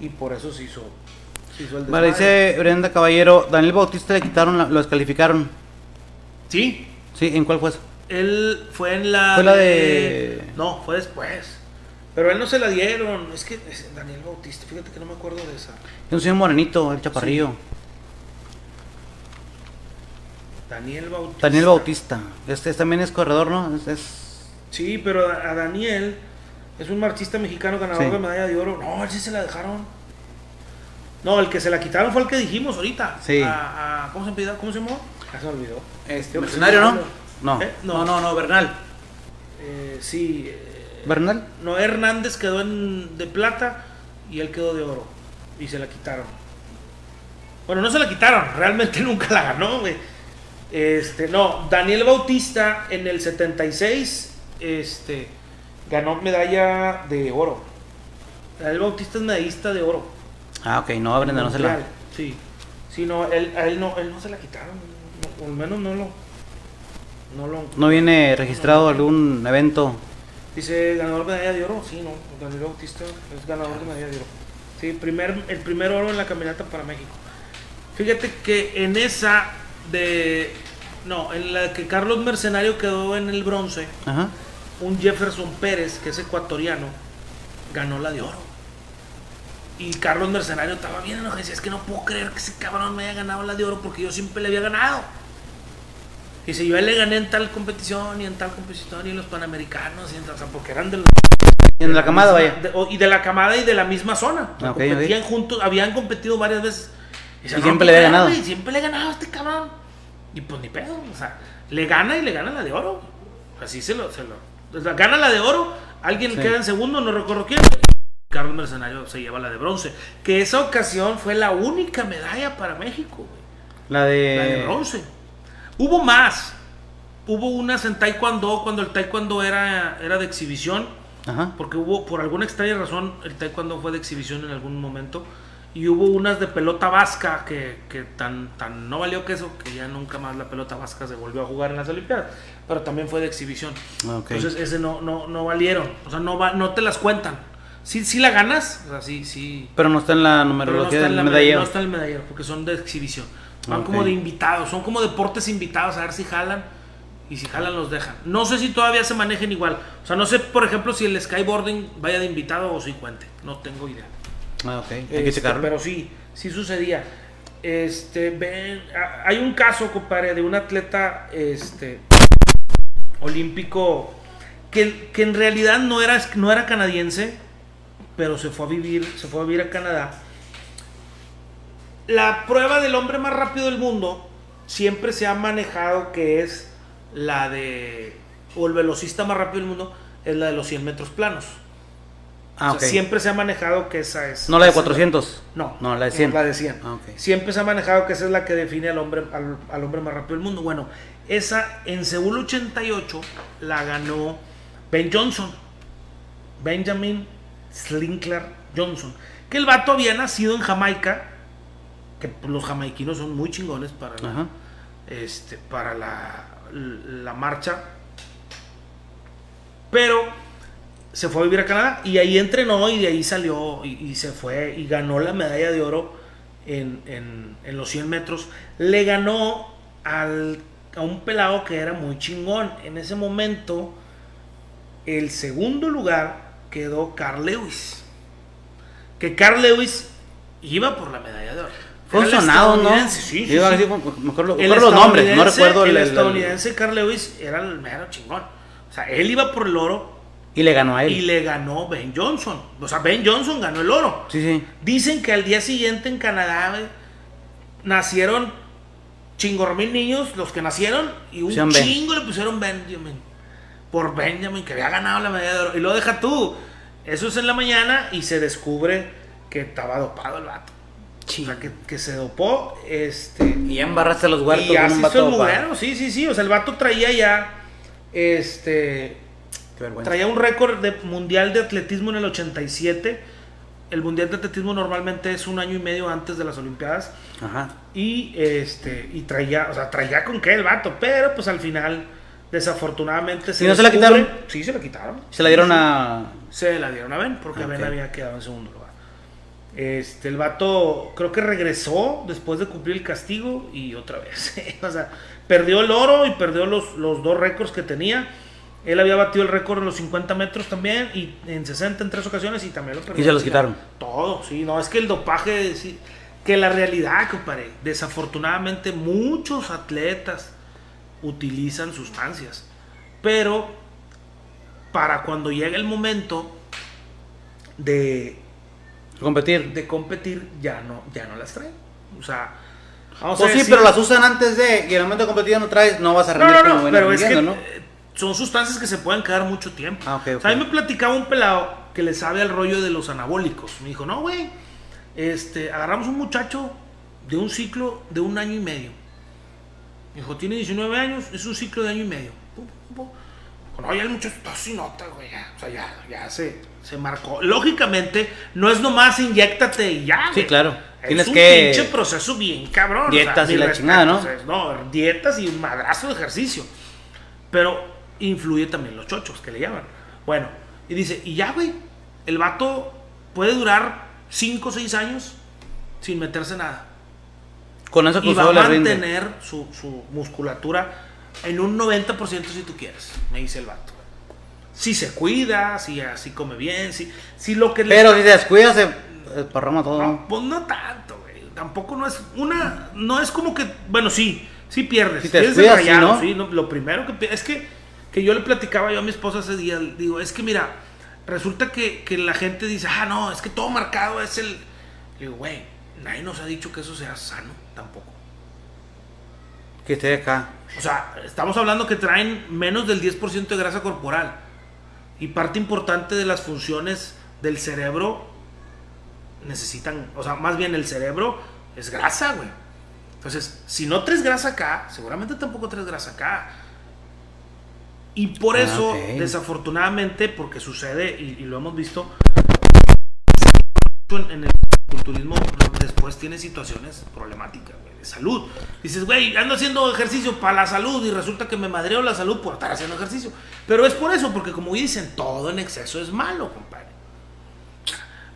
y por eso se hizo, se hizo el Vale, dice Brenda Caballero, Daniel Bautista le quitaron, la- lo descalificaron. Sí, Sí, ¿en cuál fue eso? él fue en la... Fue la de- No, fue después. Pero a él no se la dieron. Es que es Daniel Bautista, fíjate que no me acuerdo de esa. Es un señor morenito, el chaparrillo. Daniel Bautista. Daniel Bautista. Este, este también es corredor, ¿no? Es, es- Sí, pero a a Daniel es un marchista mexicano ganador Sí. de medalla de oro. No, él sí se la dejaron. No, el que se la quitaron fue el que dijimos ahorita. Sí. A- a- ¿cómo, se? ¿Cómo se llamó? Ya se me olvidó. Este, mercenario, ¿no? No. ¿Eh? no. No. no, no, Bernal. Eh, sí. eh, ¿Bernal? Noé Hernández quedó en, de plata y él quedó de oro. Y se la quitaron. Bueno, no se la quitaron, realmente nunca la ganó, güey. Este, no, Daniel Bautista en el 76 este, ganó medalla de oro. Daniel Bautista es medallista de oro. Ah, ok, no, Brenda, no se la. Sí. Sí, no, él, a él no, él no se la quitaron. no, o al menos no lo. No lo. No viene registrado algún evento. Dice, ganador de medalla de oro. Sí, no, Daniel Bautista es ganador de medalla de oro. Sí, primer, el primer oro en la caminata para México. Fíjate que en esa de... No, en la que Carlos Mercenario quedó en el bronce, Ajá. un Jefferson Pérez, que es ecuatoriano, ganó la de oro. Y Carlos Mercenario estaba bien enojado. Decía, es que no puedo creer que ese cabrón me haya ganado la de oro porque yo siempre le había ganado. Dice, yo a él le gané en tal competición y en tal competición y en los panamericanos, y en o sea, porque eran de los En la camada, vaya. de- y de la camada y de la misma zona. O sea, Ah, ok, competían juntos, habían competido varias veces. decía, Y "No, siempre le había ganado". siempre le he ganado a este cabrón. Y pues ni pedo. O sea, le gana y le gana la de oro. Así se lo. Se lo o sea, gana la de oro, alguien Sí. queda en segundo, no recuerdo quién. Carlos Mercenario se lleva la de bronce. Que esa ocasión fue la única medalla para México, güey. La de. La de bronce. Hubo más. Hubo unas en Taekwondo cuando el Taekwondo era, era de exhibición. Ajá. Porque hubo, por alguna extraña razón, el taekwondo fue de exhibición en algún momento. Y hubo unas de pelota vasca que, que tan, tan no valió que eso, que ya nunca más la pelota vasca se volvió a jugar en las Olimpiadas. Pero también fue de exhibición. Ok. Entonces ese no, no, no valieron. O sea, no, va, no te las cuentan. Sí, sí la ganas, o sea, sí, sí. Pero no está en la no numerología en del la, medallero. no está en el medallero, porque son de exhibición. Van como de invitados, son como deportes invitados, a ver si jalan. Y si jalan, los dejan. No sé si todavía se manejen igual. O sea, no sé, por ejemplo, si el skyboarding vaya de invitado o si cuente. No tengo idea. Ah, ok. Hay que Este, checarlo. pero sí, sí sucedía. Este, ven, a- hay un caso, compadre, de un atleta este, olímpico que, que en realidad no era, no era canadiense, pero se fue a vivir, se fue a vivir a Canadá. La prueba del hombre más rápido del mundo siempre se ha manejado que es la de, o el velocista más rápido del mundo, es la de los 100 metros planos. Ah, O siempre se ha manejado que esa es. No la de esa es 400. no, No, la de 100. La de 100. Ah. Siempre se ha manejado que esa es la que define al hombre, al, al hombre más rápido del mundo. Bueno, esa en Seúl 88 la ganó Ben Johnson. Benjamin Slinkler Johnson. Que el vato había nacido en Jamaica. Que los jamaiquinos son muy chingones para la, Ajá. este, para la, la marcha. Pero se fue a vivir a Canadá y ahí entrenó y de ahí salió y, y se fue y ganó la medalla de oro en, en- en los 100 metros. Le ganó al, a un pelado que era muy chingón. En ese momento, el segundo lugar quedó Carl Lewis. Que Carl Lewis iba por la medalla de oro. Fue sonado, ¿no? Sí, sí, sí. así como- me acuerdo, me El acuerdo los nombres, no recuerdo el, el, el- el- estadounidense Carl Lewis era el mero chingón. O sea, él iba por el oro Y le ganó a él. y le ganó Ben Johnson. O sea, Ben Johnson ganó el oro. Sí, sí. Dicen que al día siguiente en Canadá güey, nacieron chingormil niños, los que nacieron, y un Ben. chingo le pusieron Benjamin. Por Benjamin, que había ganado la medalla de oro. Y lo deja tú. Eso es en la mañana y se descubre que estaba dopado el vato. O sea, que, que se dopó. Este, Y ya embarraste los huertos y así hizo el sí, sí, sí. O sea, el vato traía ya. Este. Traía un récord de mundial de atletismo en el 87. El mundial de atletismo normalmente es un año y medio antes de las Olimpiadas. Ajá. Y este. Y traía. O sea, traía con qué el vato. Pero pues al final. Desafortunadamente ¿Y no se la quitaron? Sí, se la quitaron. Se la dieron a. Se la dieron a Ben, porque Ok. Ben había quedado en segundo lugar. Este, el vato creo que regresó después de cumplir el castigo y otra vez. o sea, perdió el oro y perdió los, los dos récords que tenía. Él había batido el récord en los 50 metros también y en 60 en tres ocasiones y también lo perdió. Y se los quitaron. Todo, sí, no, es que el dopaje, sí, que la realidad, compadre, desafortunadamente muchos atletas utilizan sustancias, pero para cuando llega el momento de, Competir. de competir ya no, ya no las traen. O sea, vamos Pues a sí, decir- pero las usan antes de. Y en el momento de competir no traes, no vas a rendir no, como no, pero es que. Son sustancias que se pueden quedar mucho tiempo. Ah, ok, O sea, a mí me platicaba un pelado que le sabe al rollo de los anabólicos. Me dijo, no, güey, este, agarramos un muchacho de un ciclo de un año y medio. Me dijo, tiene 19 años, es un ciclo de año y medio. Pum, pum, pum. Dijo, No, ya el muchacho está sin nota, güey, ya. O sea, ya, ya se, se marcó. Lógicamente, no es nomás inyéctate y ya, Sí, güey. claro. Es Tienes un que- pinche proceso bien cabrón. Dietas y la chingada, ¿no? no, dietas y un madrazo de ejercicio. Pero influye también los chochos, que le llaman. Bueno, y dice, y ya, güey, el vato puede durar 5 o 6 años sin meterse nada. Con eso Y va a le rinde. mantener su, su musculatura en un 90% si tú quieres, me dice el vato. Si se cuida, si así come bien, si, si lo que le Pero si se descuida, se parrama todo. no, pues no tanto, güey. Tampoco no es una. No es como que. Bueno, sí, sí pierdes. Si te descuidas, rayado, sí, sí, no, Lo primero que es que, que yo le platicaba yo a mi esposa ese día. Digo, es que mira, resulta que, que la gente dice, ah, no, es que todo marcado es el. Le digo, güey, nadie nos ha dicho que eso sea sano tampoco. Que esté acá. O sea, estamos hablando que traen menos del 10% de grasa corporal. Y parte importante de las funciones del cerebro necesitan, o sea, más bien el cerebro es grasa, güey. Entonces, si no traes grasa acá, seguramente tampoco traes grasa acá. Y por Ah, eso, desafortunadamente, porque sucede, y, y lo hemos visto, en, en el culturismo después tiene situaciones problemáticas, güey, de salud. Dices, güey, ando haciendo ejercicio para la salud y resulta que me madreo la salud por estar haciendo ejercicio. Pero es por eso, porque como dicen, todo en exceso es malo, compadre.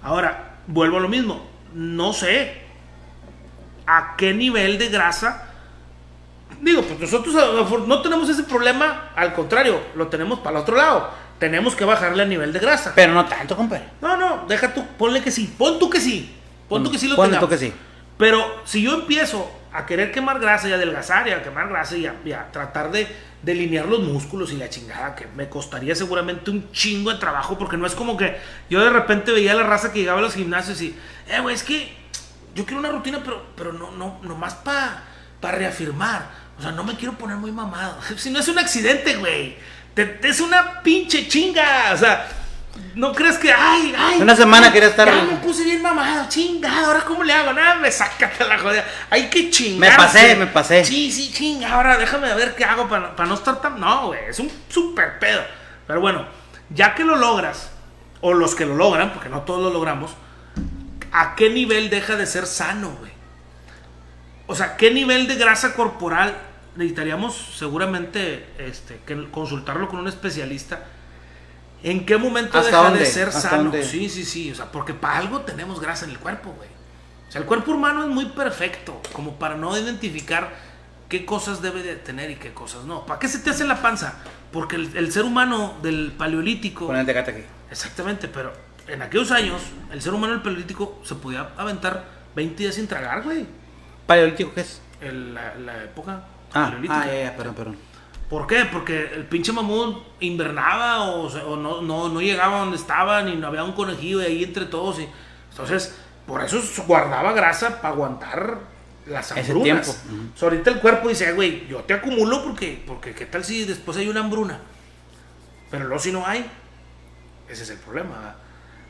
Ahora, vuelvo a lo mismo. No sé a qué nivel de grasa. Digo, pues nosotros a no tenemos ese problema, al contrario, lo tenemos para el otro lado. Tenemos que bajarle el nivel de grasa. Pero no tanto, compadre. No, no, deja tú, ponle que sí. Pon tú que sí. Pon tú que sí lo tengamos. tú que sí. Pero si yo empiezo a querer quemar grasa y adelgazar y a quemar grasa y a, y a tratar de delinear los músculos y la chingada, que me costaría seguramente un chingo de trabajo, porque no es como que yo de repente veía la raza que llegaba a los gimnasios y, eh, güey, es que yo quiero una rutina, pero, pero no, no, nomás para pa reafirmar. O sea, no me quiero poner muy mamado. Si no es un accidente, güey. Te- te- es una pinche chinga. O sea, no crees que, ay, ay. Una semana quería estar- Ya me puse bien mamado, chingada. Ahora, ¿cómo le hago? Nada, me sácate la joder. Hay que chingar. Me pasé, me pasé. Sí, sí, chinga. Ahora déjame ver qué hago para, para no estar tan. No, güey. Es un super pedo. Pero bueno, ya que lo logras, o los que lo logran, porque no todos lo logramos, ¿a qué nivel deja de ser sano, güey? O sea, ¿qué nivel de grasa corporal necesitaríamos seguramente este, que consultarlo con un especialista? ¿En qué momento ¿Hasta deja dónde? de ser ¿Hasta sano? dónde? Sí, sí, sí. O sea, porque para algo tenemos grasa en el cuerpo, güey. O sea, el cuerpo humano es muy perfecto, como para no identificar qué cosas debe de tener y qué cosas no. ¿Para qué se te hace la panza? Porque el, el ser humano del paleolítico... Con el tecate aquí. Exactamente, pero en aquellos años, el ser humano del paleolítico se podía aventar 20 días sin tragar, güey. ¿Paleolítico qué es? La época Ah, ah, ya, ya, perdón, perdón. ¿Por qué? Porque el pinche mamut invernaba o, o no, no, no llegaba donde estaban y no había un conejillo ahí entre todos. Y, entonces, por eso guardaba grasa para aguantar las Ese hambrunas. tiempo. Ujú. O sea, ahorita el cuerpo dice, "Eh, güey, yo te acumulo porque, porque qué tal si después hay una hambruna. Pero luego si no hay, ese es el problema. ¿verdad?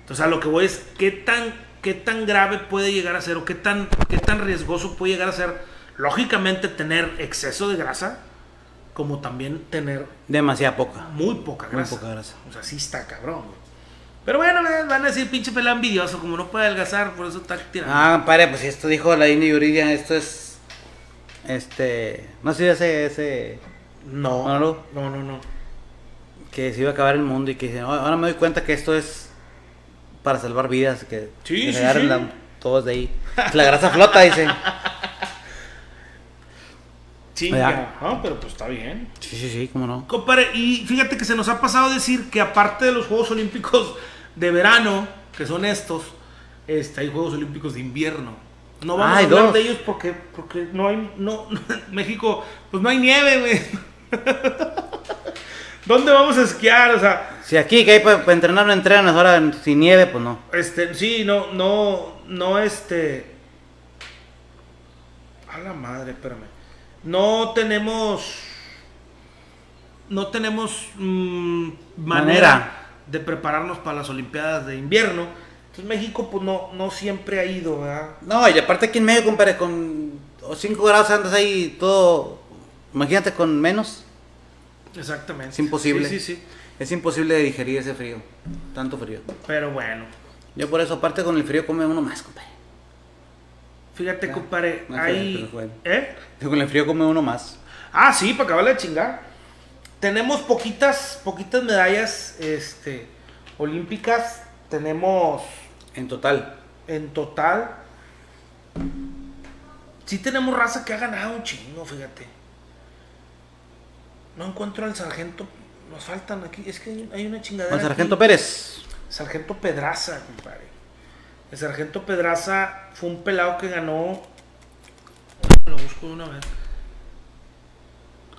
Entonces a lo que voy es, ¿qué tan, qué tan grave puede llegar a ser o qué tan, qué tan riesgoso puede llegar a ser, lógicamente, tener exceso de grasa, como también tener Demasiada poca. muy poca Muy grasa. poca grasa. O sea, sí está cabrón. güey. Pero bueno, van a decir pinche pelado envidioso, como no puede adelgazar, por eso está tirando. Ah, compadre, pues esto dijo la India Yuridia, esto es. Este. No sé ese. ese no, no, no, no. que se iba a acabar el mundo y que dice, "Oh, ahora me doy cuenta que esto es para salvar vidas, que, Sí, que se sí, agarren sí. la- todos de ahí. La grasa flota, dice. Sí, Ya. ya. No, pero pues está bien. Sí, sí, sí, cómo no. Compadre, y fíjate que se nos ha pasado a decir que aparte de los Juegos Olímpicos de verano, que son estos, este, hay Juegos Olímpicos de invierno. No vamos Ah, a hablar dos. de ellos porque, porque no hay, no, México, pues no hay nieve, güey. ¿Dónde vamos a esquiar? O sea, Si aquí que hay para entrenar no entrenan, ahora sin nieve, pues no. este, sí, no, no, no, este. A la madre, espérame. No tenemos. No tenemos mm, manera, Manera. de prepararnos para las Olimpiadas de invierno. Entonces México, pues no, no siempre ha ido, ¿verdad? No, y aparte aquí en medio, compadre, con 5 grados andas ahí todo. Imagínate con menos. Exactamente. Es imposible. Sí, sí, sí. Es imposible de digerir ese frío. Tanto frío. Pero bueno. Yo por eso, aparte con el frío, come uno más, compadre. Fíjate, compadre, pero bueno. ¿Eh? Con el frío come uno más. Ah, sí, para acabar de chingar. tenemos poquitas, poquitas medallas este, olímpicas. Tenemos En total. en total. Sí tenemos raza que ha ganado un chingo, fíjate. No encuentro al sargento. Nos faltan aquí. Es que hay- una chingadera. Juan Sargento aquí. Pérez. Sargento Pedraza, compadre. El Sargento Pedraza fue un pelado que ganó. Lo busco de una vez.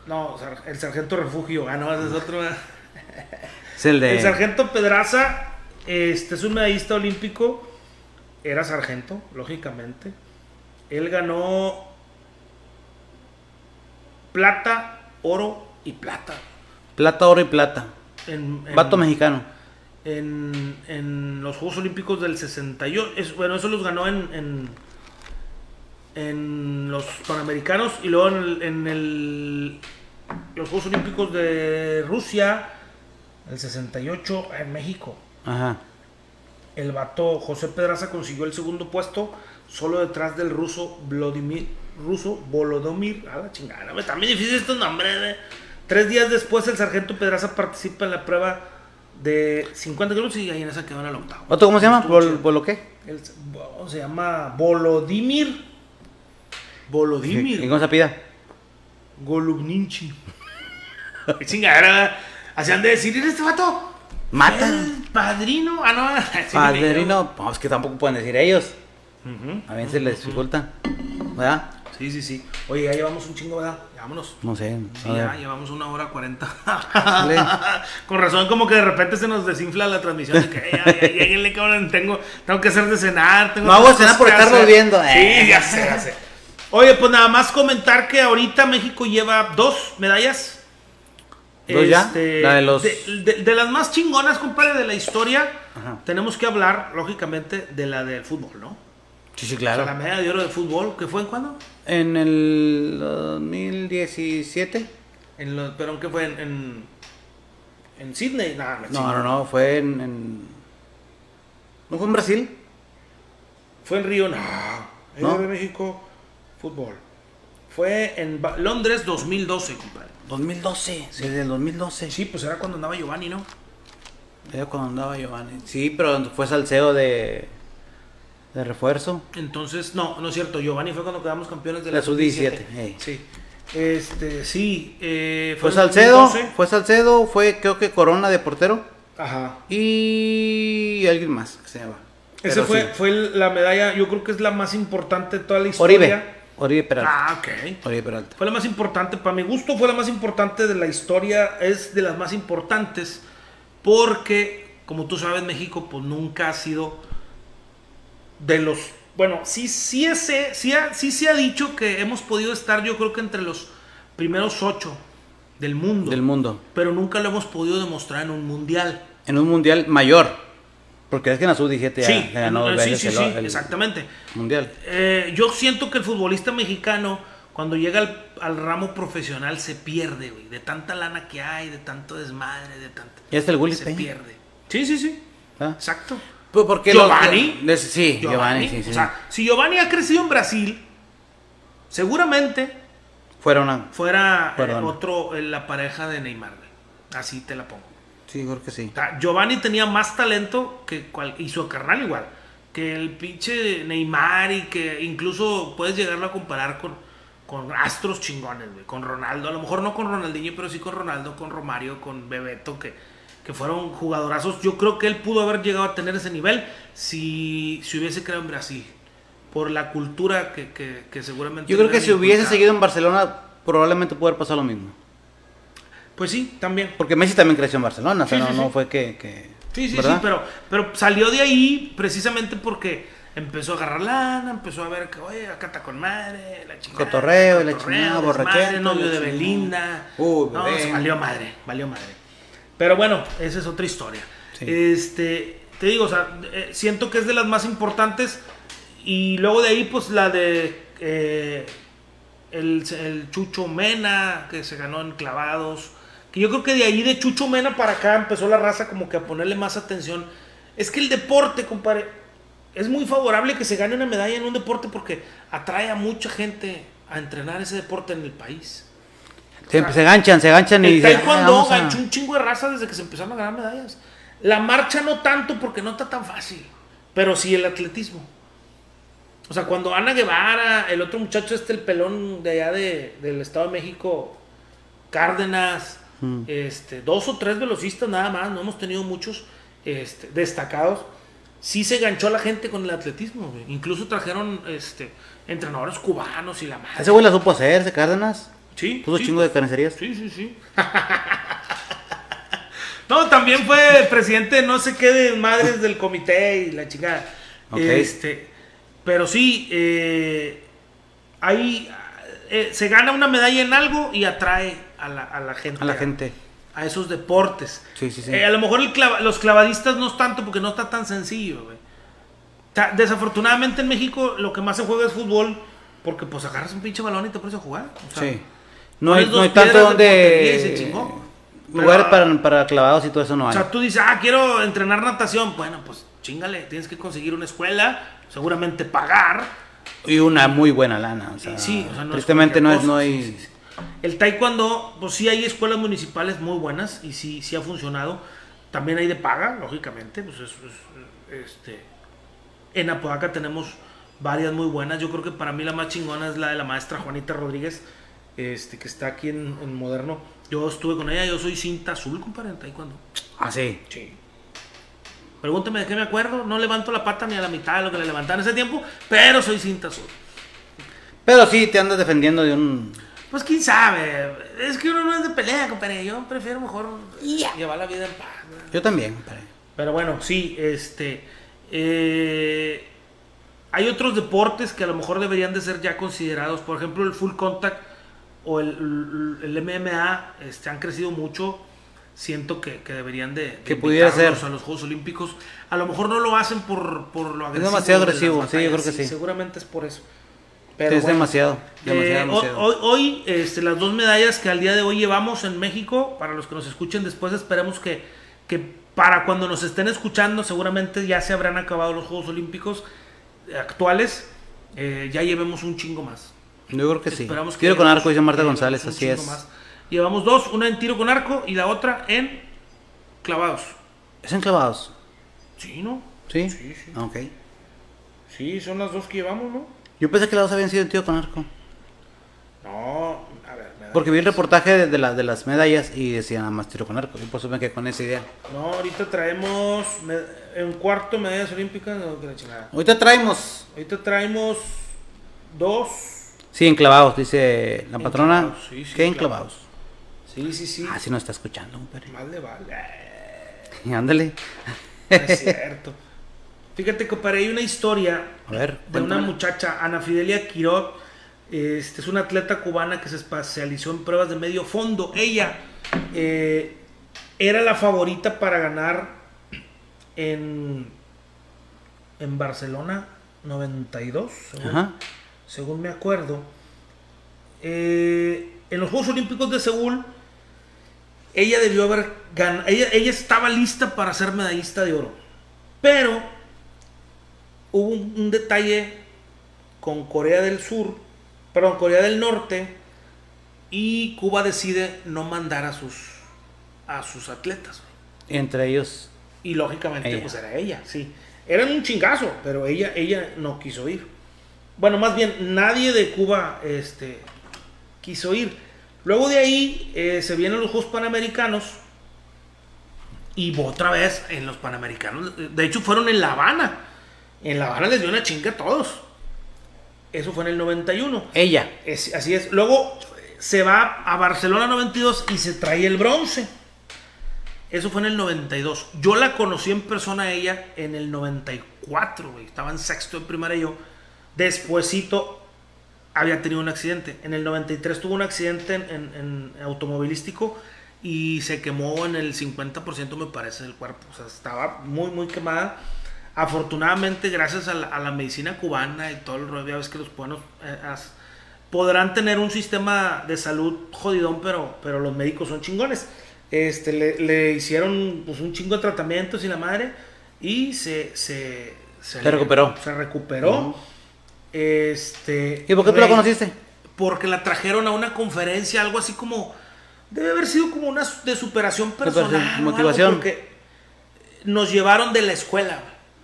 No, el Sargento Refugio. Ah, no, ese es otro. Es el de. El Sargento Pedraza este, es un medallista olímpico. Era sargento, lógicamente. Él ganó plata, oro y plata. Plata, oro y plata. En, en- Vato mexicano. En, en los Juegos Olímpicos del 68. Es, bueno, eso los ganó en, en, en los Panamericanos y luego en, el- en el- los Juegos Olímpicos de Rusia, el 68, en México. Ajá. El vato José Pedraza consiguió el segundo puesto, solo detrás del ruso Vladimir, ruso Volodymyr. A la chingada, también difícil estos nombres. eh. Tres días después, el sargento Pedraza participa en la prueba de 50 kilómetros y ahí en esa quedó en el octavo. ¿Otro cómo se llama? Estuvo ¿Por, chido. por lo qué? El- se llama Volodymyr. ¿Y Volodymyr. cómo se pida? Golubninchi. Chingadera. Hacían de decir, ¿eres este vato? Mata. El padrino. Ah, no. Padrino. No, es que tampoco pueden decir ellos. Ujú. A veces les dificulta. ¿Verdad? Sí, sí, sí. Oye, ya llevamos un chingo, ¿verdad? Vámonos. No sé. Sí, ya llevamos una hora cuarenta. Con razón, como que de repente se nos desinfla la transmisión. de que, cabrón, tengo, tengo que hacer de cenar. Tengo No hago cenar por hacer. viendo, eh. Sí, ya sé, ya sé. Oye, pues nada más comentar que ahorita México lleva dos medallas. ¿Dos ya? Este, La de los- De, de- de las más chingonas, compadre, de la historia. Ajá. Tenemos que hablar, lógicamente, de la del fútbol, ¿no? Sí, sí, O sea, claro. la medalla de oro de fútbol, ¿que fue en cuándo? En el 2017. En lo- ¿Pero en qué fue? ¿En, en, en Sydney? Nah, No, no, no. Fue en, en- ¿No fue en Brasil? Fue en Río, no. En ¿No? de México, fútbol. Fue en Ba- Londres 2012, compadre. 2012. Desde el 2012. Sí, pues era cuando andaba Giovanni, ¿no? Era cuando andaba Giovanni. Sí, pero fue salseo de, de refuerzo. Entonces, no, no es cierto. Giovanni fue cuando quedamos campeones de la, La sub-17, ey. Sí. Este, sí. eh, Fue en Salcedo, 2012. fue Salcedo, fue creo que Corona de portero Ajá. y alguien más que se llama. Esa fue, sí. fue la medalla, yo creo que es la más importante de toda la historia. Oribe, Oribe Peralta. Ah, ok. Oribe Peralta. Fue la más importante, para mi gusto fue la más importante de la historia, es de las más importantes, porque, como tú sabes, México pues nunca ha sido de los... Bueno, sí, sí, ese, sí, ha- sí se ha dicho que hemos podido estar yo creo que entre los primeros ocho del mundo, Del mundo. pero nunca lo hemos podido demostrar en un mundial. En un mundial mayor. Porque es que en la sub-17 ya sí, ya ganó eh, sí, veces sí, el- sí, el exactamente. mundial. Eh, yo siento que el futbolista mexicano, cuando llega al, al ramo profesional, se pierde, güey. De tanta lana que hay, de tanto desmadre, de tanto. Ya está el Se pierde. Sí, sí, sí. ¿Ah? Exacto. Pues porque Giovanni. sí, Giovanni, sí, sí. O sea, si Giovanni ha crecido en Brasil, seguramente Fuera una. fuera eh, Perdón. otro, eh, la pareja de Neymar. Así te la pongo. Sí, creo que sí. O sea, Giovanni tenía más talento que cual, y su carnal igual que el pinche Neymar y que incluso puedes llegarlo a comparar con, con astros chingones, güey, con Ronaldo, a lo mejor no con Ronaldinho, pero sí con Ronaldo, con Romario, con Bebeto, que, que fueron jugadorazos. Yo creo que él pudo haber llegado a tener ese nivel si, si hubiese quedado en Brasil, por la cultura que, que, que seguramente... Yo creo que si hubiese seguido en Barcelona, probablemente pudo haber pasado lo mismo. Pues sí, también. Porque Messi también creció en Barcelona, o sea, Sí, no, sí, no fue que... que- Sí, sí, ¿verdad? sí, pero, pero salió de ahí precisamente porque empezó a agarrar lana, empezó a ver que, oye, acá está con madre, la chingada. Cotorreo y la cotorreo, chingada, borrachera, novio de. Belinda. Uy, no, bebé. se valió madre, valió madre. Pero bueno, esa es otra historia. Sí. Este, te digo, o sea, eh, siento que es de las más importantes y luego de ahí, pues la de eh, el, el Chucho Mena, que se ganó en clavados. Que yo creo que de ahí, de Chucho Mena para acá, empezó la raza como que a ponerle más atención. Es que el deporte, compadre, es muy favorable que se gane una medalla en un deporte porque atrae a mucha gente a entrenar ese deporte en el país. Se, se ganchan, se ganchan y El "Ah, taekwondo vamos a-". ganchó un chingo de raza desde que se empezaron a ganar medallas. La marcha no tanto porque no está tan fácil, pero sí el atletismo. O sea, cuando Ana Guevara, el otro muchacho este, el pelón de allá de- del Estado de México, Cárdenas, Mm. este, dos o tres velocistas nada más, no hemos tenido muchos este, destacados. Sí se ganchó la gente con el atletismo, incluso trajeron este, entrenadores cubanos y la madre. Ese güey la supo hacer, ese Cárdenas. Sí, Puso sí, chingo de carnicerías. Sí, sí, sí. no, también fue presidente de no sé qué de madres del comité y la chingada. Ok. Este, pero sí, eh, ahí eh, se gana una medalla en algo y atrae a la, a la gente. A la gente. A esos deportes. Sí, sí, sí. Eh, a lo mejor el clava- los clavadistas no es tanto porque no está tan sencillo, güey. O sea, desafortunadamente en México lo que más se juega es fútbol porque pues agarras un pinche balón y te pones a jugar. O sea, Sí. No hay, no hay tanto donde. Lugares para, para clavados y todo eso no O hay. sea, tú dices, ah, quiero entrenar natación. Bueno, pues chingale, tienes que conseguir una escuela, seguramente pagar. Y una muy buena lana. O sea, sí, o sea, no es tristemente no es, no hay. sí, sí, sí. El taekwondo, pues sí hay escuelas municipales muy buenas y sí, sí ha funcionado. También hay de paga, lógicamente. Pues es, es- este, en Apodaca tenemos varias muy buenas. Yo creo que para mí la más chingona es la de la maestra Juanita Rodríguez, este, que está aquí en, en Moderno. Yo estuve con ella, yo soy cinta azul, compadre, en taekwondo. Ah, sí. Sí. Pregúnteme de qué me acuerdo. No levanto la pata ni a la mitad de lo que le levantaba en ese tiempo, pero soy cinta azul. Pero sí, te andas defendiendo de un. Pues quién sabe. Es que uno no es de pelea, compadre. Yo prefiero mejor llevar la vida en paz. Yo también, compadre. Pero bueno, sí, este. eh, hay otros deportes que a lo mejor deberían de ser ya considerados. Por ejemplo, el full contact o el, el- MMA este, han crecido mucho. Siento que, que deberían de, de Que pudiera invitarlos ser. a los Juegos Olímpicos. A lo mejor no lo hacen por, por lo agresivo. demasiado de las agresivo, sí, yo creo que sí. Seguramente es por eso. Sí, es demasiado. Demasiado, Eh, demasiado. Hoy, hoy, este, las dos medallas que al día de hoy llevamos en México, para los que nos escuchen después, esperemos que, que para cuando nos estén escuchando, seguramente ya se habrán acabado los Juegos Olímpicos actuales, eh, ya llevemos un chingo más. Yo creo que sí. Esperamos que Tiro con arco, dice Marta González, así es. más. Llevamos dos, una en tiro con arco y la otra en clavados. ¿Es en clavados? Sí, ¿no? ¿Sí? Sí, sí. Ah, Ok. Sí, son las dos que llevamos, ¿no? Yo pensé que las dos habían sido en tiro con arco. No, a ver. Porque vi el reportaje de, de la- de las medallas y decía nada más tiro con arco. Y por eso me quedé con esa idea. No, ahorita traemos en cuarto medallas olímpicas. No, que la chingada. Ahorita traemos. Ahorita traemos dos. Sí, en clavados, dice la patrona. sí, sí, ¿Qué en clavados. clavados? Sí, sí, sí. Ah, sí nos está escuchando, compadre. Más le vale. Ándale. No es cierto. Fíjate, compadre, hay una historia A ver, de una muchacha, Ana Fidelia Quirot. Este, es una atleta cubana que se especializó en pruebas de medio fondo. Ella eh, era la favorita para ganar en, en Barcelona 92, según, Ajá. Según me acuerdo. Eh, en los Juegos Olímpicos de Seúl, ella debió haber ganado. Ella, ella estaba lista para ser medallista de oro. Pero hubo un, un detalle con Corea del Sur, perdón, Corea del Norte, y Cuba decide no mandar a sus, a sus atletas. Entre ellos. Y lógicamente, Ella. pues era ella, sí. Eran un chingazo, pero ella, ella no quiso ir. Bueno, más bien, nadie de Cuba este, quiso ir. Luego de ahí eh, se vienen los Juegos Panamericanos. Y otra vez en los Panamericanos. De hecho, fueron en La Habana. En La Habana les dio una chinga a todos. Eso fue en el 91. Ella. Es- así es. Luego eh, se va a Barcelona 92 y se trae el bronce. Eso fue en el 92. Yo la conocí en persona a ella en el 94, güey. Estaba en sexto de primaria yo. Despuésito había tenido un accidente. En el 93 tuvo un accidente en, en- en automovilístico y se quemó en el 50% me parece del cuerpo. O sea, estaba muy, muy quemada. Afortunadamente, gracias a la, a la medicina cubana y todo el rollo, ya ves que los cubanos eh, as- podrán tener un sistema de salud jodidón, pero, pero los médicos son chingones. Este, le, le hicieron pues, un chingo de tratamientos y la madre y se, se, Se recuperó. Se recuperó. Este, ¿Y por qué tú la conociste? porque la trajeron a una conferencia, algo así como, debe haber sido como una de superación personal. motivación. porque nos llevaron de la escuela.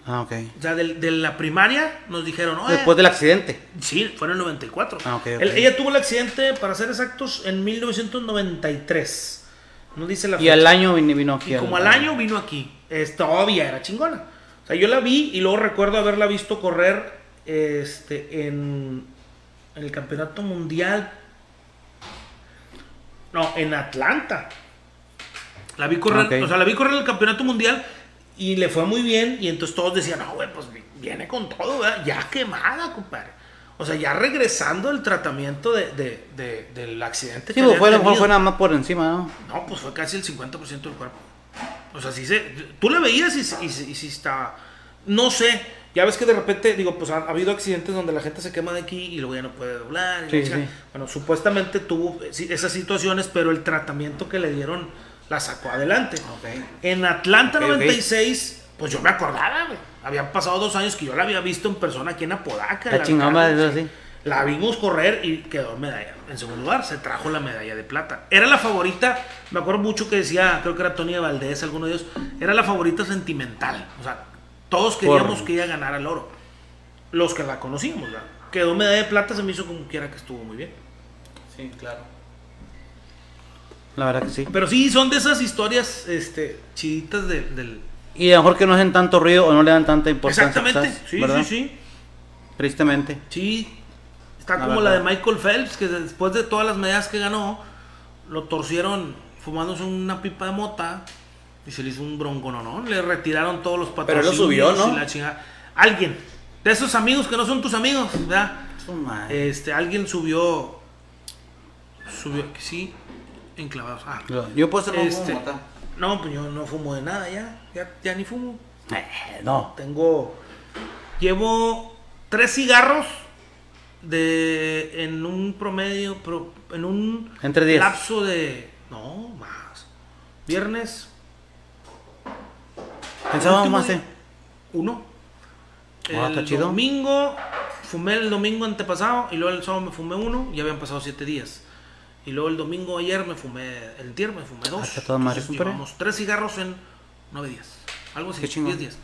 Ah, ok. O sea, de, de la primaria nos dijeron, oye, Después del accidente. Sí, fue en el 94. Ah, ok, ok. Él- ella tuvo el accidente, para ser exactos, en 1993. No dice la Y al año vino, vino aquí. Y como al año vino aquí. Es, todavía era chingona. O sea, yo la vi y luego recuerdo haberla visto correr este, en, en el campeonato mundial. No, en Atlanta. La vi correr, o sea, la vi correr en el campeonato mundial y le fue muy bien. Y entonces todos decían, no, güey, pues vi- viene con todo, ¿verdad? Ya quemada, compadre. O sea, ya regresando el tratamiento de, de- de- del accidente. Sí, que pues fue, tenido. fue nada más por encima, ¿no? No, pues fue casi el 50% del cuerpo. O sea, sí se. Tú le veías y, y, y sí estaba. No sé. Ya ves que de repente, digo, pues ha, ha habido accidentes donde la gente se quema de aquí y luego ya no puede doblar. Sí, la sí. Bueno, supuestamente tuvo eh, esas situaciones, pero el tratamiento que le dieron la sacó adelante. En Atlanta Ok, ok. 96, pues yo me acordaba, güey. Habían pasado dos años que yo la había visto en persona aquí en Apodaca. en La chingada sí. La vimos correr y quedó medalla. En segundo lugar, se trajo la medalla de plata. Era la favorita, me acuerdo mucho que decía, creo que era Tony Valdés, alguno de ellos, era la favorita sentimental. O sea, todos queríamos Por- que ella ganara el oro. Los que la conocíamos, ¿verdad? Quedó medalla de plata, se me hizo como quiera que estuvo muy bien. Sí, claro. La verdad que sí. Pero sí, son de esas historias este, chiditas de- del... Y a lo mejor que no hacen tanto ruido o no le dan tanta importancia. Exactamente, quizás, sí, ¿verdad? sí, sí. Tristemente. Sí, está La como la de. Michael Phelps, que después de todas las medallas que ganó, lo torcieron fumándose una pipa de mota y se le hizo un bronco, ¿no? ¿no? Le retiraron todos los Pero patrocinios él lo subió, ¿no? y la chingada. Alguien, de esos amigos que no son tus amigos, ¿verdad? Madre. Este, alguien subió, subió, sí, enclavados. Ah, Yo puedo ser este, mota. no, pues yo no fumo de nada ya, ya, ya ni fumo. Eh, no. Tengo. Llevo tres cigarros de. En un promedio. pro- en un. Entre diez. Lapso de. No, más. Viernes. Pensábamos más, día, eh. Uno. Ah, el está domingo. Fumé el domingo antepasado. Y luego el sábado me fumé uno. Y habían pasado siete días. Y luego el domingo ayer me fumé. El tier me fumé dos. Ah, está toda madre, llevamos tres cigarros en nueve días. Algo así. Diez días.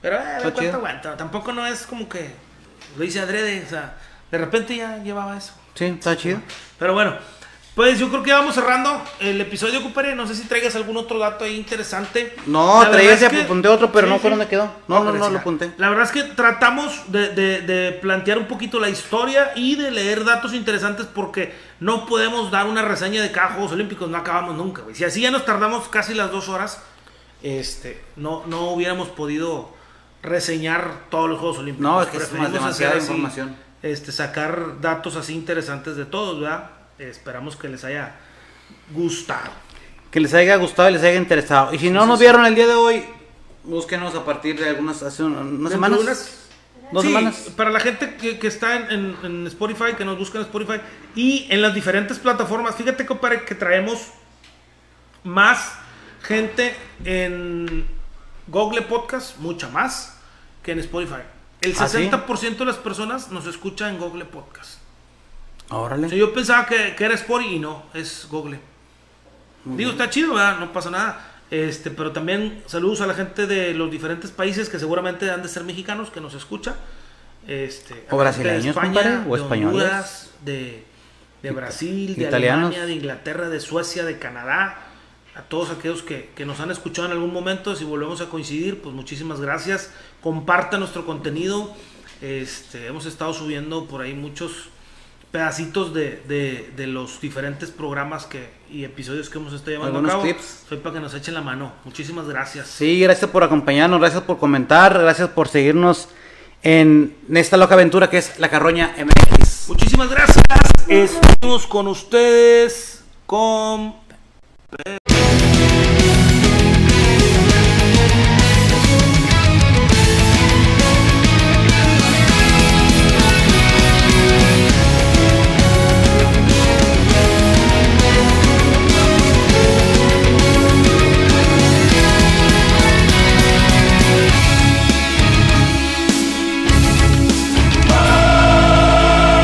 Pero eh, cuánto aguanta. Tampoco no es como que lo hice adrede. O sea, de repente ya llevaba eso. Sí, está chido. Pero bueno, pues yo creo que vamos cerrando el episodio, compadre. No sé si traigas algún otro dato ahí interesante. No, traía ese, es que- apunté otro, pero Sí, no fue sí. donde quedó. No, no, no, sí, lo apunté. La verdad es que tratamos de, de- de plantear un poquito la historia y de leer datos interesantes porque no podemos dar una reseña de cada Juegos Olímpicos, no acabamos nunca, güey. Si así ya nos tardamos casi las dos horas, este, no, no hubiéramos podido reseñar todos los Juegos Olímpicos. No, es que es demasiada así, información. Este, sacar datos así interesantes de todos, ¿verdad? Esperamos que les haya gustado. Que les haya gustado y les haya interesado. Y si no sí, nos sí. vieron el día de hoy, búsquenos a partir de algunas, hace un- unas semanas. unas- ¿Dos Sí, semanas? Para la gente que, que está en, en- en Spotify, que nos busca en Spotify y en las diferentes plataformas, fíjate, compadre, que traemos más gente en Google Podcast, mucha más, que en Spotify. El ¿Ah, sí? 60% de las personas nos escucha en Google Podcast. Órale. O sea, yo pensaba que, que era Spotify y no, es Google. Digo, está chido, ¿verdad? No pasa nada. Este, pero también saludos a la gente de los diferentes países que seguramente han de ser mexicanos que nos escucha. Este, O gente de brasileños, compadre, o de españoles. Honduras, de, de Brasil, de Italianos. Alemania, de Inglaterra, de Suecia, de Canadá. A todos aquellos que, que nos han escuchado en algún momento, si volvemos a coincidir, pues muchísimas gracias. Compartan nuestro contenido. Este, hemos estado subiendo por ahí muchos pedacitos de, de- de los diferentes programas que, y episodios que hemos estado llevando Algunos a cabo. clips. Soy para que nos echen la mano. Muchísimas gracias. Sí, gracias por acompañarnos, gracias por comentar, gracias por seguirnos en esta loca aventura que es La Carroña MX. Muchísimas gracias. Estuvimos con ustedes con